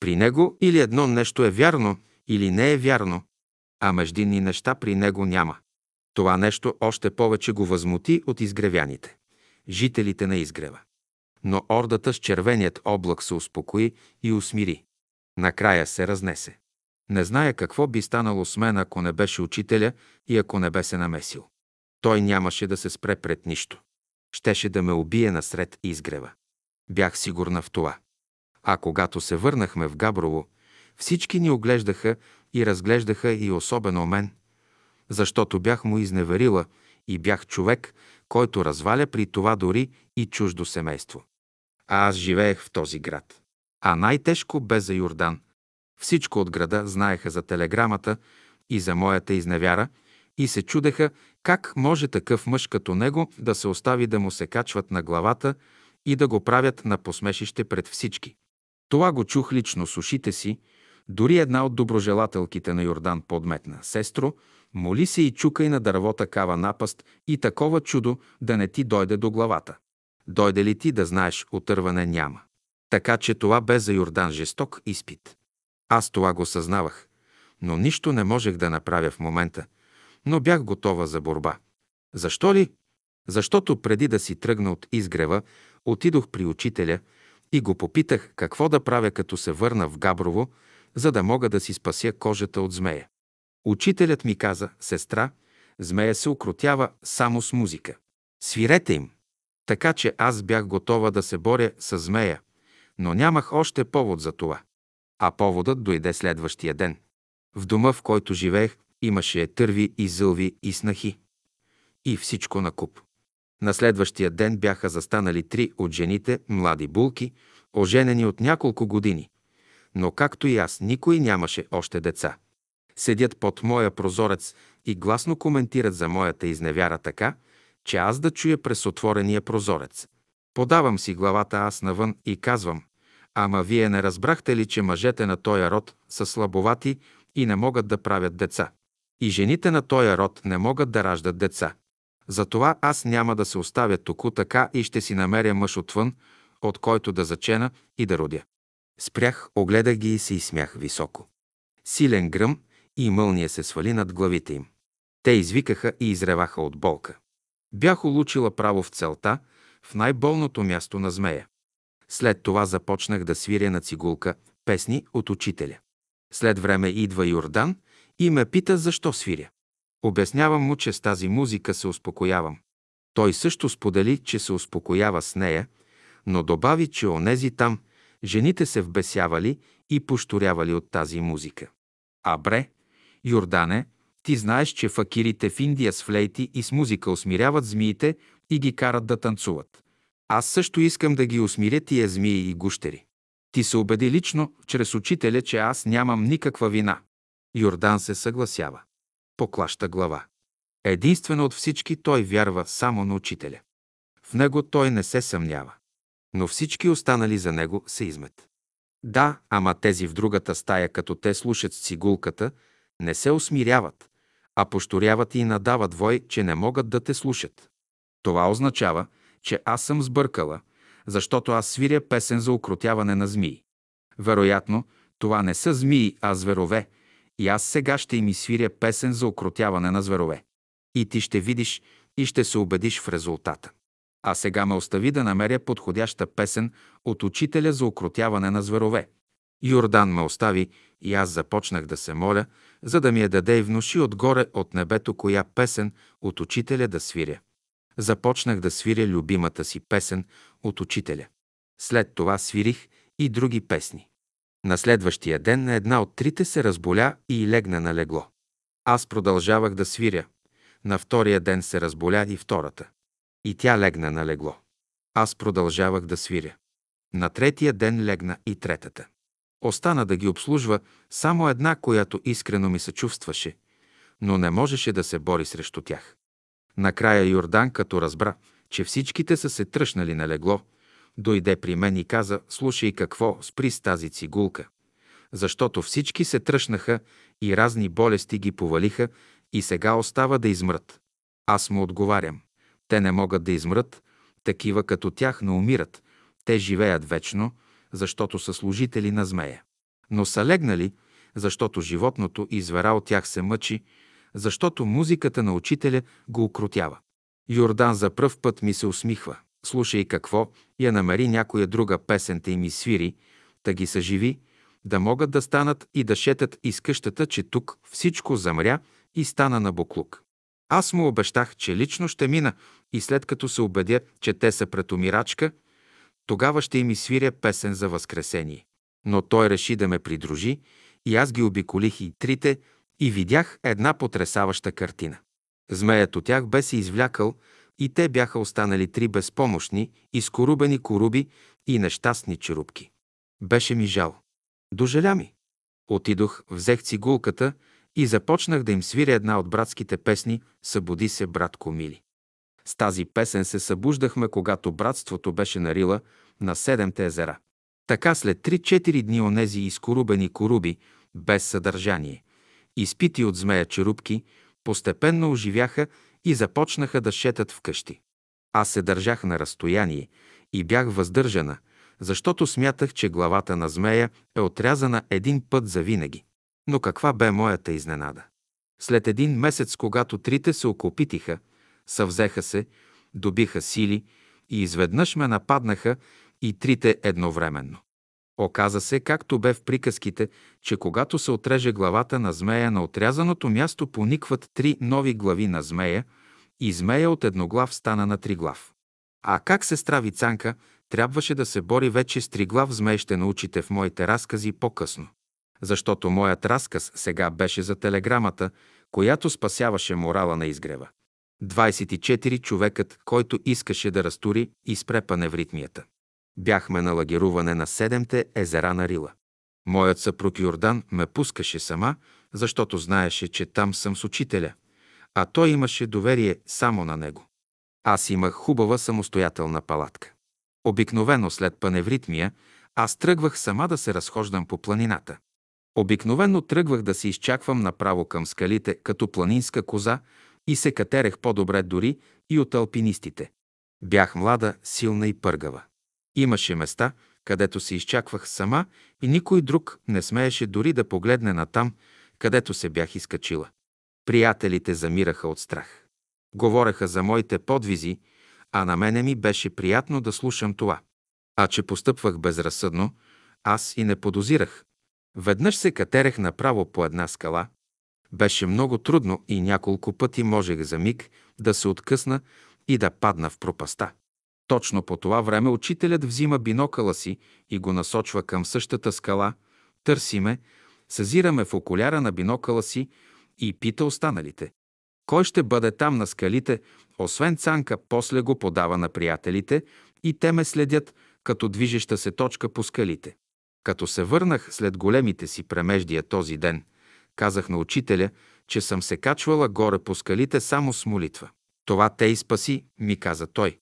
При него или едно нещо е вярно, или не е вярно, а междинни неща при него няма. Това нещо още повече го възмути от изгревяните, жителите на изгрева. Но ордата с червеният облак се успокои и усмири. Накрая се разнесе. Не зная какво би станало с мен, ако не беше учителя и ако не бе се намесил. Той нямаше да се спре пред нищо. Щеше да ме убие насред изгрева. Бях сигурна в това. А когато се върнахме в Габрово, всички ни оглеждаха и разглеждаха и особено мен, защото бях му изневерила и бях човек, който разваля при това дори и чуждо семейство. А аз живеех в този град. А най-тежко бе за Йордан. Всичко от града знаеха за телеграмата и за моята изневяра и се чудеха как може такъв мъж като него да се остави да му се качват на главата и да го правят на посмешище пред всички. Това го чух лично с ушите си, дори една от доброжелателките на Йордан подметна. Сестро, моли се и чукай на дърво такава напаст и такова чудо да не ти дойде до главата. Дойде ли ти да знаеш, отърване няма. Така че това бе за Йордан жесток изпит. Аз това го съзнавах, но нищо не можех да направя в момента, но бях готова за борба. Защо ли? Защото преди да си тръгна от изгрева, отидох при учителя и го попитах какво да правя, като се върна в Габрово, за да мога да си спася кожата от змея. Учителят ми каза, сестра, змея се укротява само с музика. Свирете им. Така че аз бях готова да се боря с змея, но нямах още повод за това. А поводът дойде следващия ден. В дома, в който живеех, имаше търви и зълви и снахи. И всичко на куп. На следващия ден бяха застанали три от жените, млади булки, оженени от няколко години. Но както и аз, никой нямаше още деца. Седят под моя прозорец и гласно коментират за моята изневяра така, че аз да чуя през отворения прозорец. Подавам си главата аз навън и казвам, ама вие не разбрахте ли, че мъжете на този род са слабовати и не могат да правят деца? И жените на този род не могат да раждат деца. Затова аз няма да се оставя току така и ще си намеря мъж отвън, от който да зачена и да родя. Спрях, огледах ги и се изсмях високо. Силен гръм и мълния се свали над главите им. Те извикаха и изреваха от болка. Бях улучила право в целта, в най-болното място на змея. След това започнах да свиря на цигулка песни от учителя. След време идва Йордан и ме пита защо свиря. Обяснявам му, че с тази музика се успокоявам. Той също сподели, че се успокоява с нея, но добави, че онези там жените се вбесявали и пошторявали от тази музика. А бре, Йордане, ти знаеш, че факирите в Индия с флейти и с музика усмиряват змиите и ги карат да танцуват. Аз също искам да ги усмиря тия змии и гущери. Ти се убеди лично, чрез учителя, че аз нямам никаква вина. Йордан се съгласява. Поклаща глава. Единствено от всички той вярва само на учителя. В него той не се съмнява. Но всички останали за него се измет. Да, ама тези в другата стая, като те слушат с цигулката, не се усмиряват, а пошторяват и надават вой, че не могат да те слушат. Това означава, че аз съм сбъркала, защото аз свиря песен за укротяване на змии. Вероятно, това не са змии, а зверове, и аз сега ще им свиря песен за укротяване на зверове. И ти ще видиш и ще се убедиш в резултата. А сега ме остави да намеря подходяща песен от учителя за укротяване на зверове. Йордан ме остави и аз започнах да се моля, за да ми я даде и внуши отгоре от небето коя песен от учителя да свиря. Започнах да свиря любимата си песен от учителя. След това свирих и други песни. На следващия ден една от трите се разболя и легна на легло. Аз продължавах да свиря. На втория ден се разболя и втората. И тя легна на легло. Аз продължавах да свиря. На третия ден легна и третата. Остана да ги обслужва само една, която искрено ми се чувстваше, но не можеше да се бори срещу тях. Накрая Йордан, като разбра, че всичките са се тръщнали на легло, дойде при мен и каза, слушай какво, спри с тази цигулка, защото всички се тръщнаха и разни болести ги повалиха и сега остава да измрат. Аз му отговарям, те не могат да измрат, такива като тях не умират, те живеят вечно, защото са служители на змея. Но са легнали, защото животното и звера от тях се мъчи, защото музиката на учителя го укротява. Йордан за пръв път ми се усмихва. Слушай какво, я намери някоя друга песента и ми свири, да ги съживи, да могат да станат и да шетат из къщата, че тук всичко замря и стана на буклук. Аз му обещах, че лично ще мина и след като се убедя, че те са пред умирачка, тогава ще им свиря песен за възкресение. Но той реши да ме придружи и аз ги обиколих и трите и видях една потрясаваща картина. Змеят от тях бе се извлякал и те бяха останали три безпомощни, изкорубени коруби и нещастни черупки. Беше ми жал. Дожаля ми. Отидох, взех цигулката и започнах да им свиря една от братските песни «Събуди се, братко мили». С тази песен се събуждахме, когато братството беше на Рила на Седемте езера. Така след 3-4 дни онези изкорубени коруби, без съдържание, изпити от змея черупки, постепенно оживяха и започнаха да шетат вкъщи. Аз се държах на разстояние и бях въздържана, защото смятах, че главата на змея е отрязана един път за винаги. Но каква бе моята изненада? След един месец, когато трите се окопитиха, съвзеха се, добиха сили и изведнъж ме нападнаха и трите едновременно. Оказа се, както бе в приказките, че когато се отреже главата на змея, на отрязаното място поникват три нови глави на змея и змея от едноглав стана на триглав. А как се страви Цанка, трябваше да се бори вече с триглав змей, ще научите в моите разкази по-късно. Защото моят разказ сега беше за телеграмата, която спасяваше морала на изгрева. 24 човекът, който искаше да разтури и спре паневритмията. Бяхме на лагеруване на седемте езера на Рила. Моят съпруг Йордан ме пускаше сама, защото знаеше, че там съм с учителя, а той имаше доверие само на него. Аз имах хубава самостоятелна палатка. Обикновено след паневритмия аз тръгвах сама да се разхождам по планината. Обикновено тръгвах да се изчаквам направо към скалите, като планинска коза и се катерех по-добре дори и от алпинистите. Бях млада, силна и пъргава. Имаше места, където се изчаквах сама и никой друг не смееше дори да погледне на там, където се бях изкачила. Приятелите замираха от страх. Говореха за моите подвизи, а на мене ми беше приятно да слушам това. А че постъпвах безразсъдно, аз и не подозирах. Веднъж се катерех направо по една скала. Беше много трудно и няколко пъти можех за миг да се откъсна и да падна в пропаста. Точно по това време учителят взима бинокъла си и го насочва към същата скала, търси ме, съзираме в окуляра на бинокъла си и пита останалите. Кой ще бъде там на скалите, освен Цанка, после го подава на приятелите и те ме следят като движеща се точка по скалите. Като се върнах след големите си премеждия този ден, казах на учителя, че съм се качвала горе по скалите само с молитва. Това те и спаси, ми каза той.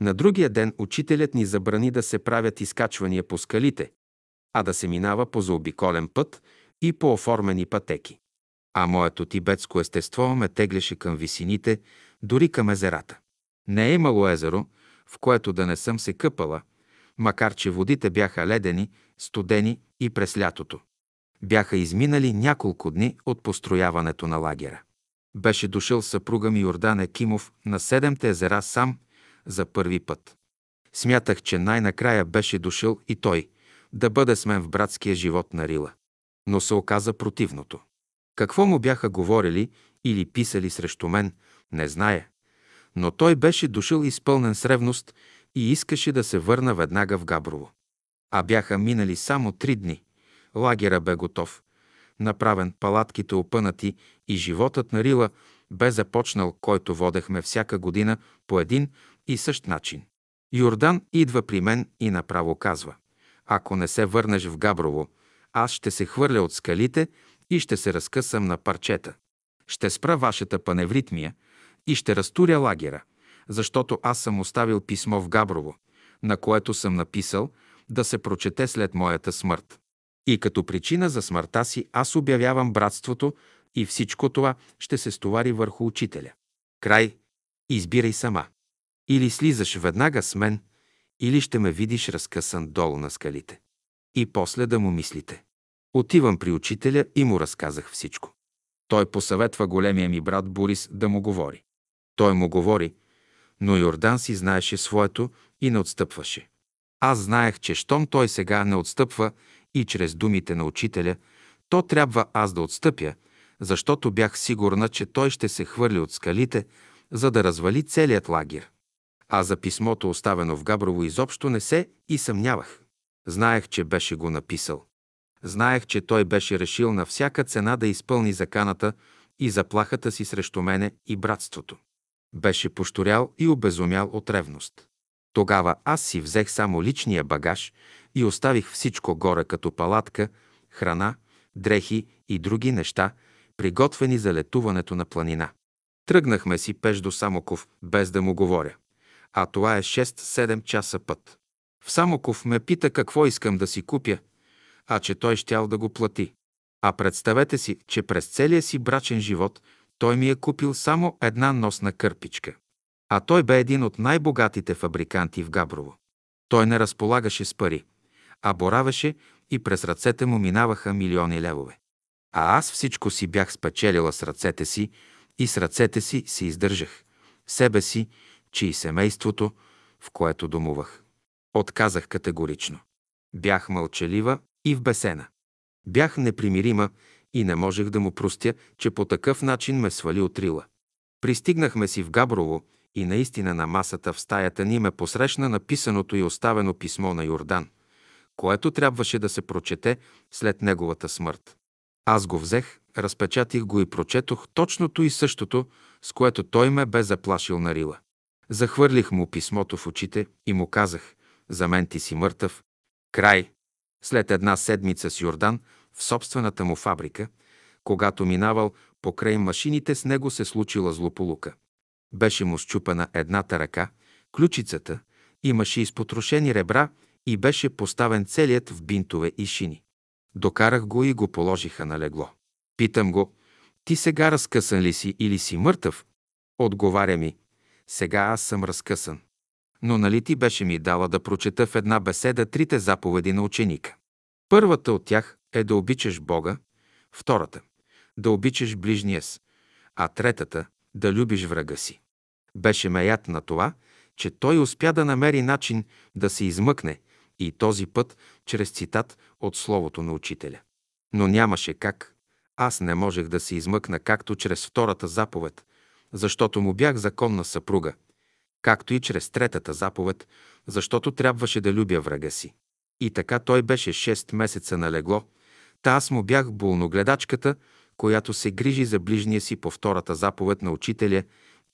На другия ден учителят ни забрани да се правят изкачвания по скалите, а да се минава по заобиколен път и по оформени пътеки. А моето тибетско естество ме теглеше към висините, дори към езерата. Не е имало езеро, в което да не съм се къпала, макар че водите бяха ледени, студени и през лятото. Бяха изминали няколко дни от построяването на лагера. Беше дошъл съпруга ми Йордан Екимов на Седемте езера сам за първи път. Смятах, че най-накрая беше дошъл и той да бъде с мен в братския живот на Рила. Но се оказа противното. Какво му бяха говорили или писали срещу мен, не знае. Но той беше дошъл изпълнен с ревност и искаше да се върна веднага в Габрово. А бяха минали само три дни. Лагера бе готов. Направен, палатките опънати и животът на Рила бе започнал, който водехме всяка година по един и същ начин. Йордан идва при мен и направо казва, ако не се върнеш в Габрово, аз ще се хвърля от скалите и ще се разкъсам на парчета. Ще спра вашата паневритмия и ще разтуря лагера, защото аз съм оставил писмо в Габрово, на което съм написал да се прочете след моята смърт. И като причина за смъртта си аз обявявам братството и всичко това ще се стовари върху учителя. Край. Избирай сама. Или слизаш веднага с мен, или ще ме видиш разкъсан долу на скалите. И после да му мислите. Отивам при учителя и му разказах всичко. Той посъветва големия ми брат Борис да му говори. Той му говори, но Йордан си знаеше своето и не отстъпваше. Аз знаех, че щом той сега не отстъпва и чрез думите на учителя, то трябва аз да отстъпя, защото бях сигурна, че той ще се хвърли от скалите, за да развали целият лагер. А за писмото, оставено в Габрово, изобщо не се и съмнявах. Знаех, че беше го написал. Знаех, че той беше решил на всяка цена да изпълни заканата и заплахата си срещу мене и братството. Беше пошторял и обезумял от ревност. Тогава аз си взех само личния багаж и оставих всичко горе като палатка, храна, дрехи и други неща, приготвени за летуването на планина. Тръгнахме си пеш до Самоков, без да му говоря. А това е 6-7 часа път. В Самоков ме пита какво искам да си купя, а че той щял да го плати. А представете си, че през целия си брачен живот той ми е купил само една носна кърпичка. А той бе един от най-богатите фабриканти в Габрово. Той не разполагаше с пари, а боравеше и през ръцете му минаваха милиони левове. А аз всичко си бях спечелила с ръцете си и с ръцете си се издържах. Себе си, че и семейството, в което домувах. Отказах категорично. Бях мълчалива и в бесена. Бях непримирима и не можех да му простя, че по такъв начин ме свали от рила. Пристигнахме си в Габрово и наистина на масата в стаята ни ме посрещна написаното и оставено писмо на Йордан, което трябваше да се прочете след неговата смърт. Аз го взех, разпечатих го и прочетох точното и същото, с което той ме бе заплашил на рила. Захвърлих му писмото в очите и му казах, за мен ти си мъртъв. Край. След една седмица с Йордан в собствената му фабрика, когато минавал покрай машините, с него се случила злополука. Беше му щупена едната ръка, ключицата, имаше изпотрошени ребра и беше поставен целият в бинтове и шини. Докарах го и го положиха на легло. Питам го, ти сега разкъсан ли си или си мъртъв? Отговаря ми, сега аз съм разкъсан. Но нали ти беше ми дала да прочета в една беседа трите заповеди на ученика? Първата от тях е да обичаш Бога, втората – да обичаш ближния с, а третата – да любиш врага си. Беше меят на това, че той успя да намери начин да се измъкне и този път чрез цитат от Словото на Учителя. Но нямаше как. Аз не можех да се измъкна както чрез втората заповед, защото му бях законна съпруга, както и чрез третата заповед, защото трябваше да любя врага си. И така той беше 6 месеца на легло, та аз му бях болногледачката, която се грижи за ближния си по втората заповед на учителя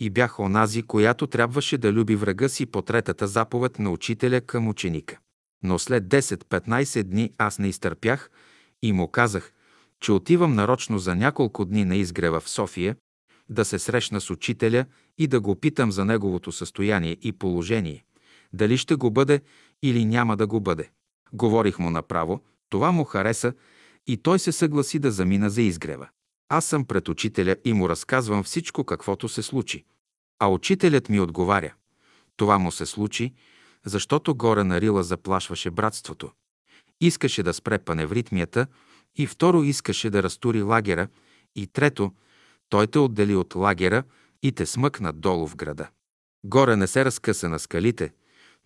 и бях онази, която трябваше да люби врага си по третата заповед на учителя към ученика. Но след 10-15 дни аз не изтърпях и му казах, че отивам нарочно за няколко дни на изгрева в София, да се срещна с учителя и да го питам за неговото състояние и положение, дали ще го бъде или няма да го бъде. Говорих му направо, това му хареса и той се съгласи да замина за изгрева. Аз съм пред учителя и му разказвам всичко, каквото се случи. А учителят ми отговаря. Това му се случи, защото горе на Рила заплашваше братството. Искаше да спре паневритмията и второ искаше да разтури лагера и трето, той те отдели от лагера и те смъкна долу в града. Горе не се разкъса на скалите,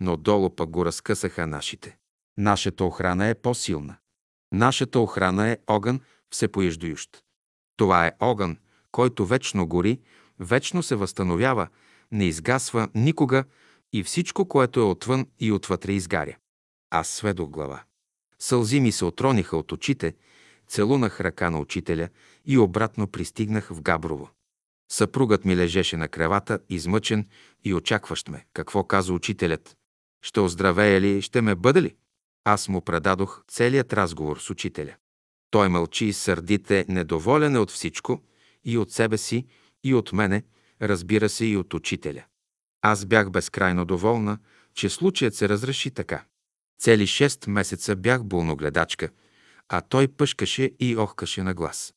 но долу пък го разкъсаха нашите. Нашата охрана е по-силна. Нашата охрана е огън всепоеждующ. Това е огън, който вечно гори, вечно се възстановява, не изгасва никога и всичко, което е отвън и отвътре изгаря. Аз сведох глава. Сълзи ми се отрониха от очите, целунах ръка на учителя и обратно пристигнах в Габрово. Съпругът ми лежеше на кревата, измъчен и очакващ ме. Какво каза учителят? Ще оздравея ли, ще ме бъде ли? Аз му предадох целият разговор с учителя. Той мълчи, сърдите, недоволен е от всичко, и от себе си, и от мене, разбира се, и от учителя. Аз бях безкрайно доволна, че случаят се разреши така. Цели шест месеца бях болногледачка, а той пъшкаше и охкаше на глас.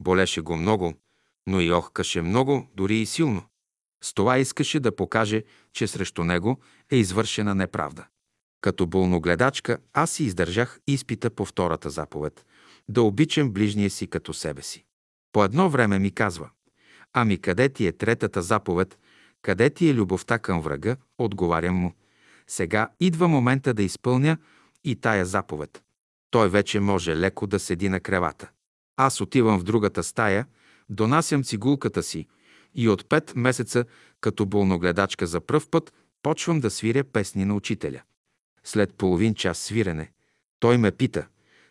Болеше го много, но и охкаше много, дори и силно. С това искаше да покаже, че срещу него е извършена неправда. Като болногледачка аз си издържах изпита по втората заповед – да обичам ближния си като себе си. По едно време ми казва – ами къде ти е третата заповед, къде ти е любовта към врага, отговарям му. Сега идва момента да изпълня и тая заповед. Той вече може леко да седи на кревата. Аз отивам в другата стая, донасям цигулката си и от пет месеца, като болногледачка за пръв път, почвам да свиря песни на учителя. След половин час свирене, той ме пита,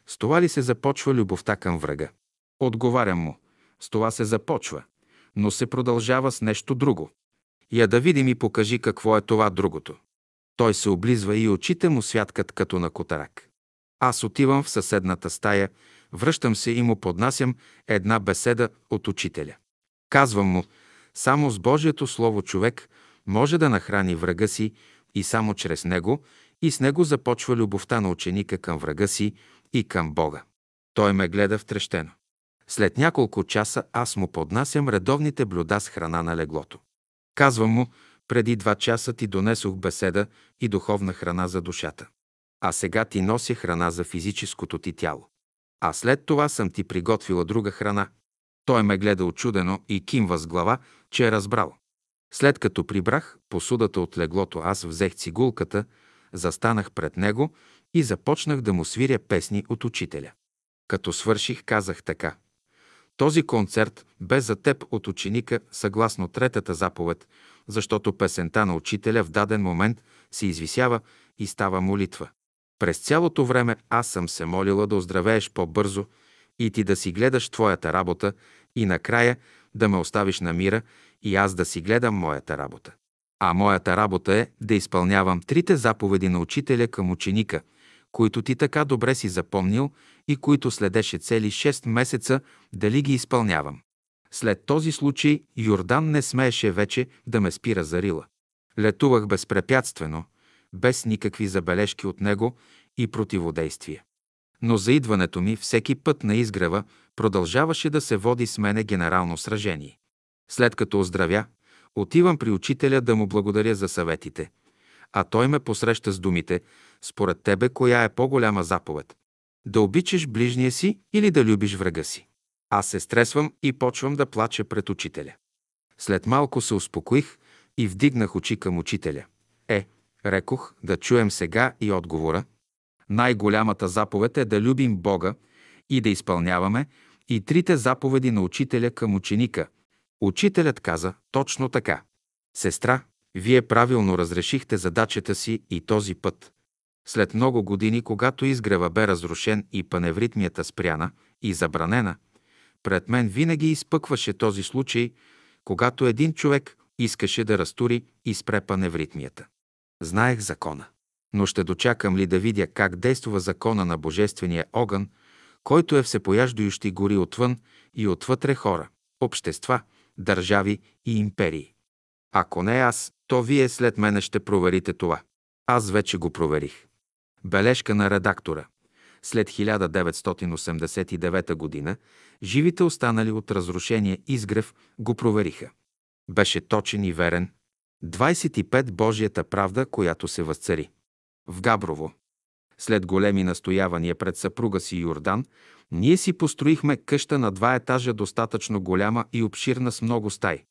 с това ли се започва любовта към врага? Отговарям му, с това се започва, но се продължава с нещо друго. Я да видим и покажи какво е това другото. Той се облизва и очите му святкат като на котарак. Аз отивам в съседната стая, връщам се и му поднасям една беседа от учителя. Казвам му, само с Божието Слово човек може да нахрани врага си и само чрез него и с него започва любовта на ученика към врага си и към Бога. Той ме гледа втрещено. След няколко часа аз му поднасям редовните блюда с храна на леглото. Казвам му, преди два часа ти донесох беседа и духовна храна за душата. А сега ти нося храна за физическото ти тяло. А след това съм ти приготвила друга храна. Той ме гледа очудено и кимва с глава, че е разбрал. След като прибрах посудата от леглото, аз взех цигулката, застанах пред него и започнах да му свиря песни от учителя. Като свърших, казах така. Този концерт бе за теб от ученика съгласно третата заповед, защото песента на учителя в даден момент се извисява и става молитва. През цялото време аз съм се молила да оздравееш по-бързо и ти да си гледаш твоята работа и накрая да ме оставиш на мира и аз да си гледам моята работа. А моята работа е да изпълнявам трите заповеди на учителя към ученика, които ти така добре си запомнил и които следеше цели 6 месеца дали ги изпълнявам. След този случай Йордан не смееше вече да ме спира за рила. Летувах безпрепятствено, без никакви забележки от него и противодействие. Но за идването ми всеки път на изгрева продължаваше да се води с мене генерално сражение. След като оздравя, отивам при учителя да му благодаря за съветите, а той ме посреща с думите «Според тебе, коя е по-голяма заповед? Да обичаш ближния си или да любиш врага си?» Аз се стресвам и почвам да плача пред учителя. След малко се успокоих и вдигнах очи към учителя. Е, рекох, да чуем сега и отговора. Най-голямата заповед е да любим Бога и да изпълняваме и трите заповеди на учителя към ученика. Учителят каза точно така. Сестра, вие правилно разрешихте задачата си и този път. След много години, когато изгрева бе разрушен и паневритмията спряна и забранена, пред мен винаги изпъкваше този случай, когато един човек искаше да разтури и спре паневритмията. Знаех закона. Но ще дочакам ли да видя как действа закона на Божествения огън, който е всепояждующи гори отвън и отвътре хора, общества, държави и империи. Ако не аз, то вие след мене ще проверите това. Аз вече го проверих. Бележка на редактора. След 1989 г. живите останали от разрушение изгрев го провериха. Беше точен и верен. 25 Божията правда, която се възцари. В Габрово. След големи настоявания пред съпруга си Йордан, ние си построихме къща на два етажа, достатъчно голяма и обширна с много стаи.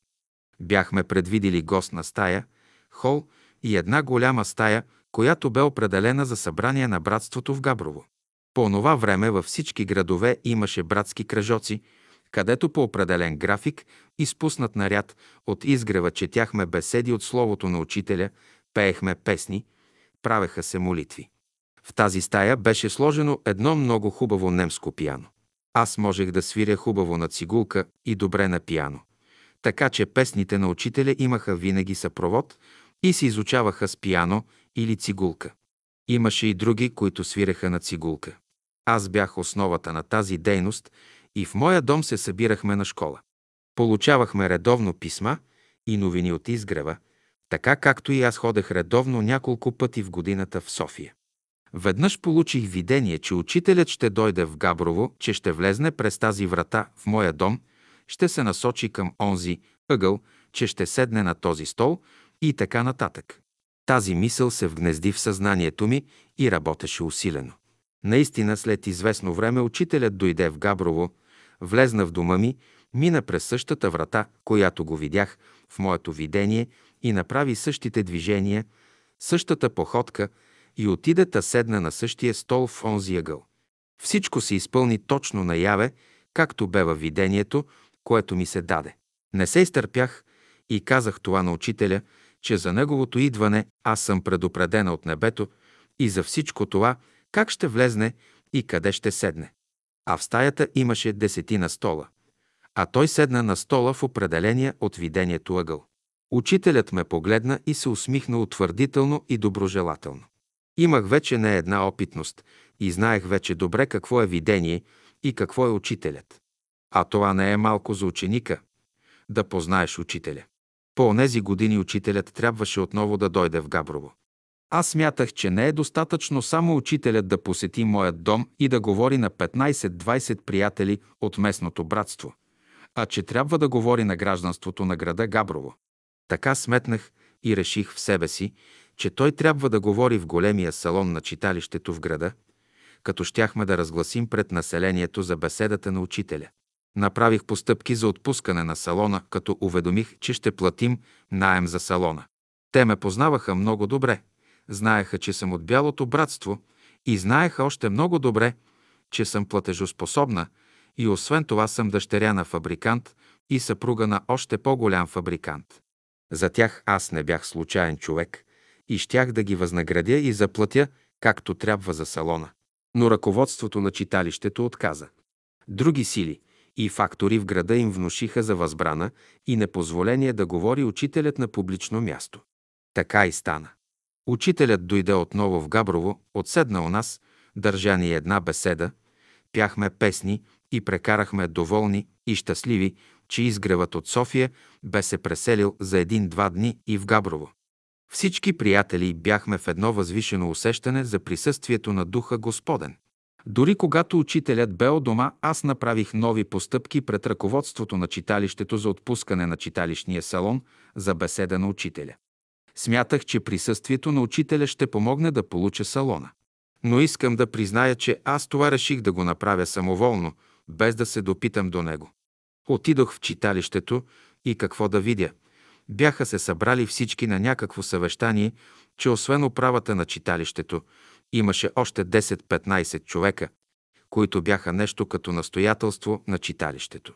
Бяхме предвидили гостна стая, хол и една голяма стая, която бе определена за събрание на братството в Габрово. По онова време във всички градове имаше братски кръжоци, където по определен график, изпуснат наряд от изгрева, четяхме беседи от Словото на учителя, пеехме песни, правеха се молитви. В тази стая беше сложено едно много хубаво немско пиано. Аз можех да свиря хубаво на цигулка и добре на пиано. Така че песните на учителя имаха винаги съпровод и се изучаваха с пиано или цигулка. Имаше и други, които свиреха на цигулка. Аз бях основата на тази дейност и в моя дом се събирахме на школа. Получавахме редовно писма и новини от изгрева, така както и аз ходех редовно няколко пъти в годината в София. Веднъж получих видение, че учителят ще дойде в Габрово, че ще влезне през тази врата в моя дом, ще се насочи към онзи ъгъл, че ще седне на този стол и така нататък. Тази мисъл се вгнезди в съзнанието ми и работеше усилено. Наистина, след известно време учителят дойде в Габрово, влезна в дома ми, мина през същата врата, която го видях в моето видение и направи същите движения, същата походка и отиде та седна на същия стол в онзи ъгъл. Всичко се изпълни точно наяве, както бе във видението, което ми се даде. Не се изтърпях и казах това на учителя, че за неговото идване аз съм предупредена от небето и за всичко това как ще влезне и къде ще седне. А в стаята имаше десетина стола. А той седна на стола в определения от видението ъгъл. Учителят ме погледна и се усмихна утвърдително и доброжелателно. Имах вече не една опитност и знаех вече добре какво е видение и какво е учителят. А това не е малко за ученика – да познаеш учителя. По онези години учителят трябваше отново да дойде в Габрово. Аз смятах, че не е достатъчно само учителят да посети моят дом и да говори на 15-20 приятели от местното братство, а че трябва да говори на гражданството на града Габрово. Така сметнах и реших в себе си, че той трябва да говори в големия салон на читалището в града, като щяхме да разгласим пред населението за беседата на учителя. Направих постъпки за отпускане на салона, като уведомих, че ще платим наем за салона. Те ме познаваха много добре, знаеха, че съм от Бялото братство и знаеха още много добре, че съм платежоспособна и освен това съм дъщеря на фабрикант и съпруга на още по-голям фабрикант. За тях аз не бях случайен човек и щях да ги възнаградя и заплатя както трябва за салона. Но ръководството на читалището отказа. Други сили и фактори в града им внушиха за възбрана и непозволение да говори учителят на публично място. Така и стана. Учителят дойде отново в Габрово, отседна у нас, държа ни една беседа, пяхме песни и прекарахме доволни и щастливи, че изгревът от София бе се преселил за един-два дни и в Габрово. Всички приятели бяхме в едно възвишено усещане за присъствието на Духа Господен. Дори когато учителят бе от дома, аз направих нови постъпки пред ръководството на читалището за отпускане на читалищния салон за беседа на учителя. Смятах, че присъствието на учителя ще помогне да получа салона. Но искам да призная, че аз това реших да го направя самоволно, без да се допитам до него. Отидох в читалището и какво да видя. Бяха се събрали всички на някакво съвещание, че освен управата на читалището, имаше още 10-15 човека, които бяха нещо като настоятелство на читалището.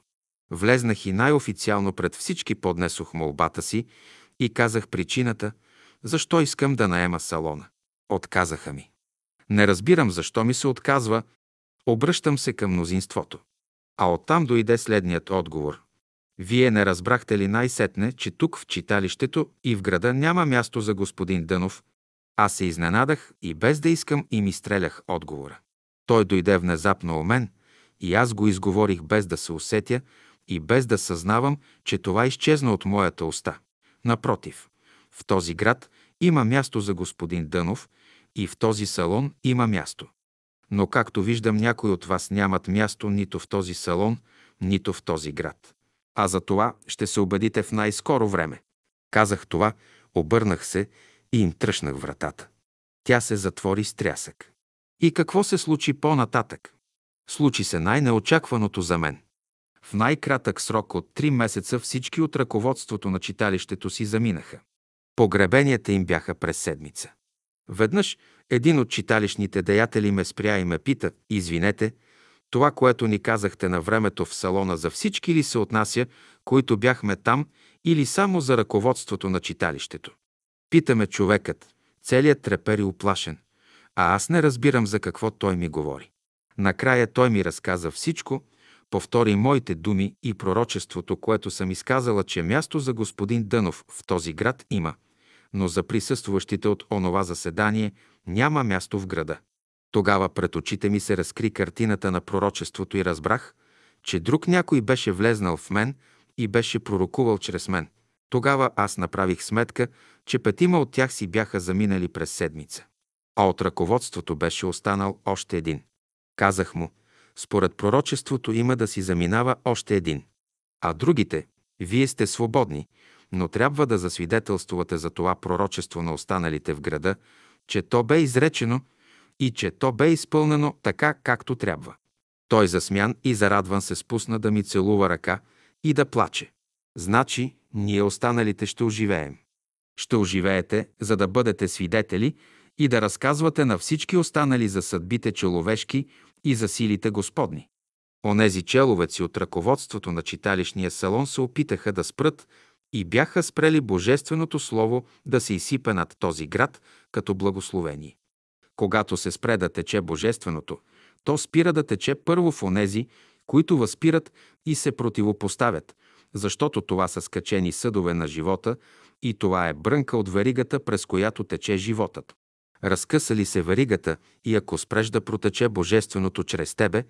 Влезнах и най-официално пред всички поднесох молбата си и казах причината, защо искам да наема салона. Отказаха ми. Не разбирам защо ми се отказва, обръщам се към мнозинството. А оттам дойде следният отговор. Вие не разбрахте ли най-сетне, че тук в читалището и в града няма място за господин Дънов? Аз се изненадах и без да искам и ми стрелях отговора. Той дойде внезапно у мен и аз го изговорих без да се усетя и без да съзнавам, че това изчезна от моята уста. Напротив, в този град има място за господин Дънов и в този салон има място. Но както виждам, някои от вас нямат място нито в този салон, нито в този град. А за това ще се убедите в най-скоро време. Казах това, обърнах се и им тръщнах вратата. Тя се затвори с трясък. И какво се случи по-нататък? Случи се най-неочакваното за мен. В най-кратък срок от три месеца всички от ръководството на читалището си заминаха. Погребенията им бяха през седмица. Веднъж един от читалищните деятели ме спря и ме пита, извинете, това, което ни казахте на времето в салона за всички ли се отнася, които бяхме там, или само за ръководството на читалището? Питаме човекът, целият трепери оплашен, а аз не разбирам за какво той ми говори. Накрая той ми разказа всичко, повтори моите думи и пророчеството, което съм изказала, че място за господин Дънов в този град има, но за присъстващите от онова заседание няма място в града. Тогава пред очите ми се разкри картината на пророчеството и разбрах, че друг някой беше влезнал в мен и беше пророкувал чрез мен. Тогава аз направих сметка, че петима от тях си бяха заминали през седмица. А от ръководството беше останал още един. Казах му, според пророчеството има да си заминава още един. А другите, вие сте свободни, но трябва да засвидетелствувате за това пророчество на останалите в града, че то бе изречено и че то бе изпълнено така, както трябва. Той засмян и зарадван се спусна да ми целува ръка и да плаче. Значи, ние останалите ще оживеем. Ще оживеете, за да бъдете свидетели и да разказвате на всички останали за съдбите човешки и за силите Господни. Онези человеци от ръководството на читалищния салон се опитаха да спрат и бяха спрели Божественото Слово да се изсипе над този град като благословение. Когато се спре да тече Божественото, то спира да тече първо в онези, които възпират и се противопоставят, защото това са скачени съдове на живота и това е брънка от веригата, през която тече животът. Разкъса ли се веригата и ако спреш да протече Божественото чрез тебе,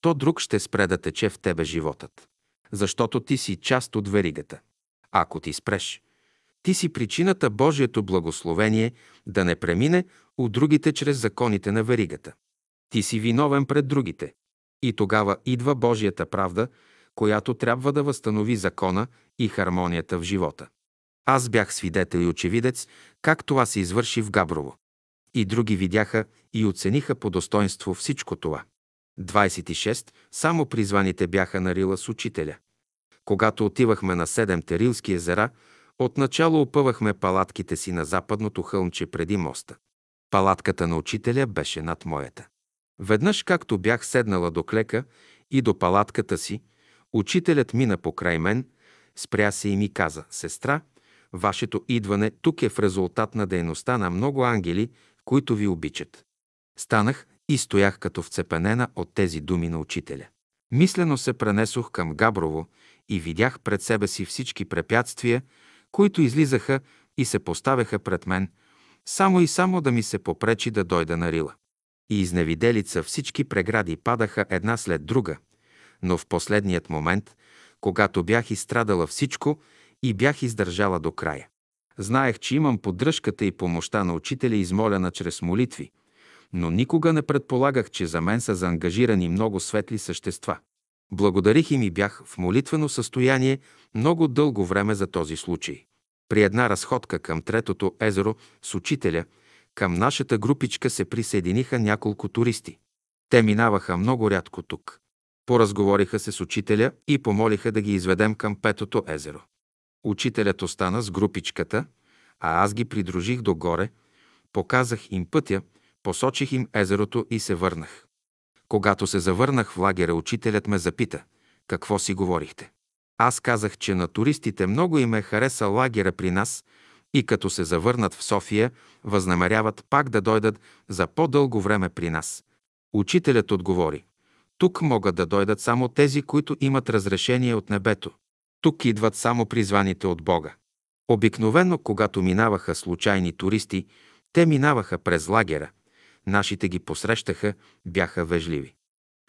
то друг ще спре да тече в тебе животът. Защото ти си част от веригата. Ако ти спреш, ти си причината Божието благословение да не премине от другите чрез законите на веригата. Ти си виновен пред другите. И тогава идва Божията правда, която трябва да възстанови закона и хармонията в живота. Аз бях свидетел и очевидец как това се извърши в Габрово. И други видяха и оцениха по достоинство всичко това. 26. Само призваните бяха на Рила с учителя. Когато отивахме на седемте Рилски езера, отначало опъвахме палатките си на западното хълмче преди моста. Палатката на учителя беше над моята. Веднъж, както бях седнала до клека и до палатката си, учителят мина покрай мен, спря се и ми каза, сестра, вашето идване тук е в резултат на дейността на много ангели, които ви обичат. Станах и стоях като вцепенена от тези думи на учителя. Мислено се пренесох към Габрово и видях пред себе си всички препятствия, които излизаха и се поставяха пред мен, само и само да ми се попречи да дойда на Рила. И изневиделица всички прегради падаха една след друга, но в последният момент, когато бях изстрадала всичко и бях издържала до края. Знаех, че имам поддръжката и помощта на учителя, измоляна чрез молитви, но никога не предполагах, че за мен са заангажирани много светли същества. Благодарих им и бях в молитвено състояние много дълго време за този случай. При една разходка към третото езеро с учителя, към нашата групичка се присъединиха няколко туристи. Те минаваха много рядко тук. Поразговориха се с учителя и помолиха да ги изведем към петото езеро. Учителят остана с групичката, а аз ги придружих догоре, показах им пътя, посочих им езерото и се върнах. Когато се завърнах в лагера, учителят ме запита, какво си говорихте. Аз казах, че на туристите много им е хареса лагера при нас и като се завърнат в София, възнамеряват пак да дойдат за по-дълго време при нас. Учителят отговори, тук могат да дойдат само тези, които имат разрешение от небето. Тук идват само призваните от Бога. Обикновено, когато минаваха случайни туристи, те минаваха през лагера. Нашите ги посрещаха, бяха вежливи.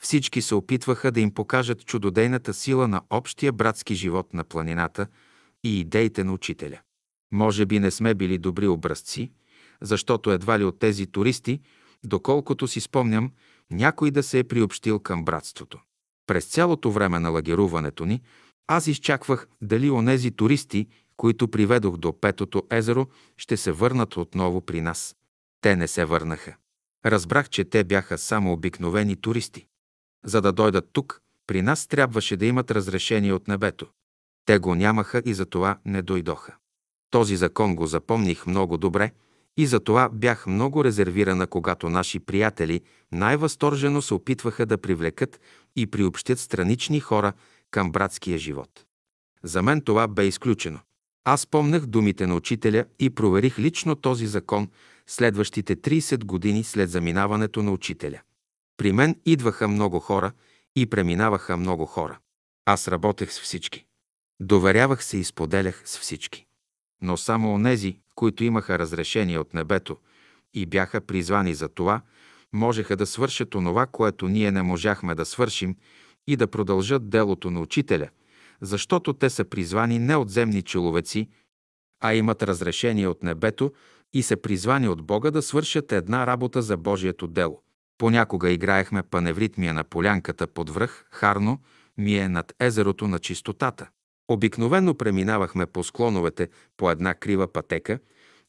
Всички се опитваха да им покажат чудодейната сила на общия братски живот на планината и идеите на учителя. Може би не сме били добри образци, защото едва ли от тези туристи, доколкото си спомням, някой да се е приобщил към братството. През цялото време на лагеруването ни аз изчаквах дали онези туристи, които приведох до Петото езеро, ще се върнат отново при нас. Те не се върнаха. Разбрах, че те бяха само обикновени туристи. За да дойдат тук, при нас трябваше да имат разрешение от небето. Те го нямаха и затова не дойдоха. Този закон го запомних много добре и затова бях много резервирана, когато наши приятели най-възторжено се опитваха да привлекат и приобщят странични хора към братския живот. За мен това бе изключено. Аз помнях думите на учителя и проверих лично този закон следващите 30 години след заминаването на учителя. При мен идваха много хора и преминаваха много хора. Аз работех с всички. Доверявах се и споделях с всички. Но само онези, които имаха разрешение от небето и бяха призвани за това, можеха да свършат онова, което ние не можахме да свършим и да продължат делото на учителя, защото те са призвани не от земни человеци, а имат разрешение от небето и са призвани от Бога да свършат една работа за Божието дело. Понякога играехме паневритмия на полянката под връх, Харно, ми е над езерото на чистотата. Обикновено преминавахме по склоновете по една крива пътека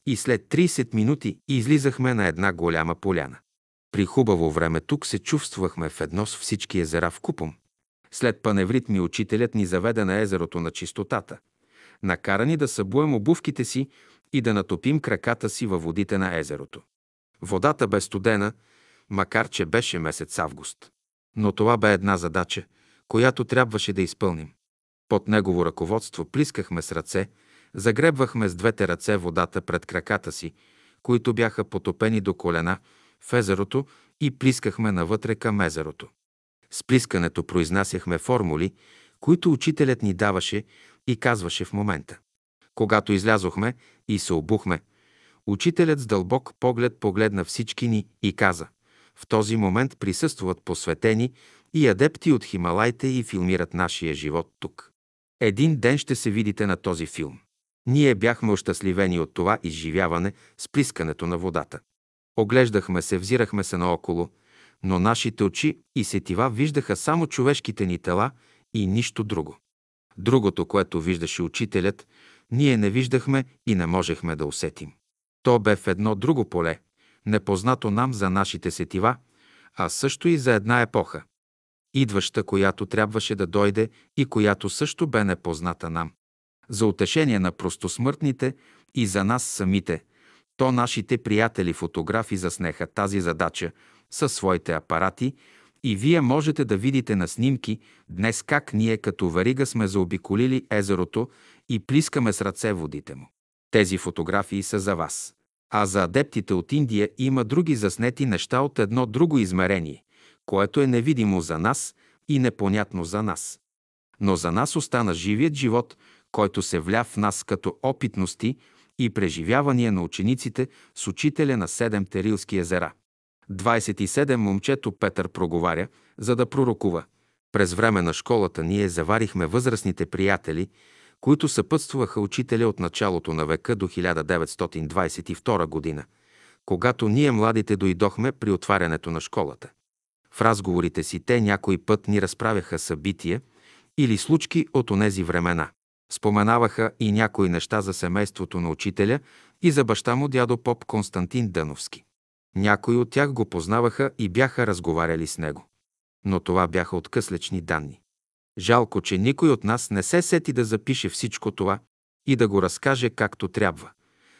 и след 30 минути излизахме на една голяма поляна. При хубаво време тук се чувствахме в едно с всички езера в купом. След паневритми учителят ни заведе на езерото на чистотата. Накарани да събуем обувките си и да натопим краката си във водите на езерото. Водата бе студена, макар че беше месец август. Но това бе една задача, която трябваше да изпълним. Под негово ръководство плискахме с ръце, загребвахме с двете ръце водата пред краката си, които бяха потопени до колена в езерото и плискахме навътре към езерото. С плискането произнасяхме формули, които учителят ни даваше и казваше в момента. Когато излязохме и се обухме, учителят с дълбок поглед погледна всички ни и каза в този момент присъстват посветени и адепти от Хималайте и филмират нашия живот тук. Един ден ще се видите на този филм. Ние бяхме ощастливени от това изживяване с плискането на водата. Оглеждахме се, взирахме се наоколо, но нашите очи и сетива виждаха само човешките ни тела и нищо друго. Другото, което виждаше учителят, ние не виждахме и не можехме да усетим. То бе в едно друго поле, непознато нам за нашите сетива, а също и за една епоха. Идваща, която трябваше да дойде и която също бе непозната нам. За утешение на простосмъртните и за нас самите, то нашите приятели фотографи заснеха тази задача със своите апарати и вие можете да видите на снимки днес как ние като варига сме заобиколили езерото и плискаме с ръце водите му. Тези фотографии са за вас. А за адептите от Индия има други заснети неща от едно друго измерение, което е невидимо за нас и непонятно за нас. Но за нас остана живият живот, който се вля в нас като опитности и преживявания на учениците с учителя на седемте рилски езера. 27 момчето Петър проговаря, за да пророкува. През време на школата ние заварихме възрастните приятели, които съпътстваха учителя от началото на века до 1922 година, когато ние младите дойдохме при отварянето на школата. В разговорите си те някой път ни разправяха събития или случки от онези времена. Споменаваха и някои неща за семейството на учителя и за баща му дядо поп Константин Дъновски. Някои от тях го познаваха и бяха разговаряли с него. Но това бяха откъслечни данни. Жалко, че никой от нас не се сети да запише всичко това и да го разкаже както трябва,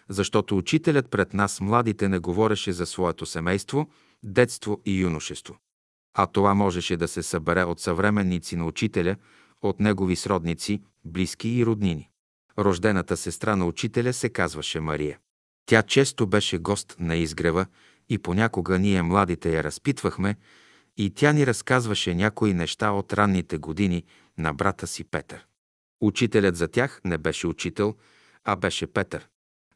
защото учителят пред нас младите не говореше за своето семейство, детство и юношество. А това можеше да се събере от съвременници на учителя, от негови сродници, близки и роднини. Рождената сестра на учителя се казваше Мария. Тя често беше гост на изгрева и понякога ние младите я разпитвахме и тя ни разказваше някои неща от ранните години на брата си Петър. Учителят за тях не беше учител, а беше Петър.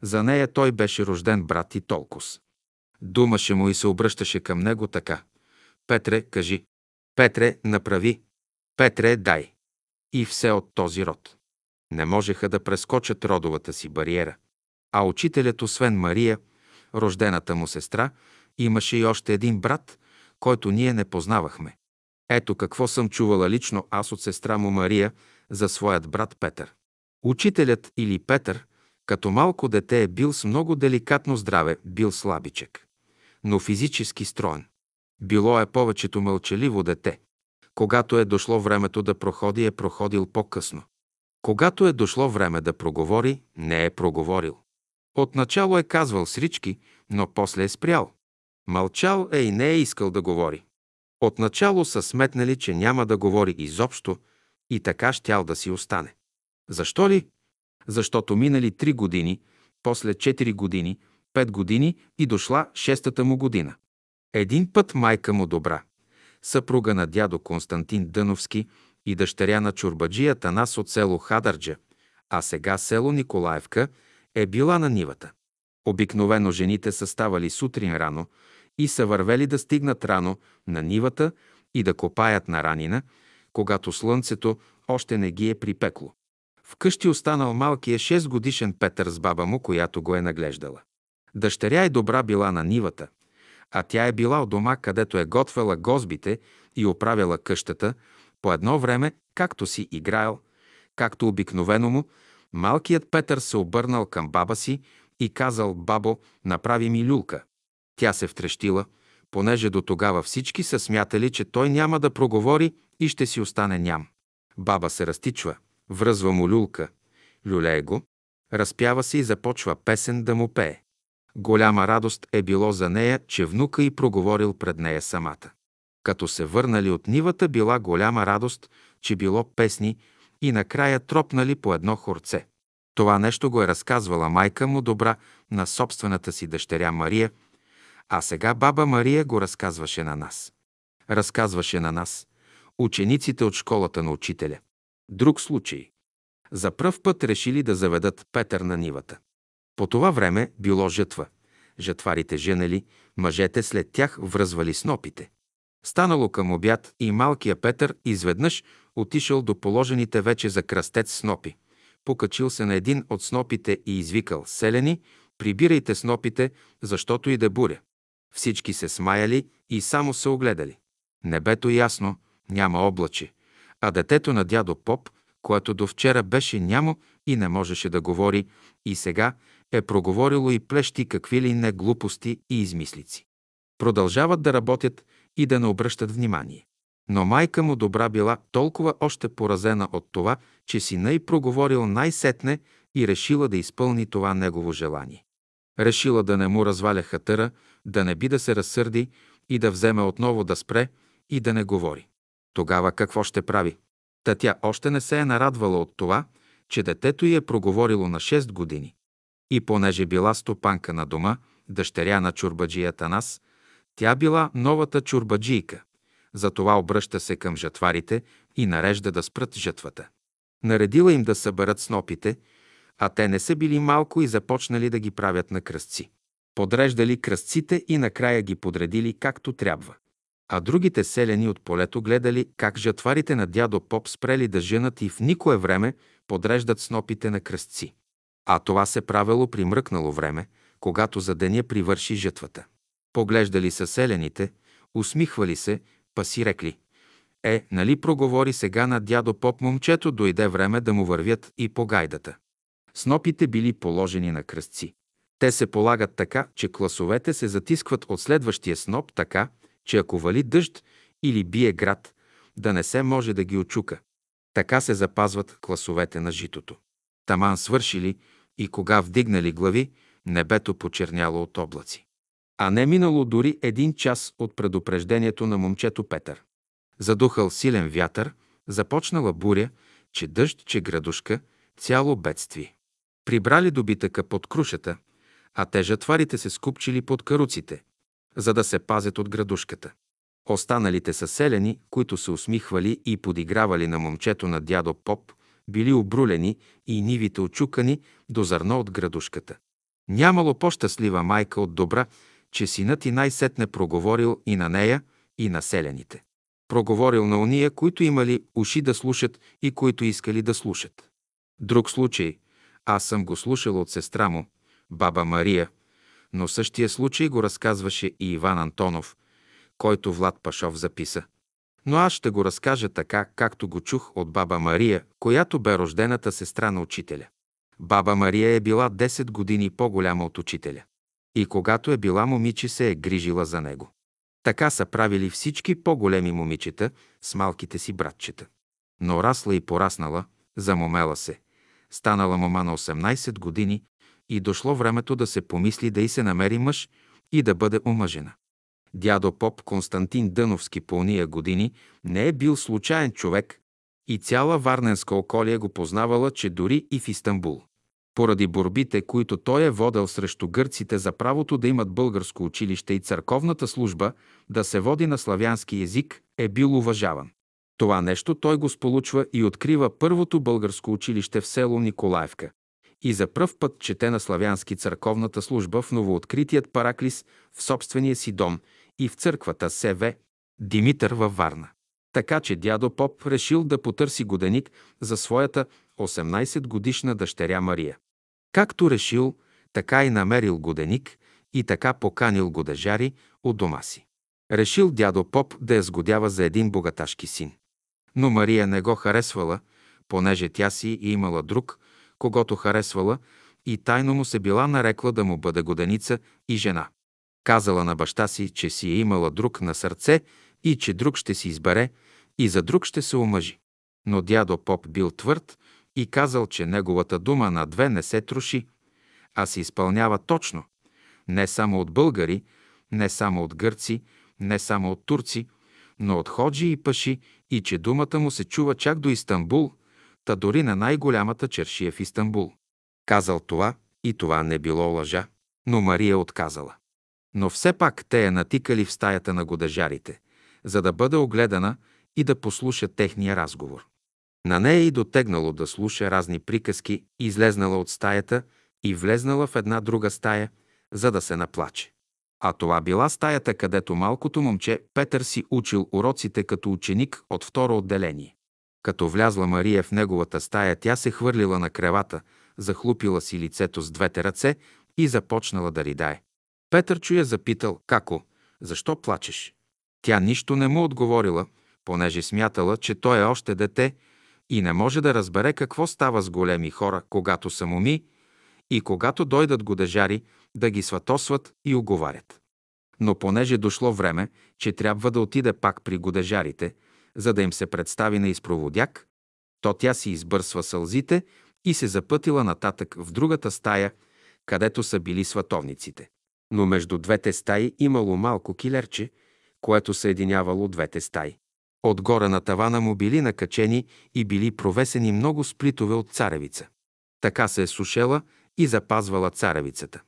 За нея той беше рожден брат и толкос. Думаше му и се обръщаше към него така. Петре, кажи. Петре, направи. Петре, дай. И все от този род. Не можеха да прескочат родовата си бариера. А учителят, освен Мария, рождената му сестра, имаше и още един брат, който ние не познавахме. Ето какво съм чувала лично аз от сестра му Мария за своят брат Петър. Учителят или Петър, като малко дете е бил с много деликатно здраве, бил слабичек, но физически строен. Било е повечето мълчаливо дете. Когато е дошло времето да проходи, е проходил по-късно. Когато е дошло време да проговори, не е проговорил. Отначало е казвал срички, но после е спрял. Мълчал е и не е искал да говори. Отначало са сметнали, че няма да говори изобщо и така щял да си остане. Защо ли? Защото минали три години, после четири години, пет години и дошла шестата му година. Един път майка му добра, съпруга на дядо Константин Дъновски и дъщеря на чурбаджията нас от село Хадърджа, а сега село Николаевка, е била на нивата. Обикновено жените са ставали сутрин рано и са вървели да стигнат рано на нивата и да копаят на ранина, когато слънцето още не ги е припекло. Вкъщи останал малкия 6 годишен Петър с баба му, която го е наглеждала. Дъщеря е добра била на нивата, а тя е била от дома, където е готвела гозбите и оправяла къщата, по едно време, както си играел, както обикновено му, малкият Петър се обърнал към баба си и казал, бабо, направи ми люлка. Тя се втрещила, понеже до тогава всички са смятали, че той няма да проговори и ще си остане ням. Баба се разтичва, връзва му люлка, люлее го, разпява се и започва песен да му пее. Голяма радост е било за нея, че внука й проговорил пред нея самата. Като се върнали от нивата, била голяма радост, че било песни и накрая тропнали по едно хорце. Това нещо го е разказвала майка му добра на собствената си дъщеря Мария, а сега баба Мария го разказваше на нас. Разказваше на нас, учениците от школата на учителя. Друг случай. За пръв път решили да заведат Петър на нивата. По това време било жътва. Жатварите женели, мъжете след тях връзвали снопите. Станало към обяд и малкия Петър изведнъж отишъл до положените вече за кръстец снопи. Покачил се на един от снопите и извикал «Селени, прибирайте снопите, защото и да буря». Всички се смаяли и само се огледали. Небето ясно, няма облаче, а детето на дядо Поп, което до вчера беше нямо и не можеше да говори, и сега е проговорило и плещи какви ли не глупости и измислици. Продължават да работят и да не обръщат внимание. Но майка му добра била толкова още поразена от това, че сина й проговорил най-сетне и решила да изпълни това негово желание. Решила да не му разваля хатъра, да не би да се разсърди и да вземе отново да спре и да не говори. Тогава какво ще прави? Та тя още не се е нарадвала от това, че детето й е проговорило на 6 години. И понеже била стопанка на дома, дъщеря на чурбаджията нас, тя била новата чурбаджийка. Затова обръща се към жатварите и нарежда да спрат жатвата. Наредила им да съберат снопите, а те не са били малко и започнали да ги правят на кръстци. Подреждали кръстците и накрая ги подредили както трябва. А другите селени от полето гледали как жатварите на дядо Поп спрели да женат и в никое време подреждат снопите на кръстци. А това се правило при мръкнало време, когато за деня привърши жътвата. Поглеждали са селените, усмихвали се, па си рекли. Е, нали проговори сега на дядо Поп момчето, дойде време да му вървят и по гайдата. Снопите били положени на кръстци. Те се полагат така, че класовете се затискват от следващия сноп така, че ако вали дъжд или бие град, да не се може да ги очука. Така се запазват класовете на житото. Таман свършили и кога вдигнали глави, небето почерняло от облаци. А не минало дори един час от предупреждението на момчето Петър. Задухал силен вятър, започнала буря, че дъжд, че градушка, цяло бедствие. Прибрали добитъка под крушата, а те жатварите се скупчили под каруците, за да се пазят от градушката. Останалите са селени, които се усмихвали и подигравали на момчето на дядо Поп, били обрулени и нивите очукани до зърно от градушката. Нямало по-щастлива майка от добра, че синът и най-сетне проговорил и на нея, и на селените. Проговорил на уния, които имали уши да слушат и които искали да слушат. Друг случай, аз съм го слушал от сестра му, баба Мария, но същия случай го разказваше и Иван Антонов, който Влад Пашов записа. Но аз ще го разкажа така, както го чух от баба Мария, която бе рождената сестра на учителя. Баба Мария е била 10 години по-голяма от учителя. И когато е била момиче, се е грижила за него. Така са правили всички по-големи момичета с малките си братчета. Но расла и пораснала, замомела се. Станала мома на 18 години и дошло времето да се помисли да й се намери мъж и да бъде омъжена. Дядо поп Константин Дъновски по уния години не е бил случайен човек и цяла Варненска околия го познавала, че дори и в Истанбул. Поради борбите, които той е водел срещу гърците за правото да имат българско училище и църковната служба да се води на славянски език, е бил уважаван. Това нещо той го сполучва и открива първото българско училище в село Николаевка. и за пръв път чете на славянски църковната служба в новооткритият параклис в собствения си дом и в църквата СВ Димитър във Варна. Така че дядо Поп решил да потърси годеник за своята 18-годишна дъщеря Мария. Както решил, така и намерил годеник и така поканил годежари от дома си. Решил дядо Поп да я сгодява за един богаташки син. Но Мария не го харесвала, понеже тя си имала друг, когато харесвала и тайно му се била нарекла да му бъде годеница и жена. Казала на баща си, че си е имала друг на сърце и че друг ще си избере и за друг ще се омъжи. Но дядо Поп бил твърд и казал, че неговата дума на две не се троши, а се изпълнява точно, не само от българи, не само от гърци, не само от турци, но от ходжи и паши и че думата му се чува чак до Истанбул, та дори на най-голямата чершия в Истанбул. Казал това и това не било лъжа, но Мария отказала. Но все пак те я натикали в стаята на годежарите, за да бъде огледана и да послуша техния разговор. На нея и дотегнало да слуша разни приказки, излезнала от стаята и влезнала в една друга стая, за да се наплаче. А това била стаята, където малкото момче Петър си учил уроците като ученик от второ отделение. Като влязла Мария в неговата стая, тя се хвърлила на кревата, захлупила си лицето с двете ръце и започнала да ридае. Петър чуя запитал, како, защо плачеш? Тя нищо не му отговорила, понеже смятала, че той е още дете и не може да разбере какво става с големи хора, когато са моми и когато дойдат годежари да ги сватосват и оговарят. Но понеже дошло време, че трябва да отиде пак при годежарите, за да им се представи на изпроводяк, то тя си избърсва сълзите и се запътила нататък в другата стая, където са били сватовниците. Но между двете стаи имало малко килерче, което съединявало двете стаи. Отгоре на тавана му били накачени и били провесени много сплитове от царевица. Така се е сушела и запазвала царевицата.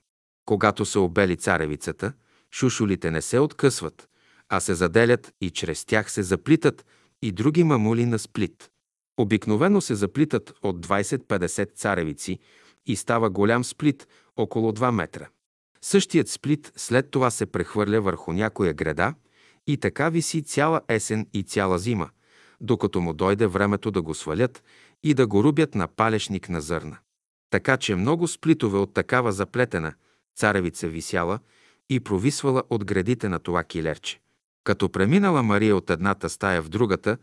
Когато се обели царевицата, шушулите не се откъсват, а се заделят и чрез тях се заплитат и други мамули на сплит. Обикновено се заплитат от 20-50 царевици и става голям сплит около 2 метра. Същият сплит след това се прехвърля върху някоя града и така виси цяла есен и цяла зима, докато му дойде времето да го свалят и да го рубят на палешник на зърна. Така че много сплитове от такава заплетена царевица висяла и провисвала от градите на това килерче. Като преминала Мария от едната стая в другата,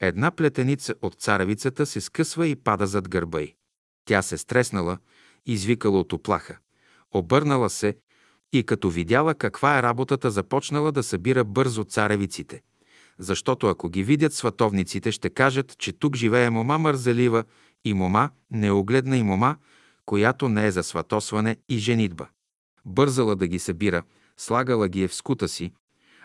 една плетеница от царевицата се скъсва и пада зад гърба й. Тя се стреснала, извикала от оплаха. Обърнала се и като видяла каква е работата, започнала да събира бързо царевиците. Защото ако ги видят сватовниците, ще кажат, че тук живее мома мързелива и мома неогледна и мома, която не е за сватосване и женитба. Бързала да ги събира, слагала ги е в скута си,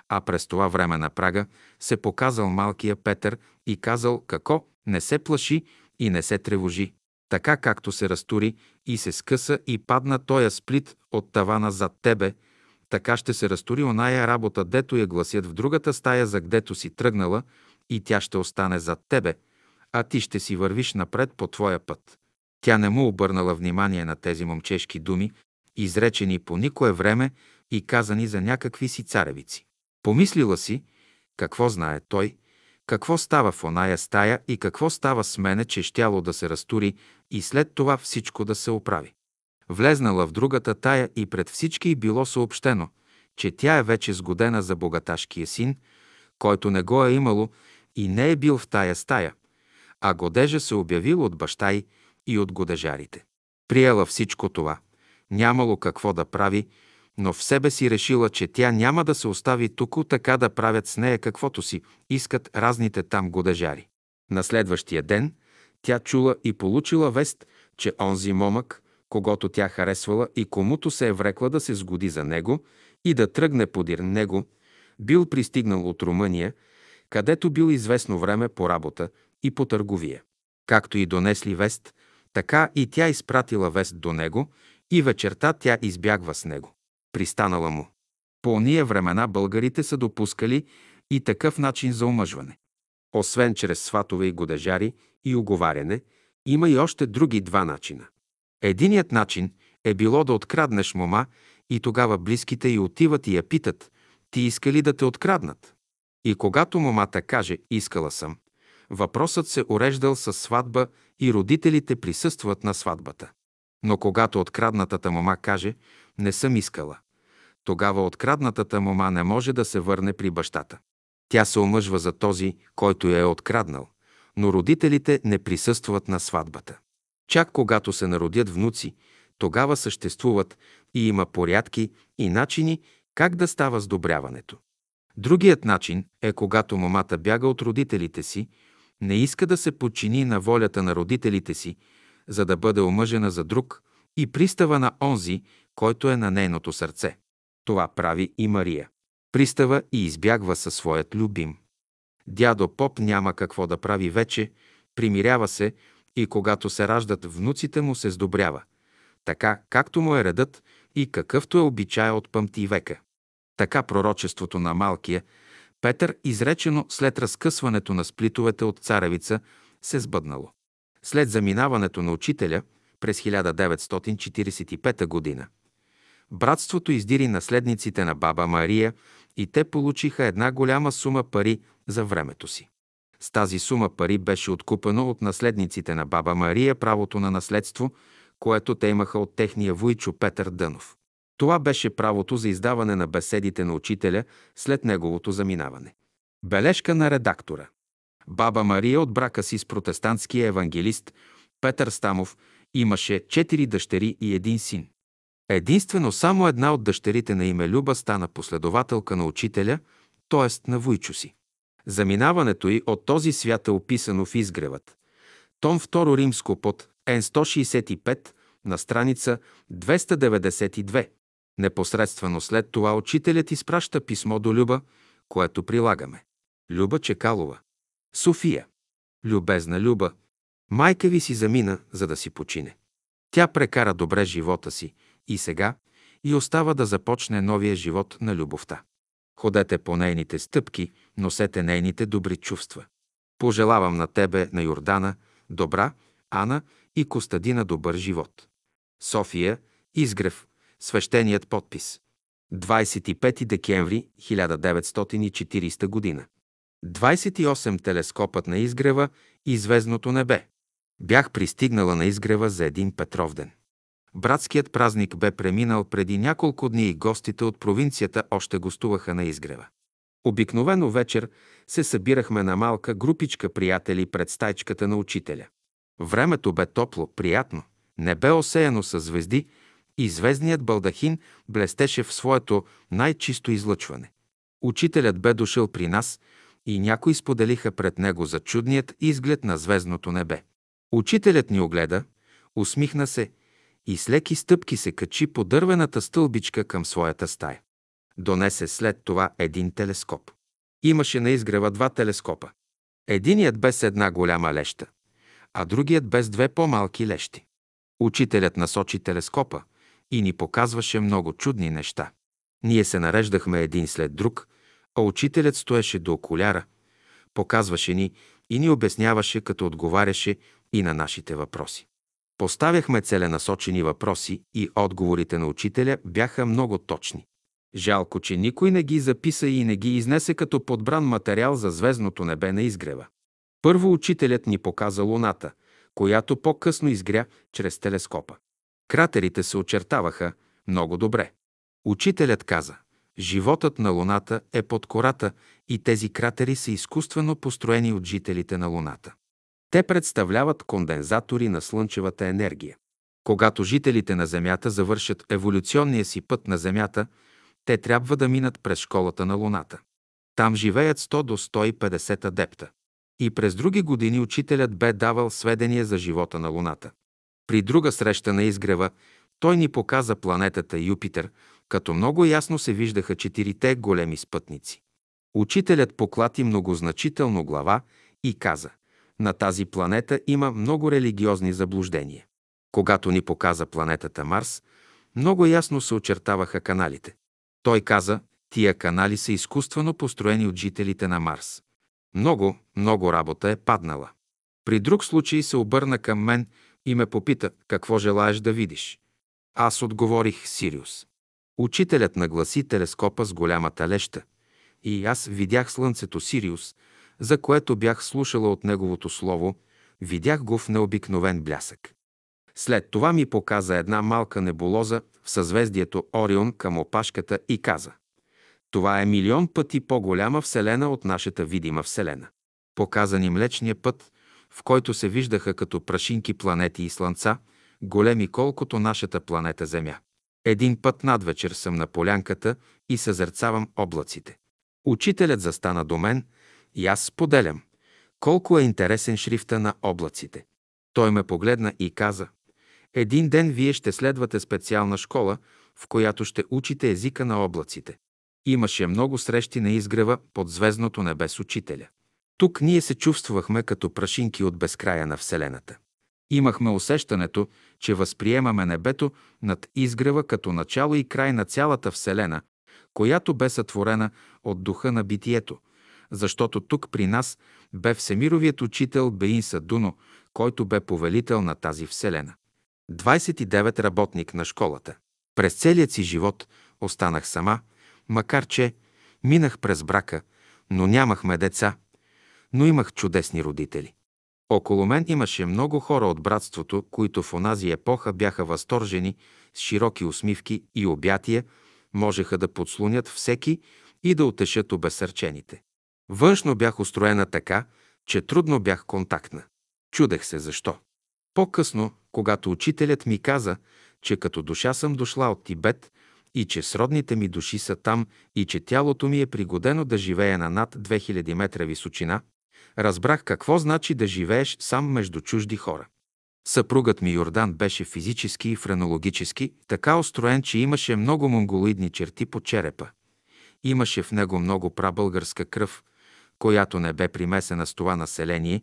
а през това време на прага се показал малкия Петър и казал како не се плаши и не се тревожи. Така както се разтури и се скъса и падна тоя сплит от тавана зад тебе, така ще се разтури оная работа, дето я гласят в другата стая, за гдето си тръгнала, и тя ще остане зад тебе, а ти ще си вървиш напред по твоя път. Тя не му обърнала внимание на тези момчешки думи, изречени по никое време и казани за някакви си царевици. Помислила си, какво знае той, какво става в оная стая и какво става с мене, че щяло да се разтури и след това всичко да се оправи. Влезнала в другата тая и пред всички било съобщено, че тя е вече сгодена за богаташкия син, който не го е имало и не е бил в тая стая, а годежа се обявил от баща й и от годежарите. Приела всичко това. Нямало какво да прави, но в себе си решила, че тя няма да се остави тук така да правят с нея каквото си искат разните там годежари. На следващия ден тя чула и получила вест, че онзи момък, когато тя харесвала и комуто се е врекла да се сгоди за него и да тръгне подир него, бил пристигнал от Румъния, където бил известно време по работа и по търговия. Както и донесли вест, така и тя изпратила вест до него и вечерта тя избягва с него. Пристанала му. По ония времена българите са допускали и такъв начин за омъжване. Освен чрез сватове и годежари и оговаряне, има и още други два начина. Единият начин е било да откраднеш мома и тогава близките й отиват и я питат, ти иска ли да те откраднат? И когато момата каже, искала съм, въпросът се уреждал с сватба и родителите присъстват на сватбата. Но когато откраднатата мома каже, не съм искала, тогава откраднатата мома не може да се върне при бащата. Тя се омъжва за този, който я е откраднал, но родителите не присъстват на сватбата. Чак когато се народят внуци, тогава съществуват и има порядки и начини как да става сдобряването. Другият начин е когато момата бяга от родителите си, не иска да се подчини на волята на родителите си, за да бъде омъжена за друг и пристава на онзи, който е на нейното сърце. Това прави и Мария. Пристава и избягва със своят любим. Дядо Поп няма какво да прави вече, примирява се и когато се раждат внуците му се сдобрява, така както му е редът и какъвто е обичая от пъмти века. Така пророчеството на малкия Петър, изречено след разкъсването на сплитовете от царевица, се сбъднало. След заминаването на учителя през 1945 г. братството издири наследниците на баба Мария и те получиха една голяма сума пари за времето си. С тази сума пари беше откупено от наследниците на баба Мария правото на наследство, което те имаха от техния вуйчо Петър Дънов. Това беше правото за издаване на беседите на учителя след неговото заминаване. Бележка на редактора. Баба Мария от брака си с протестантския евангелист Петър Стамов имаше четири дъщери и един син. Единствено само една от дъщерите на име Люба стана последователка на учителя, т.е. на вуйчо си. Заминаването й от този свят е описано в изгревът. Том 2 римско под Н165 на страница 292. Непосредствено след това учителят изпраща писмо до Люба, което прилагаме. Люба Чекалова. София. Любезна Люба, майка ви си замина, за да си почине. Тя прекара добре живота си и сега и остава да започне новия живот на любовта. Ходете по нейните стъпки, носете нейните добри чувства. Пожелавам на тебе, на Йордана, добра, Ана и Костадина добър живот. София, Изгрев, свещеният подпис. 25 декември 1940 година. 28 телескопът на изгрева и звездното небе. Бях пристигнала на изгрева за един Петровден. Братският празник бе преминал преди няколко дни и гостите от провинцията още гостуваха на изгрева. Обикновено вечер се събирахме на малка групичка приятели пред стайчката на учителя. Времето бе топло, приятно, не бе осеяно със звезди и звездният балдахин блестеше в своето най-чисто излъчване. Учителят бе дошъл при нас и някои споделиха пред него за чудният изглед на звездното небе. Учителят ни огледа, усмихна се и с леки стъпки се качи по дървената стълбичка към своята стая. Донесе след това един телескоп. Имаше на изгрева два телескопа. Единият без една голяма леща, а другият без две по-малки лещи. Учителят насочи телескопа и ни показваше много чудни неща. Ние се нареждахме един след друг, а учителят стоеше до окуляра, показваше ни и ни обясняваше, като отговаряше и на нашите въпроси. Поставяхме целенасочени въпроси и отговорите на учителя бяха много точни. Жалко, че никой не ги записа и не ги изнесе като подбран материал за звездното небе на изгрева. Първо учителят ни показа Луната, която по-късно изгря чрез телескопа. Кратерите се очертаваха много добре. Учителят каза, животът на Луната е под кората и тези кратери са изкуствено построени от жителите на Луната. Те представляват кондензатори на слънчевата енергия. Когато жителите на Земята завършат еволюционния си път на Земята, те трябва да минат през школата на Луната. Там живеят 100 до 150 адепта. И през други години учителят бе давал сведения за живота на Луната. При друга среща на изгрева той ни показа планетата Юпитер, като много ясно се виждаха четирите големи спътници. Учителят поклати многозначително глава и каза на тази планета има много религиозни заблуждения. Когато ни показа планетата Марс, много ясно се очертаваха каналите. Той каза, тия канали са изкуствено построени от жителите на Марс. Много, много работа е паднала. При друг случай се обърна към мен и ме попита какво желаеш да видиш. Аз отговорих Сириус. Учителят нагласи телескопа с голямата леща и аз видях слънцето Сириус, за което бях слушала от неговото слово, видях го в необикновен блясък. След това ми показа една малка небулоза в съзвездието Орион към опашката и каза Това е милион пъти по-голяма Вселена от нашата видима Вселена. Показа ни Млечния път, в който се виждаха като прашинки планети и слънца, големи колкото нашата планета Земя. Един път надвечер съм на полянката и съзерцавам облаците. Учителят застана до мен и аз споделям. Колко е интересен шрифта на облаците. Той ме погледна и каза, един ден вие ще следвате специална школа, в която ще учите езика на облаците. Имаше много срещи на изгрева под звездното небе с учителя. Тук ние се чувствахме като прашинки от безкрая на Вселената. Имахме усещането, че възприемаме небето над изгрева като начало и край на цялата Вселена, която бе сътворена от духа на битието, защото тук при нас бе Всемировият учител Беин Садуно, който бе повелител на тази Вселена. 29 работник на школата. През целият си живот останах сама, макар че минах през брака, но нямахме деца, но имах чудесни родители. Около мен имаше много хора от братството, които в онази епоха бяха възторжени, с широки усмивки и обятия, можеха да подслонят всеки и да утешат обесърчените. Външно бях устроена така, че трудно бях контактна. Чудех се защо. По-късно, когато учителят ми каза, че като душа съм дошла от Тибет и че сродните ми души са там и че тялото ми е пригодено да живее на над 2000 метра височина, разбрах какво значи да живееш сам между чужди хора. Съпругът ми Йордан беше физически и френологически така устроен, че имаше много монголоидни черти по черепа. Имаше в него много прабългарска кръв, която не бе примесена с това население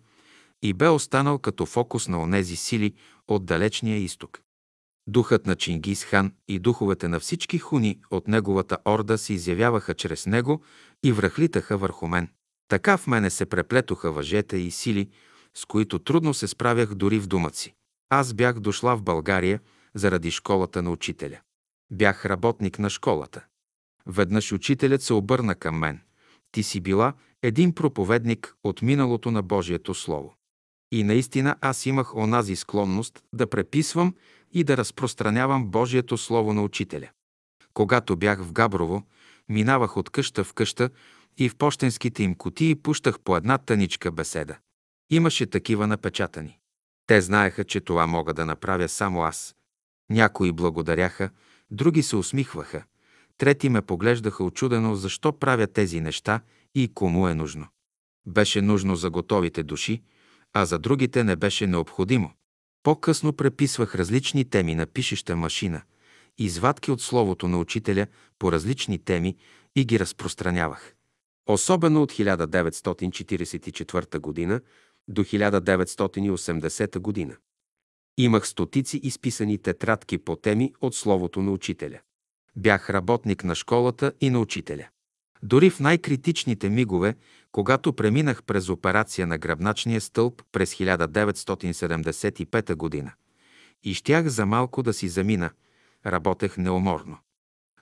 и бе останал като фокус на онези сили от далечния изток. Духът на Чингис хан и духовете на всички хуни от неговата орда се изявяваха чрез него и връхлитаха върху мен. Така в мене се преплетоха въжета и сили, с които трудно се справях дори в думът си. Аз бях дошла в България заради школата на учителя. Бях работник на школата. Веднъж учителят се обърна към мен. Ти си била един проповедник от миналото на Божието Слово. И наистина аз имах онази склонност да преписвам и да разпространявам Божието Слово на учителя. Когато бях в Габрово, минавах от къща в къща и в почтенските им кутии пущах по една тъничка беседа. Имаше такива напечатани. Те знаеха, че това мога да направя само аз. Някои благодаряха, други се усмихваха, трети ме поглеждаха очудено защо правя тези неща и кому е нужно. Беше нужно за готовите души, а за другите не беше необходимо. По-късно преписвах различни теми на пишеща машина, извадки от словото на учителя по различни теми и ги разпространявах. Особено от 1944 година до 1980 година. Имах стотици изписани тетрадки по теми от Словото на учителя. Бях работник на школата и на учителя. Дори в най-критичните мигове, когато преминах през операция на гръбначния стълб през 1975 година, и щях за малко да си замина, работех неуморно.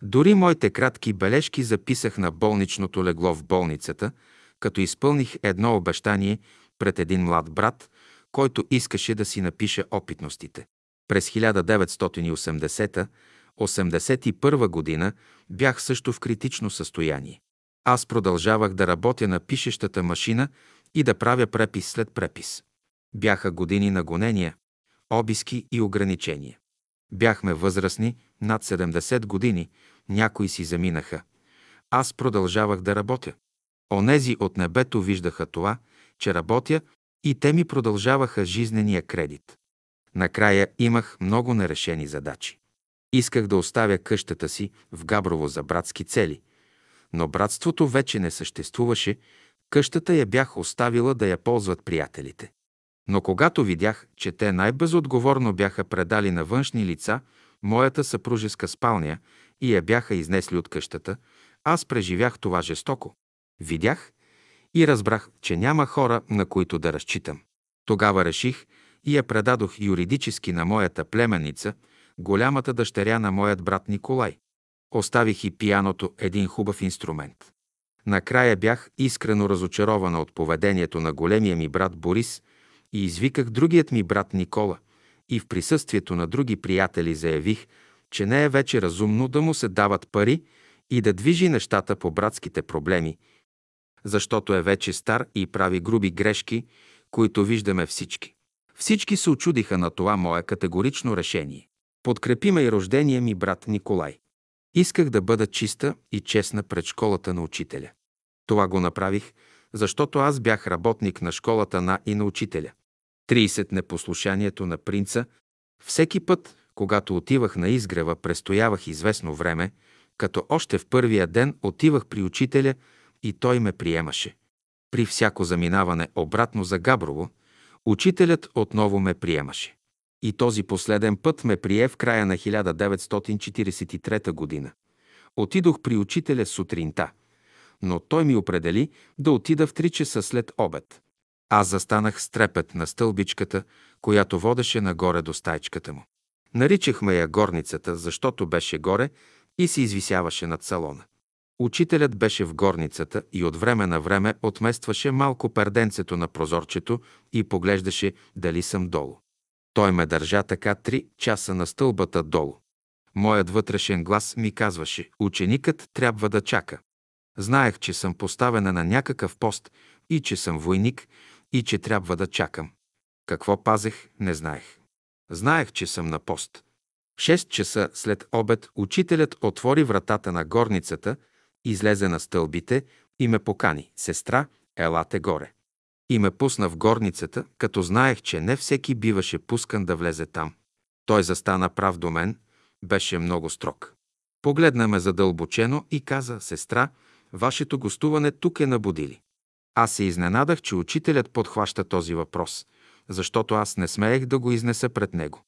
Дори моите кратки бележки записах на болничното легло в болницата, като изпълних едно обещание пред един млад брат, който искаше да си напише опитностите. През 1980-81 година бях също в критично състояние. Аз продължавах да работя на пишещата машина и да правя препис след препис. Бяха години на гонения, обиски и ограничения. Бяхме възрастни, над 70 години, някои си заминаха. Аз продължавах да работя. Онези от небето виждаха това, че работя и те ми продължаваха жизнения кредит. Накрая имах много нерешени задачи. Исках да оставя къщата си в Габрово за братски цели, но братството вече не съществуваше, къщата я бях оставила да я ползват приятелите. Но когато видях, че те най-безотговорно бяха предали на външни лица моята съпружеска спалня и я бяха изнесли от къщата, аз преживях това жестоко. Видях, и разбрах, че няма хора, на които да разчитам. Тогава реших и я предадох юридически на моята племеница, голямата дъщеря на моят брат Николай. Оставих и пияното един хубав инструмент. Накрая бях искрено разочарована от поведението на големия ми брат Борис и извиках другият ми брат Никола и в присъствието на други приятели заявих, че не е вече разумно да му се дават пари и да движи нещата по братските проблеми, защото е вече стар и прави груби грешки, които виждаме всички. Всички се очудиха на това мое категорично решение. Подкрепиме и рождения ми брат Николай. Исках да бъда чиста и честна пред школата на учителя. Това го направих, защото аз бях работник на школата на и на учителя. 30 непослушанието на принца. Всеки път, когато отивах на изгрева, престоявах известно време, като още в първия ден отивах при учителя и той ме приемаше. При всяко заминаване обратно за Габрово, учителят отново ме приемаше. И този последен път ме прие в края на 1943 година. Отидох при учителя сутринта, но той ми определи да отида в 3 часа след обед. Аз застанах с трепет на стълбичката, която водеше нагоре до стайчката му. Наричахме я горницата, защото беше горе и се извисяваше над салона. Учителят беше в горницата и от време на време отместваше малко перденцето на прозорчето и поглеждаше дали съм долу. Той ме държа така три часа на стълбата долу. Моят вътрешен глас ми казваше, ученикът трябва да чака. Знаех, че съм поставена на някакъв пост и че съм войник и че трябва да чакам. Какво пазех, не знаех. Знаех, че съм на пост. В 6 часа след обед учителят отвори вратата на горницата, излезе на стълбите и ме покани. Сестра, елате горе. И ме пусна в горницата, като знаех, че не всеки биваше пускан да влезе там. Той застана прав до мен, беше много строг. Погледна ме задълбочено и каза, сестра, вашето гостуване тук е набудили. Аз се изненадах, че учителят подхваща този въпрос, защото аз не смеех да го изнеса пред него.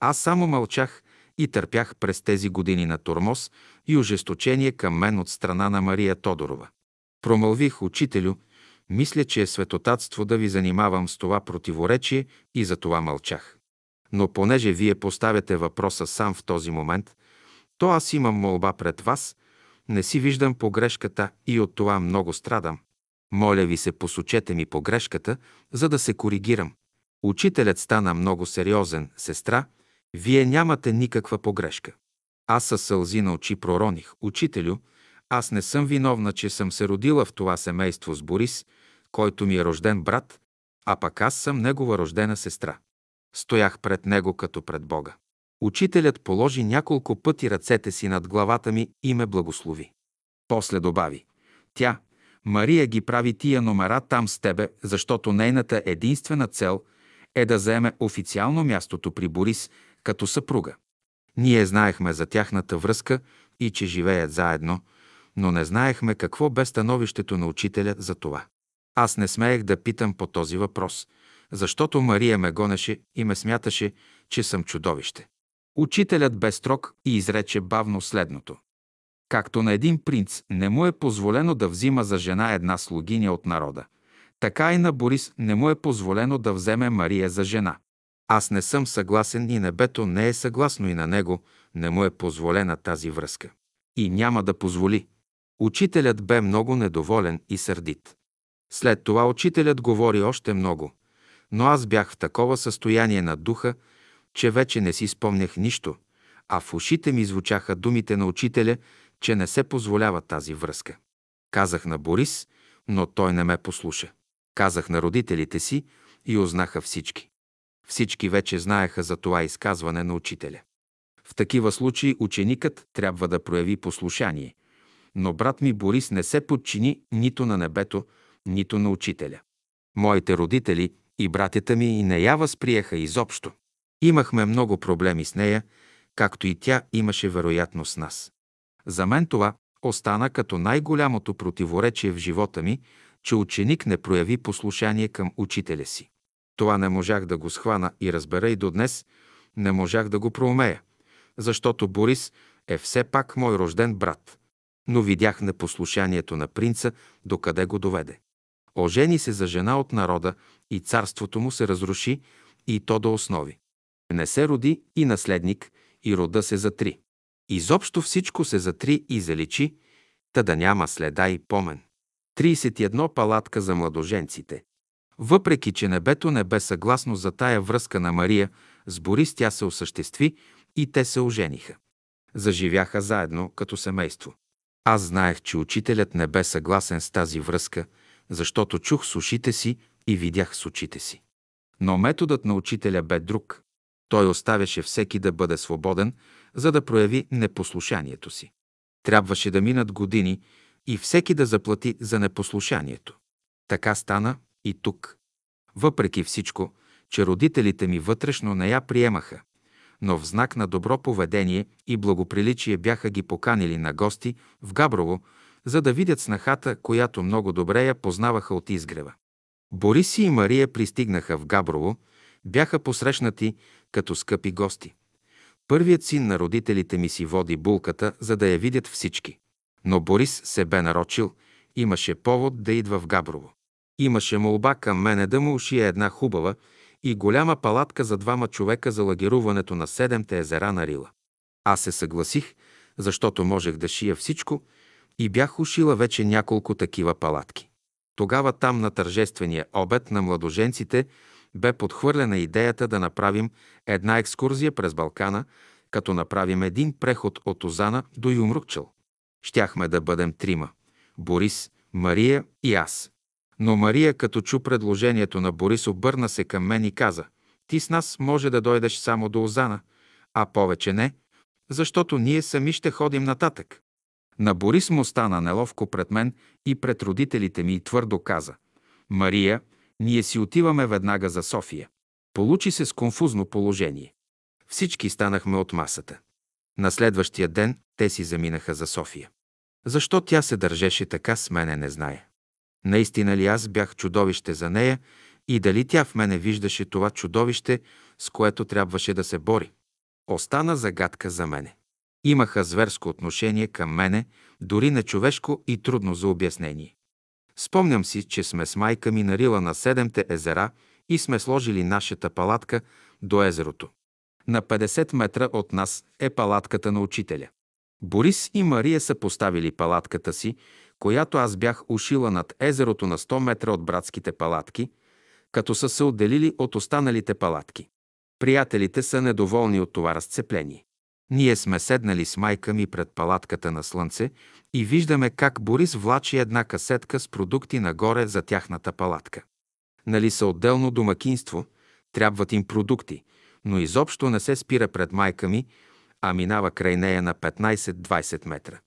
Аз само мълчах и търпях през тези години на тормоз и ожесточение към мен от страна на Мария Тодорова. Промълвих, учителю, мисля, че е светотатство да ви занимавам с това противоречие и за това мълчах. Но понеже вие поставяте въпроса сам в този момент, то аз имам молба пред вас, не си виждам погрешката и от това много страдам. Моля ви се, посочете ми погрешката, за да се коригирам. Учителят стана много сериозен, сестра, вие нямате никаква погрешка. Аз със сълзи на очи пророних. Учителю, аз не съм виновна, че съм се родила в това семейство с Борис, който ми е рожден брат, а пък аз съм негова рождена сестра. Стоях пред него като пред Бога. Учителят положи няколко пъти ръцете си над главата ми и ме благослови. После добави. Тя, Мария ги прави тия номера там с тебе, защото нейната единствена цел е да заеме официално мястото при Борис като съпруга. Ние знаехме за тяхната връзка и че живеят заедно, но не знаехме какво бе становището на учителя за това. Аз не смеех да питам по този въпрос, защото Мария ме гонеше и ме смяташе, че съм чудовище. Учителят бе строг и изрече бавно следното. Както на един принц не му е позволено да взима за жена една слугиня от народа, така и на Борис не му е позволено да вземе Мария за жена. Аз не съм съгласен и небето не е съгласно и на него не му е позволена тази връзка. И няма да позволи. Учителят бе много недоволен и сърдит. След това учителят говори още много, но аз бях в такова състояние на духа, че вече не си спомнях нищо, а в ушите ми звучаха думите на учителя, че не се позволява тази връзка. Казах на Борис, но той не ме послуша. Казах на родителите си и узнаха всички. Всички вече знаеха за това изказване на учителя. В такива случаи ученикът трябва да прояви послушание, но брат ми Борис не се подчини нито на небето, нито на учителя. Моите родители и братята ми и не я възприеха изобщо. Имахме много проблеми с нея, както и тя имаше вероятно с нас. За мен това остана като най-голямото противоречие в живота ми, че ученик не прояви послушание към учителя си. Това не можах да го схвана и разбера и до днес не можах да го проумея, защото Борис е все пак мой рожден брат. Но видях непослушанието на принца, докъде го доведе. Ожени се за жена от народа и царството му се разруши и то до основи. Не се роди и наследник, и рода се затри. Изобщо всичко се затри и заличи, та да няма следа и помен. 31 палатка за младоженците. Въпреки, че небето не бе съгласно за тая връзка на Мария, с Борис тя се осъществи и те се ожениха. Заживяха заедно като семейство. Аз знаех, че учителят не бе съгласен с тази връзка, защото чух с ушите си и видях с очите си. Но методът на учителя бе друг. Той оставяше всеки да бъде свободен, за да прояви непослушанието си. Трябваше да минат години и всеки да заплати за непослушанието. Така стана и тук. Въпреки всичко, че родителите ми вътрешно не я приемаха, но в знак на добро поведение и благоприличие бяха ги поканили на гости в Габрово, за да видят снахата, която много добре я познаваха от изгрева. Бориси и Мария пристигнаха в Габрово, бяха посрещнати като скъпи гости. Първият син на родителите ми си води булката, за да я видят всички. Но Борис се бе нарочил, имаше повод да идва в Габрово. Имаше молба към мене да му ушия една хубава и голяма палатка за двама човека за лагеруването на седемте езера на Рила. Аз се съгласих, защото можех да шия всичко и бях ушила вече няколко такива палатки. Тогава там на тържествения обед на младоженците бе подхвърлена идеята да направим една екскурзия през Балкана, като направим един преход от Озана до Юмрукчел. Щяхме да бъдем трима – Борис, Мария и аз. Но Мария, като чу предложението на Борис, обърна се към мен и каза «Ти с нас може да дойдеш само до Озана, а повече не, защото ние сами ще ходим нататък». На Борис му стана неловко пред мен и пред родителите ми и твърдо каза «Мария, ние си отиваме веднага за София». Получи се с конфузно положение. Всички станахме от масата. На следващия ден те си заминаха за София. Защо тя се държеше така с мене, не знае. Наистина ли аз бях чудовище за нея и дали тя в мене виждаше това чудовище, с което трябваше да се бори? Остана загадка за мене. Имаха зверско отношение към мене, дори нечовешко и трудно за обяснение. Спомням си, че сме с майка ми нарила на седемте езера и сме сложили нашата палатка до езерото. На 50 метра от нас е палатката на учителя. Борис и Мария са поставили палатката си, която аз бях ушила над езерото на 100 метра от братските палатки, като са се отделили от останалите палатки. Приятелите са недоволни от това разцепление. Ние сме седнали с майка ми пред палатката на слънце и виждаме как Борис влачи една касетка с продукти нагоре за тяхната палатка. Нали са отделно домакинство, трябват им продукти, но изобщо не се спира пред майка ми, а минава край нея на 15-20 метра.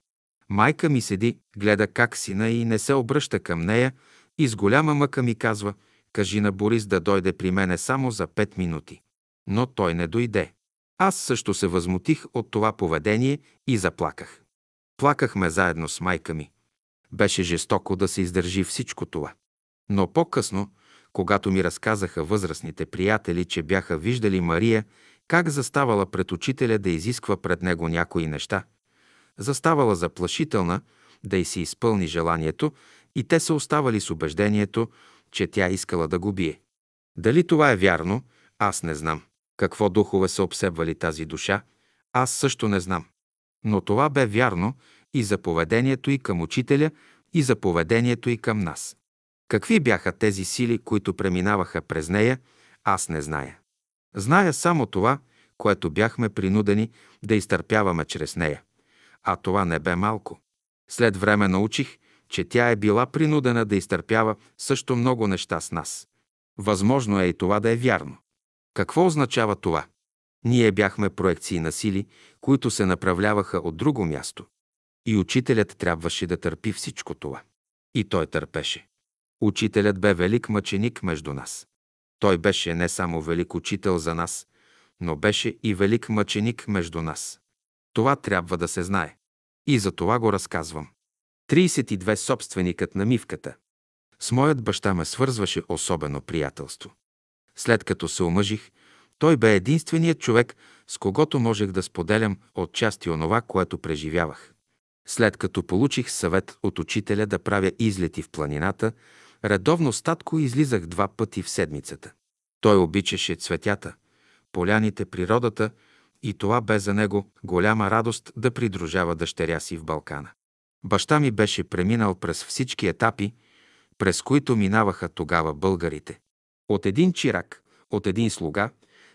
Майка ми седи, гледа как сина и не се обръща към нея и с голяма мъка ми казва, кажи на Борис да дойде при мене само за 5 минути. Но той не дойде. Аз също се възмутих от това поведение и заплаках. Плакахме заедно с майка ми. Беше жестоко да се издържи всичко това. Но по-късно, когато ми разказаха възрастните приятели, че бяха виждали Мария как заставала пред учителя да изисква пред него някои неща, заставала заплашителна, да й се изпълни желанието и те са оставали с убеждението, че тя искала да го бие. Дали това е вярно, аз не знам. Какво духове са обсебвали тази душа, аз също не знам. Но това бе вярно и за поведението и към учителя, и за поведението и към нас. Какви бяха тези сили, които преминаваха през нея, аз не зная. Зная само това, което бяхме принудени да изтърпяваме чрез нея. А това не бе малко. След време научих, че тя е била принудена да изтърпява също много неща с нас. Възможно е и това да е вярно. Какво означава това? Ние бяхме проекции на сили, които се направляваха от друго място. И учителят трябваше да търпи всичко това. И той търпеше. Учителят бе велик мъченик между нас. Той беше не само велик учител за нас, но беше и велик мъченик между нас. Това трябва да се знае. И за това го разказвам. 32 собственикът на мивката. С моят баща ме свързваше особено приятелство. След като се омъжих, той бе единственият човек, с когото можех да споделям отчасти онова, което преживявах. След като получих съвет от учителя да правя излети в планината, редовно статко излизах два пъти в седмицата. Той обичаше цветята, поляните, природата и това бе за него голяма радост да придружава дъщеря си в Балкана. Баща ми беше преминал през всички етапи, през които минаваха тогава българите. От един чирак, от един слуга,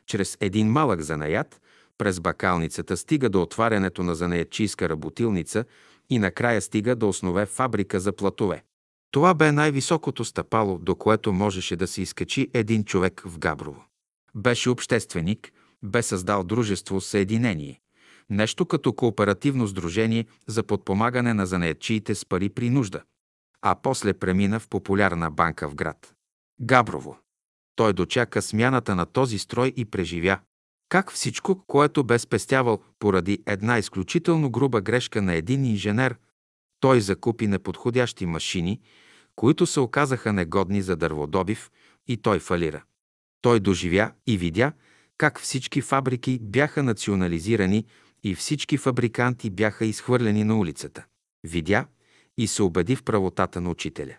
чрез един малък занаят, през бакалницата стига до отварянето на занаятчийска работилница и накрая стига да основе фабрика за платове. Това бе най-високото стъпало, до което можеше да се изкачи един човек в Габрово. Беше общественик, бе създал дружество Съединение, нещо като кооперативно сдружение за подпомагане на занаятчиите с пари при нужда, а после премина в популярна банка в град. Габрово. Той дочака смяната на този строй и преживя как всичко, което бе спестявал поради една изключително груба грешка на един инженер, той закупи неподходящи машини, които се оказаха негодни за дърводобив и той фалира. Той доживя и видя как всички фабрики бяха национализирани и всички фабриканти бяха изхвърлени на улицата. Видя и се убеди в правотата на учителя.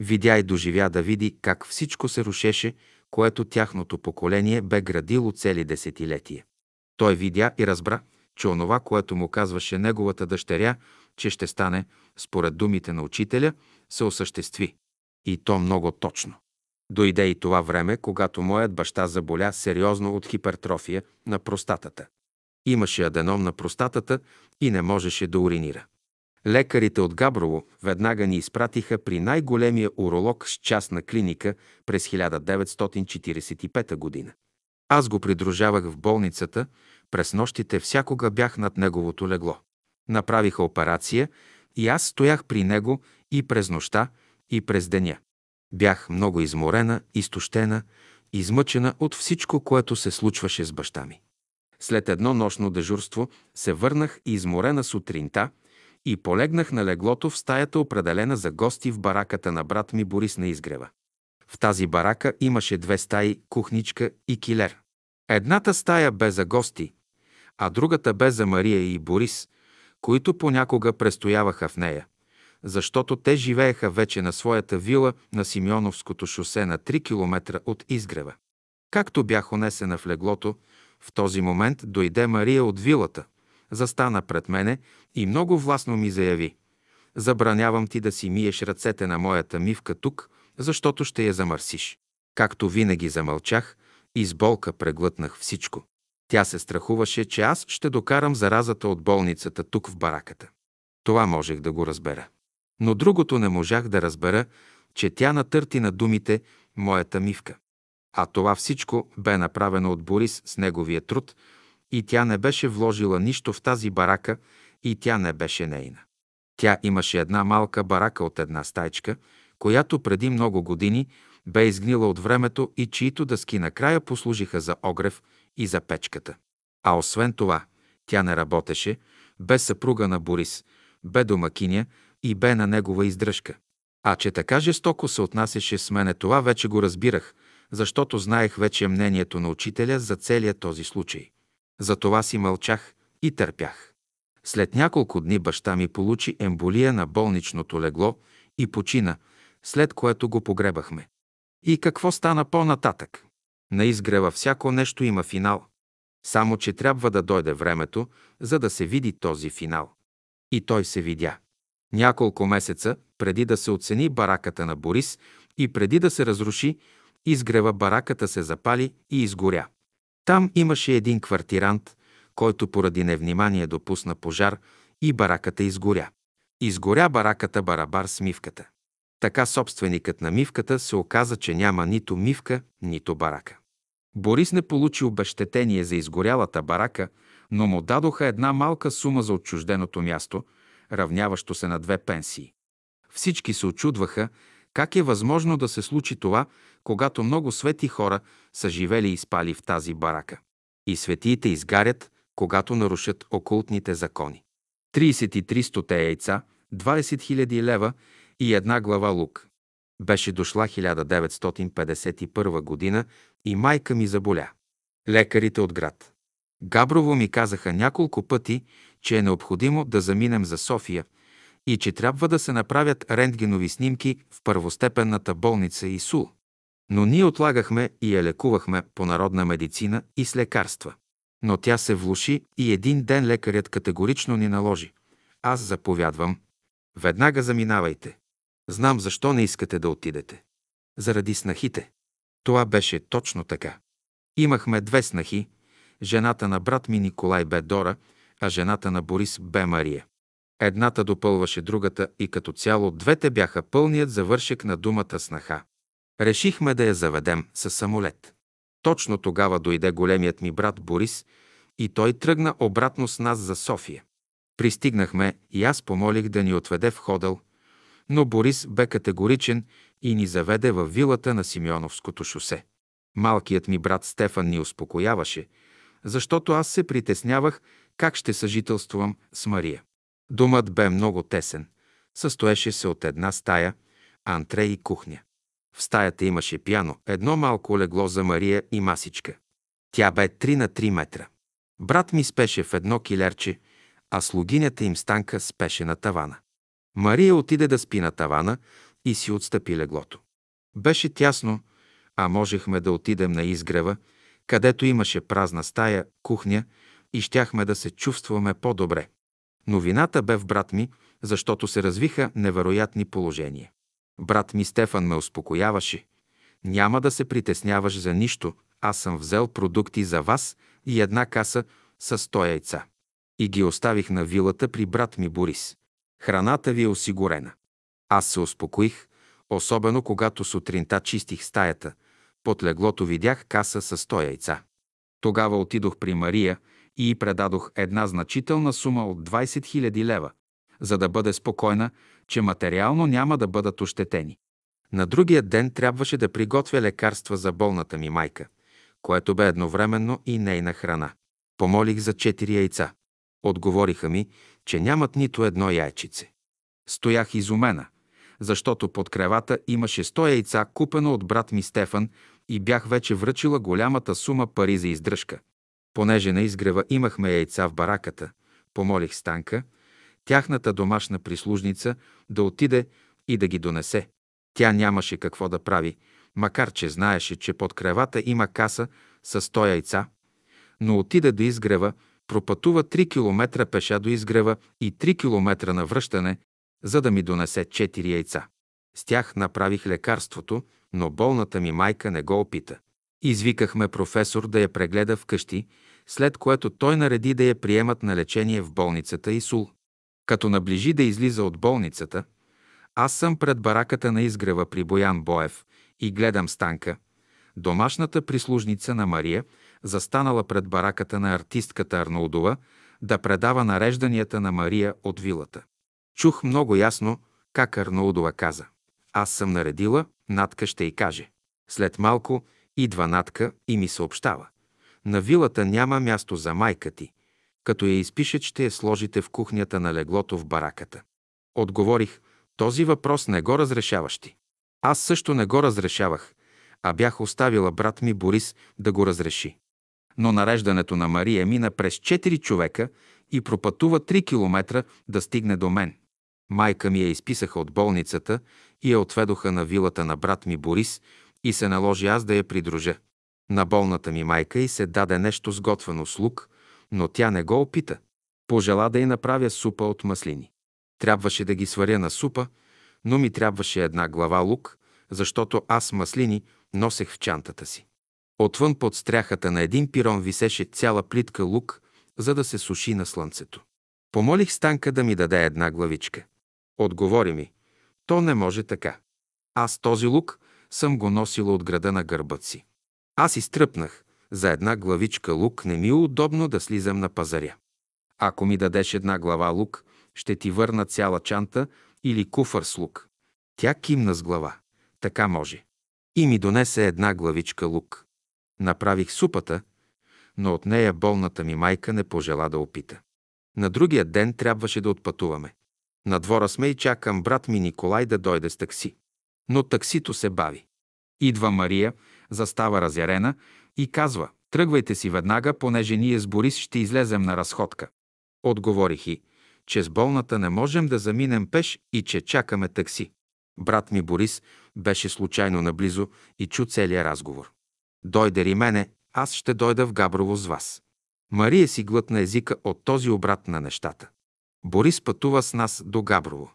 Видя и доживя да види как всичко се рушеше, което тяхното поколение бе градило цели десетилетия. Той видя и разбра, че онова, което му казваше неговата дъщеря, че ще стане, според думите на учителя, се осъществи. И то много точно. Дойде и това време, когато моят баща заболя сериозно от хипертрофия на простатата. Имаше аденом на простатата и не можеше да уринира. Лекарите от Габрово веднага ни изпратиха при най-големия уролог с частна клиника през 1945 година. Аз го придружавах в болницата, през нощите всякога бях над неговото легло. Направиха операция и аз стоях при него и през нощта, и през деня. Бях много изморена, изтощена, измъчена от всичко, което се случваше с баща ми. След едно нощно дежурство се върнах изморена сутринта и полегнах на леглото в стаята, определена за гости в бараката на брат ми Борис на изгрева. В тази барака имаше две стаи, кухничка и килер. Едната стая бе за гости, а другата бе за Мария и Борис, които понякога престояваха в нея, защото те живееха вече на своята вила на Симеоновското шосе на 3 км от изгрева. Както бях онесена в леглото, в този момент дойде Мария от вилата, застана пред мене и много властно ми заяви «Забранявам ти да си миеш ръцете на моята мивка тук, защото ще я замърсиш». Както винаги замълчах и с болка преглътнах всичко. Тя се страхуваше, че аз ще докарам заразата от болницата тук в бараката. Това можех да го разбера. Но другото не можах да разбера, че тя натърти на думите моята мивка. А това всичко бе направено от Борис с неговия труд и тя не беше вложила нищо в тази барака и тя не беше нейна. Тя имаше една малка барака от една стайчка, която преди много години бе изгнила от времето и чието дъски накрая послужиха за огрев и за печката. А освен това, тя не работеше, бе съпруга на Борис, бе домакиня и бе на негова издръжка. А че така жестоко се отнасяше с мене, това вече го разбирах, защото знаех вече мнението на учителя за целия този случай. Затова си мълчах и търпях. След няколко дни баща ми получи емболия на болничното легло и почина, след което го погребахме. И какво стана по-нататък? На изгрева всяко нещо има финал. Само, че трябва да дойде времето, за да се види този финал. И той се видя. Няколко месеца преди да се оцени бараката на Борис и преди да се разруши, изгрева бараката се запали и изгоря. Там имаше един квартирант, който поради невнимание допусна пожар и бараката изгоря. Изгоря бараката барабар с мивката. Така собственикът на мивката се оказа, че няма нито мивка, нито барака. Борис не получи обещетение за изгорялата барака, но му дадоха една малка сума за отчужденото място, равняващо се на две пенсии. Всички се очудваха как е възможно да се случи това, когато много свети хора са живели и спали в тази барака. И светиите изгарят, когато нарушат окултните закони. 33 стоте яйца, 20 000 лева и една глава лук. Беше дошла 1951 година и майка ми заболя. Лекарите от град. Габрово ми казаха няколко пъти, че е необходимо да заминем за София и че трябва да се направят рентгенови снимки в първостепенната болница ИСУЛ. Но ние отлагахме и я лекувахме по народна медицина и с лекарства. Но тя се влуши и един ден лекарят категорично ни наложи. Аз заповядвам. Веднага заминавайте. Знам защо не искате да отидете. Заради снахите. Това беше точно така. Имахме две снахи. Жената на брат ми Николай бе Дора, а жената на Борис бе Мария. Едната допълваше другата и като цяло двете бяха пълният завършек на думата снаха. Решихме да я заведем с самолет. Точно тогава дойде големият ми брат Борис и той тръгна обратно с нас за София. Пристигнахме и аз помолих да ни отведе в ходъл, но Борис бе категоричен и ни заведе в вилата на Симеоновското шосе. Малкият ми брат Стефан ни успокояваше, защото аз се притеснявах как ще съжителствувам с Мария. Домът бе много тесен. Състоеше се от една стая, антре и кухня. В стаята имаше пяно, едно малко легло за Мария и масичка. Тя бе 3 на 3 метра. Брат ми спеше в едно килерче, а слугинята им Станка спеше на тавана. Мария отиде да спи на тавана и си отстъпи леглото. Беше тясно, а можехме да отидем на изгрева, където имаше празна стая, кухня и щяхме да се чувстваме по-добре. Новината бе в брат ми, защото се развиха невероятни положения. Брат ми Стефан ме успокояваше. Няма да се притесняваш за нищо, аз съм взел продукти за вас и една каса с 100 яйца. И ги оставих на вилата при брат ми Борис. Храната ви е осигурена. Аз се успокоих, особено когато сутринта чистих стаята. Под леглото видях каса с 100 яйца. Тогава отидох при Мария и й предадох една значителна сума от 20 000 лева, за да бъде спокойна, че материално няма да бъдат ощетени. На другия ден трябваше да приготвя лекарства за болната ми майка, което бе едновременно и нейна храна. Помолих за четири яйца. Отговориха ми, че нямат нито едно яйчице. Стоях изумена, защото под кревата имаше 100 яйца, купено от брат ми Стефан и бях вече връчила голямата сума пари за издръжка. Понеже на изгрева имахме яйца в бараката, помолих Станка, тяхната домашна прислужница, да отиде и да ги донесе. Тя нямаше какво да прави, макар че знаеше, че под кревата има каса с 100 яйца, но отиде до изгрева, пропътува 3 км пеша до изгрева и 3 км на връщане, за да ми донесе 4 яйца. С тях направих лекарството, но болната ми майка не го опита. Извикахме професор да я прегледа вкъщи, след което той нареди да я приемат на лечение в болницата Исул. Като наближи да излиза от болницата, аз съм пред бараката на изгрева при Боян Боев и гледам Станка, домашната прислужница на Мария, застанала пред бараката на артистката Арнаудова, да предава нарежданията на Мария от вилата. Чух много ясно как Арнаудова каза. Аз съм наредила, Натка ще й каже. След малко идва Натка и ми съобщава. На вилата няма място за майка ти. Като я изпишет, ще я сложите в кухнята на леглото в бараката. Отговорих, този въпрос не го разрешаваш ти. Аз също не го разрешавах, а бях оставила брат ми Борис да го разреши. Но нареждането на Мария мина през четири човека и пропътува 3 километра да стигне до мен. Майка ми я изписаха от болницата и я отведоха на вилата на брат ми Борис и се наложи аз да я придружа. На болната ми майка и се даде нещо сготвено с лук, но тя не го опита. Пожела да й направя супа от маслини. Трябваше да ги сваря на супа, но ми трябваше една глава лук, защото аз маслини носех в чантата си. Отвън под стряхата на един пирон висеше цяла плитка лук, за да се суши на слънцето. Помолих Станка да ми даде една главичка. Отговори ми, то не може така. Аз този лук съм го носила от града на гърбът си. Аз изтръпнах. За една главичка лук не ми е удобно да слизам на пазаря. Ако ми дадеш една глава лук, ще ти върна цяла чанта или куфър с лук. Тя кимна с глава. Така може. И ми донесе една главичка лук. Направих супата, но от нея болната ми майка не пожела да опита. На другия ден трябваше да отпътуваме. На двора сме и чакам брат ми Николай да дойде с такси. Но таксито се бави. Идва Мария, застава разярена и казва «Тръгвайте си веднага, понеже ние с Борис ще излезем на разходка». Отговорих и, че с болната не можем да заминем пеш и че чакаме такси. Брат ми Борис беше случайно наблизо и чу целия разговор. Дойде ли мене, аз ще дойда в Габрово с вас. Мария си глътна езика от този обрат на нещата. Борис пътува с нас до Габрово.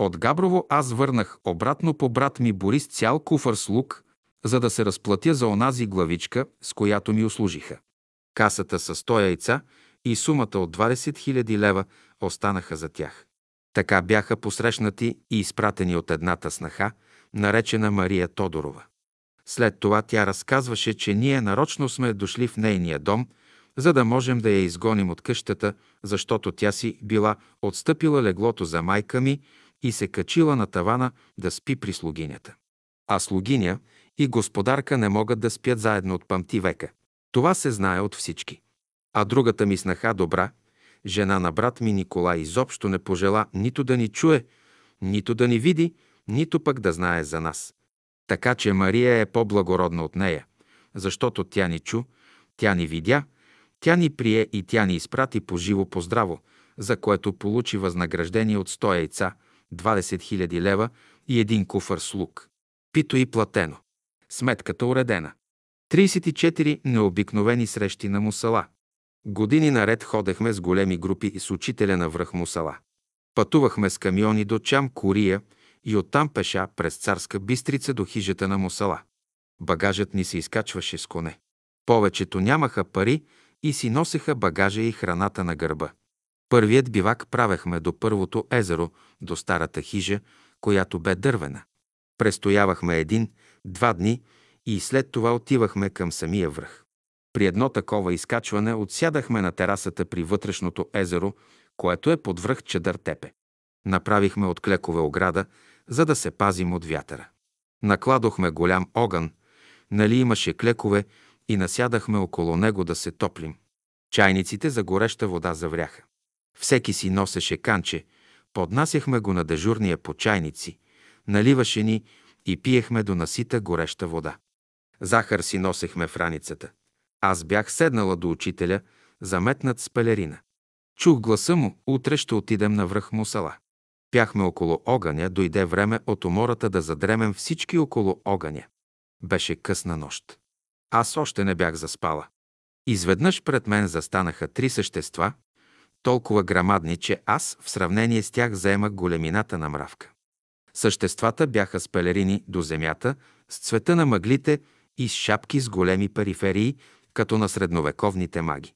От Габрово аз върнах обратно по брат ми Борис цял куфър с лук, за да се разплатя за онази главичка, с която ми услужиха. Касата с 100 яйца и сумата от 20 000 лева останаха за тях. Така бяха посрещнати и изпратени от едната снаха, наречена Мария Тодорова. След това тя разказваше, че ние нарочно сме дошли в нейния дом, за да можем да я изгоним от къщата, защото тя си била отстъпила леглото за майка ми и се качила на тавана да спи при слугинята. А слугиня и господарка не могат да спят заедно от памти века. Това се знае от всички. А другата ми снаха добра, жена на брат ми Николай, изобщо не пожела нито да ни чуе, нито да ни види, нито пък да знае за нас. Така че Мария е по-благородна от нея, защото тя ни чу, тя ни видя, тя ни прие и тя ни изпрати по живо по здраво, за което получи възнаграждение от 100 яйца, 20 000 лева и един куфър слуг. Пито и платено. Сметката уредена. 34 необикновени срещи на Мусала. Години наред ходехме с големи групи и с учителя на връх Мусала. Пътувахме с камиони до Чам, Кория и оттам пеша през Царска Бистрица до хижата на Мусала. Багажът ни се изкачваше с коне. Повечето нямаха пари и си носеха багажа и храната на гърба. Първият бивак правехме до първото езеро, до старата хижа, която бе дървена. Престоявахме един, два дни и след това отивахме към самия връх. При едно такова изкачване отсядахме на терасата при вътрешното езеро, което е под връх Чадър Тепе. Направихме от клекове ограда, за да се пазим от вятъра. Накладохме голям огън, нали имаше клекове и насядахме около него да се топлим. Чайниците за гореща вода завряха. Всеки си носеше канче, поднасяхме го на дежурния по чайници, наливаше ни и пиехме до насита гореща вода. Захар си носехме в раницата. Аз бях седнала до учителя, заметнат с пелерина. Чух гласа му, утре ще отидем на връх Мусала. Пяхме около огъня, дойде време от умората да задремем всички около огъня. Беше късна нощ. Аз още не бях заспала. Изведнъж пред мен застанаха три същества, толкова грамадни, че аз в сравнение с тях заемах големината на мравка. Съществата бяха с пелерини до земята, с цвета на мъглите и с шапки с големи периферии, като на средновековните маги.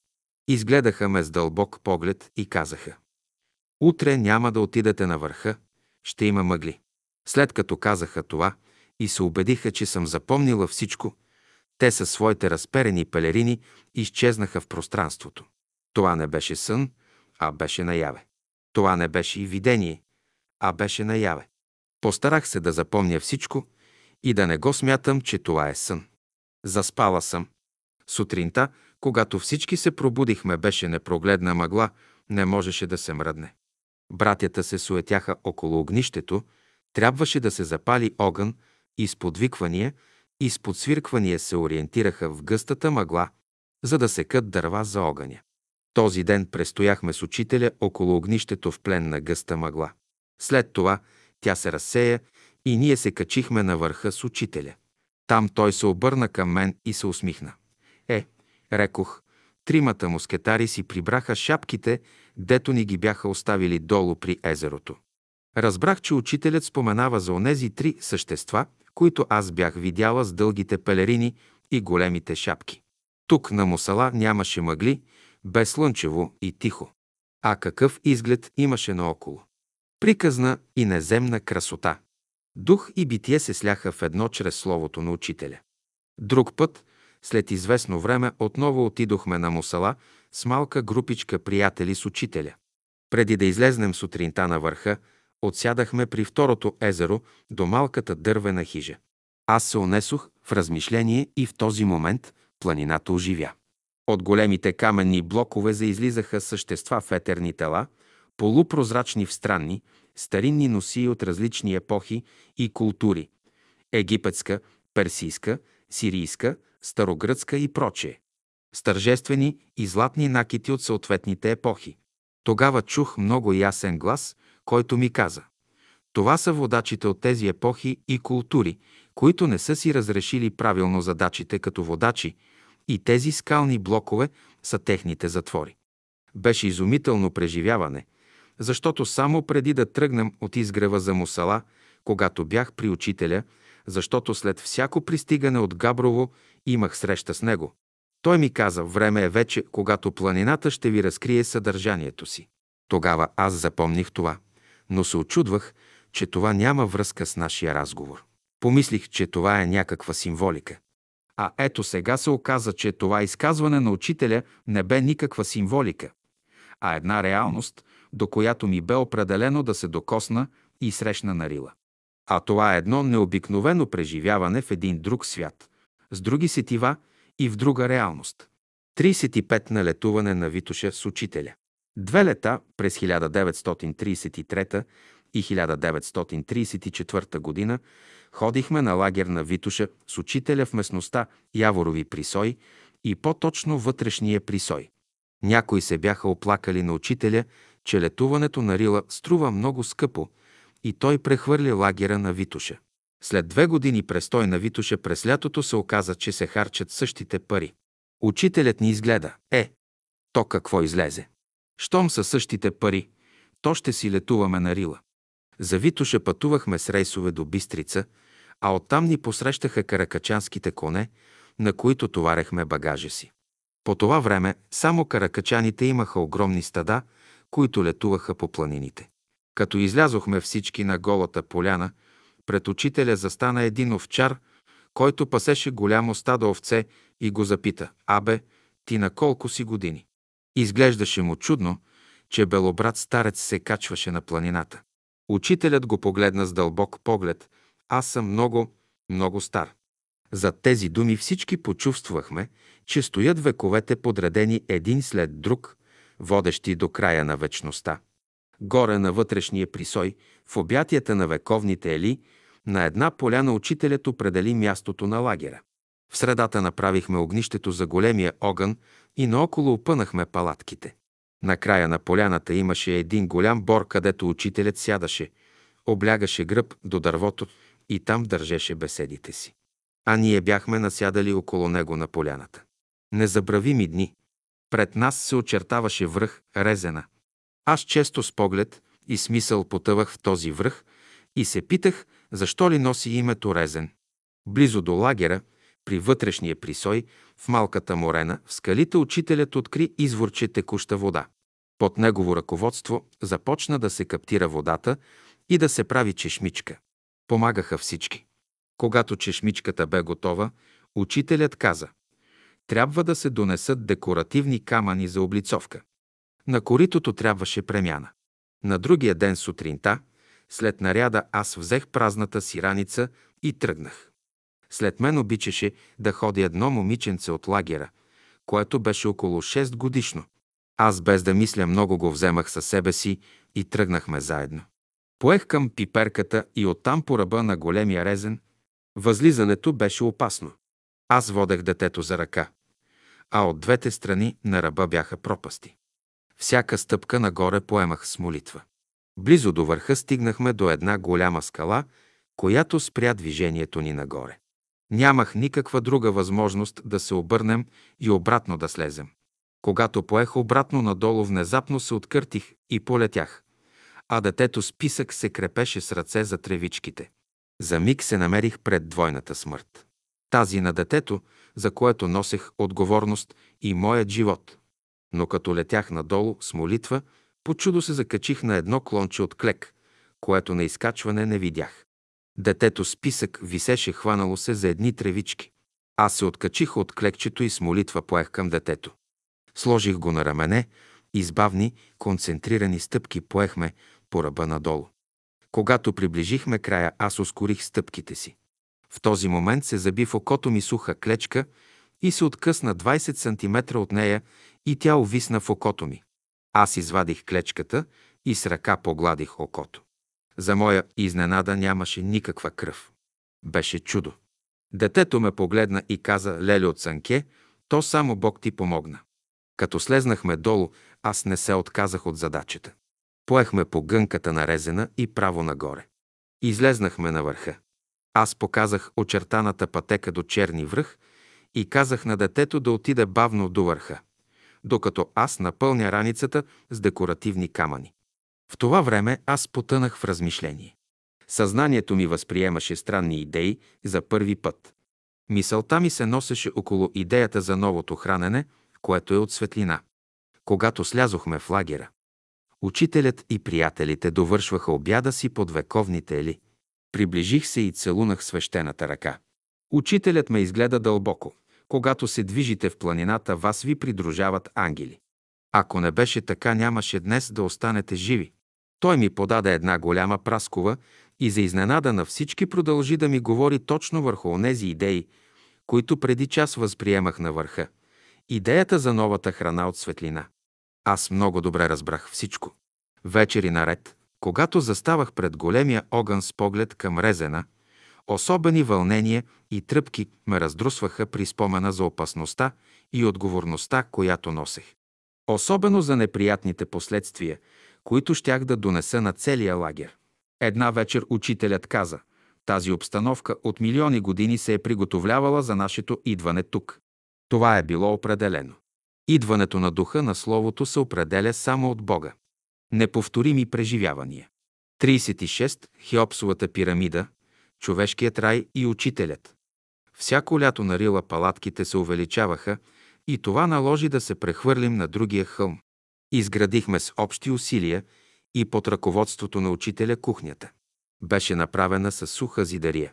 Изгледаха ме с дълбок поглед и казаха «Утре няма да отидете на върха, ще има мъгли». След като казаха това и се убедиха, че съм запомнила всичко, те със своите разперени пелерини изчезнаха в пространството. Това не беше сън, а беше наяве. Това не беше и видение, а беше наяве. Постарах се да запомня всичко и да не го смятам, че това е сън. Заспала съм. Сутринта, когато всички се пробудихме, беше непрогледна мъгла, не можеше да се мръдне. Братята се суетяха около огнището, трябваше да се запали огън и с подвиквания и с подсвирквания се ориентираха в гъстата мъгла, за да секат дърва за огъня. Този ден престояхме с учителя около огнището в плен на гъста мъгла. След това тя се разсея и ние се качихме на върха с учителя. Там той се обърна към мен и се усмихна. Е, рекох, тримата мускетари си прибраха шапките, дето ни ги бяха оставили долу при езерото. Разбрах, че учителят споменава за онези три същества, които аз бях видяла с дългите пелерини и големите шапки. Тук на Мусала нямаше мъгли, бе слънчево и тихо. А какъв изглед имаше наоколо? Приказна и неземна красота. Дух и битие се сляха в едно чрез словото на учителя. Друг път, след известно време, отново отидохме на Мусала с малка групичка приятели с учителя. Преди да излезнем сутринта на върха, отсядахме при второто езеро до малката дървена хижа. Аз се унесох в размишление и в този момент планината оживя. От големите каменни блокове заизлизаха същества в етерни тела, полупрозрачни в странни, старинни носии от различни епохи и култури – египетска, персийска, сирийска, старогръцка и прочее. С тържествени и златни накити от съответните епохи. Тогава чух много ясен глас, който ми каза Това са водачите от тези епохи и култури, които не са си разрешили правилно задачите като водачи и тези скални блокове са техните затвори. Беше изумително преживяване, защото само преди да тръгнем от изгрева за Мусала, когато бях при учителя, защото след всяко пристигане от Габрово имах среща с него. Той ми каза, време е вече, когато планината ще ви разкрие съдържанието си. Тогава аз запомних това, но се очудвах, че това няма връзка с нашия разговор. Помислих, че това е някаква символика. А ето сега се оказа, че това изказване на учителя не бе никаква символика, а една реалност, до която ми бе определено да се докосна и срещна на Рила. А това е едно необикновено преживяване в един друг свят, с други сетива и в друга реалност. 35 на летуване на Витоша с учителя. Две лета през 1933 и 1934 година ходихме на лагер на Витуша с учителя в местността Яворови присой и по-точно вътрешния присой. Някои се бяха оплакали на учителя, че летуването на Рила струва много скъпо и той прехвърли лагера на Витуша. След две години престой на Витуша през лятото се оказа, че се харчат същите пари. Учителят ни изгледа. Е, то какво излезе? Щом са същите пари, то ще си летуваме на Рила. За Витоша пътувахме с рейсове до Бистрица, а оттам ни посрещаха каракачанските коне, на които товарехме багажа си. По това време само каракачаните имаха огромни стада, които летуваха по планините. Като излязохме всички на голата поляна, пред учителя застана един овчар, който пасеше голямо стадо овце и го запита, «Абе, ти на колко си години?» Изглеждаше му чудно, че белобрат старец се качваше на планината. Учителят го погледна с дълбок поглед. Аз съм много, много стар. За тези думи всички почувствахме, че стоят вековете подредени един след друг, водещи до края на вечността. Горе на вътрешния присой, в обятията на вековните ели, на една поляна учителят определи мястото на лагера. В средата направихме огнището за големия огън и наоколо опънахме палатките. На края на поляната имаше един голям бор, където учителят сядаше, облягаше гръб до дървото и там държеше беседите си. А ние бяхме насядали около него на поляната. Незабравими дни. Пред нас се очертаваше връх Резена. Аз често с поглед и смисъл потъвах в този връх и се питах, защо ли носи името Резен. Близо до лагера, при вътрешния присой, в малката морена, в скалите учителят откри изворче текуща вода. Под негово ръководство започна да се каптира водата и да се прави чешмичка. Помагаха всички. Когато чешмичката бе готова, учителят каза трябва да се донесат декоративни камъни за облицовка. На коритото трябваше премяна. На другия ден сутринта, след наряда, аз взех празната си раница и тръгнах. След мен обичаше да ходи едно момиченце от лагера, което беше около 6 годишно. Аз без да мисля много го вземах със себе си и тръгнахме заедно. Поех към пиперката и оттам по ръба на големия резен. Възлизането беше опасно. Аз водех детето за ръка, а от двете страни на ръба бяха пропасти. Всяка стъпка нагоре поемах с молитва. Близо до върха стигнахме до една голяма скала, която спря движението ни нагоре. Нямах никаква друга възможност да се обърнем и обратно да слезем. Когато поех обратно надолу, внезапно се откъртих и полетях, а детето с писък се крепеше с ръце за тревичките. За миг се намерих пред двойната смърт. Тази на детето, за което носех отговорност и моят живот. Но като летях надолу с молитва, по чудо се закачих на едно клонче от клек, което на изкачване не видях. Детето с писък висеше хванало се за едни тревички. Аз се откачих от клекчето и с молитва поех към детето. Сложих го на рамене и с бавни, концентрирани стъпки поехме по ръба надолу. Когато приближихме края, аз ускорих стъпките си. В този момент се заби в окото ми суха клечка и се откъсна 20 см от нея и тя увисна в окото ми. Аз извадих клечката и с ръка погладих окото. За моя изненада нямаше никаква кръв. Беше чудо. Детето ме погледна и каза, Леле от Санке, то само Бог ти помогна. Като слезнахме долу, аз не се отказах от задачата. Поехме по гънката нарезена и право нагоре. Излезнахме на върха. Аз показах очертаната пътека до черни връх и казах на детето да отиде бавно до върха, докато аз напълня раницата с декоративни камъни. В това време аз потънах в размишление. Съзнанието ми възприемаше странни идеи за първи път. Мисълта ми се носеше около идеята за новото хранене, което е от светлина. Когато слязохме в лагера, учителят и приятелите довършваха обяда си под вековните ели. Приближих се и целунах свещената ръка. Учителят ме изгледа дълбоко. Когато се движите в планината, вас ви придружават ангели. Ако не беше така, нямаше днес да останете живи. Той ми подаде една голяма праскова и за изненада на всички продължи да ми говори точно върху онези идеи, които преди час възприемах на върха. Идеята за новата храна от светлина. Аз много добре разбрах всичко. Вечери наред, когато заставах пред големия огън с поглед към резена, особени вълнения и тръпки ме раздрусваха при спомена за опасността и отговорността, която носех. Особено за неприятните последствия, които щях да донеса на целия лагер. Една вечер учителят каза, тази обстановка от милиони години се е приготовлявала за нашето идване тук. Това е било определено. Идването на духа на Словото се определя само от Бога. Неповторими преживявания. 36. Хеопсовата пирамида, човешкият рай и учителят. Всяко лято на Рила палатките се увеличаваха и това наложи да се прехвърлим на другия хълм. Изградихме с общи усилия и под ръководството на учителя кухнята. Беше направена с суха зидария.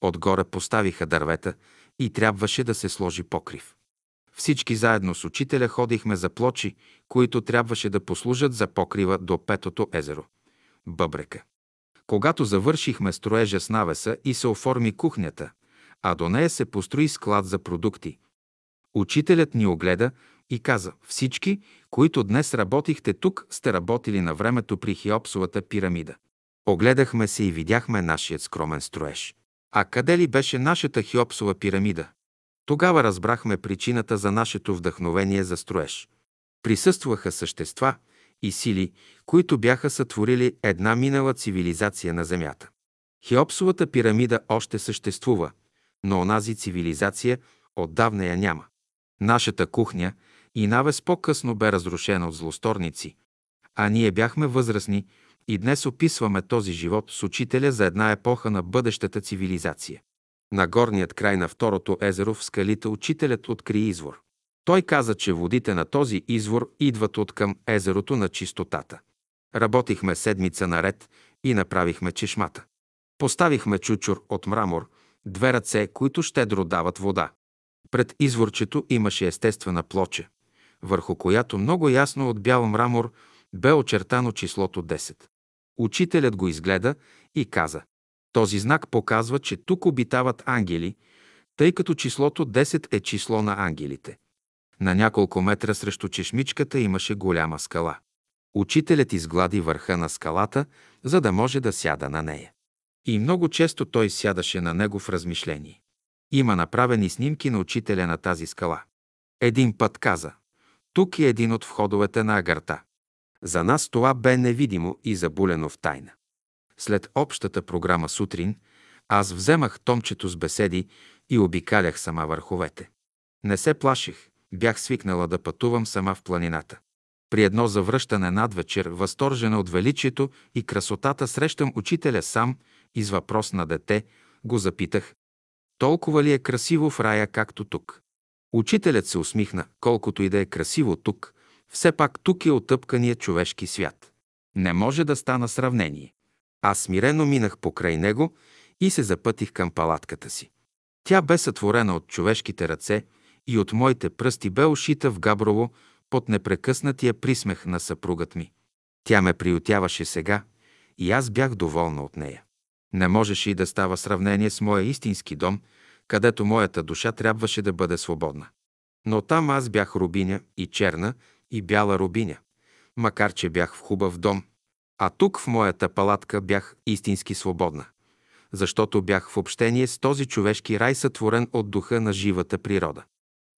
Отгоре поставиха дървета и трябваше да се сложи покрив. Всички заедно с учителя ходихме за плочи, които трябваше да послужат за покрива до Петото езеро – Бъбрека. Когато завършихме строежа с навеса и се оформи кухнята, а до нея се построи склад за продукти, учителят ни огледа и каза «Всички, които днес работихте тук, сте работили на времето при Хиопсовата пирамида». Огледахме се и видяхме нашият скромен строеж. А къде ли беше нашата Хиопсова пирамида? Тогава разбрахме причината за нашето вдъхновение за строеж. Присъстваха същества и сили, които бяха сътворили една минала цивилизация на Земята. Хеопсовата пирамида още съществува, но онази цивилизация отдавна я няма. Нашата кухня и навес по-късно бе разрушена от злосторници, а ние бяхме възрастни и днес описваме този живот с учителя за една епоха на бъдещата цивилизация. На горният край на второто езеро в скалите учителят откри извор. Той каза, че водите на този извор идват от към езерото на чистотата. Работихме седмица наред и направихме чешмата. Поставихме чучур от мрамор, две ръце, които щедро дават вода. Пред изворчето имаше естествена плоча, върху която много ясно от бял мрамор бе очертано числото 10. Учителят го изгледа и каза този знак показва, че тук обитават ангели, тъй като числото 10 е число на ангелите. На няколко метра срещу чешмичката имаше голяма скала. Учителят изглади върха на скалата, за да може да сяда на нея. И много често той сядаше на него в размишление. Има направени снимки на учителя на тази скала. Един път каза, тук е един от входовете на агарта. За нас това бе невидимо и забулено в тайна. След общата програма сутрин, аз вземах томчето с беседи и обикалях сама върховете. Не се плаших, бях свикнала да пътувам сама в планината. При едно завръщане над вечер, възторжена от величието и красотата, срещам учителя сам и с въпрос на дете го запитах. Толкова ли е красиво в рая, както тук? Учителят се усмихна, колкото и да е красиво тук, все пак тук е отъпкания човешки свят. Не може да стана сравнение. Аз смирено минах покрай него и се запътих към палатката си. Тя бе сътворена от човешките ръце и от моите пръсти бе ушита в габрово под непрекъснатия присмех на съпругът ми. Тя ме приютяваше сега и аз бях доволна от нея. Не можеше и да става сравнение с моя истински дом, където моята душа трябваше да бъде свободна. Но там аз бях рубиня и черна и бяла рубиня, макар че бях в хубав дом, а тук в моята палатка бях истински свободна, защото бях в общение с този човешки рай, сътворен от духа на живата природа.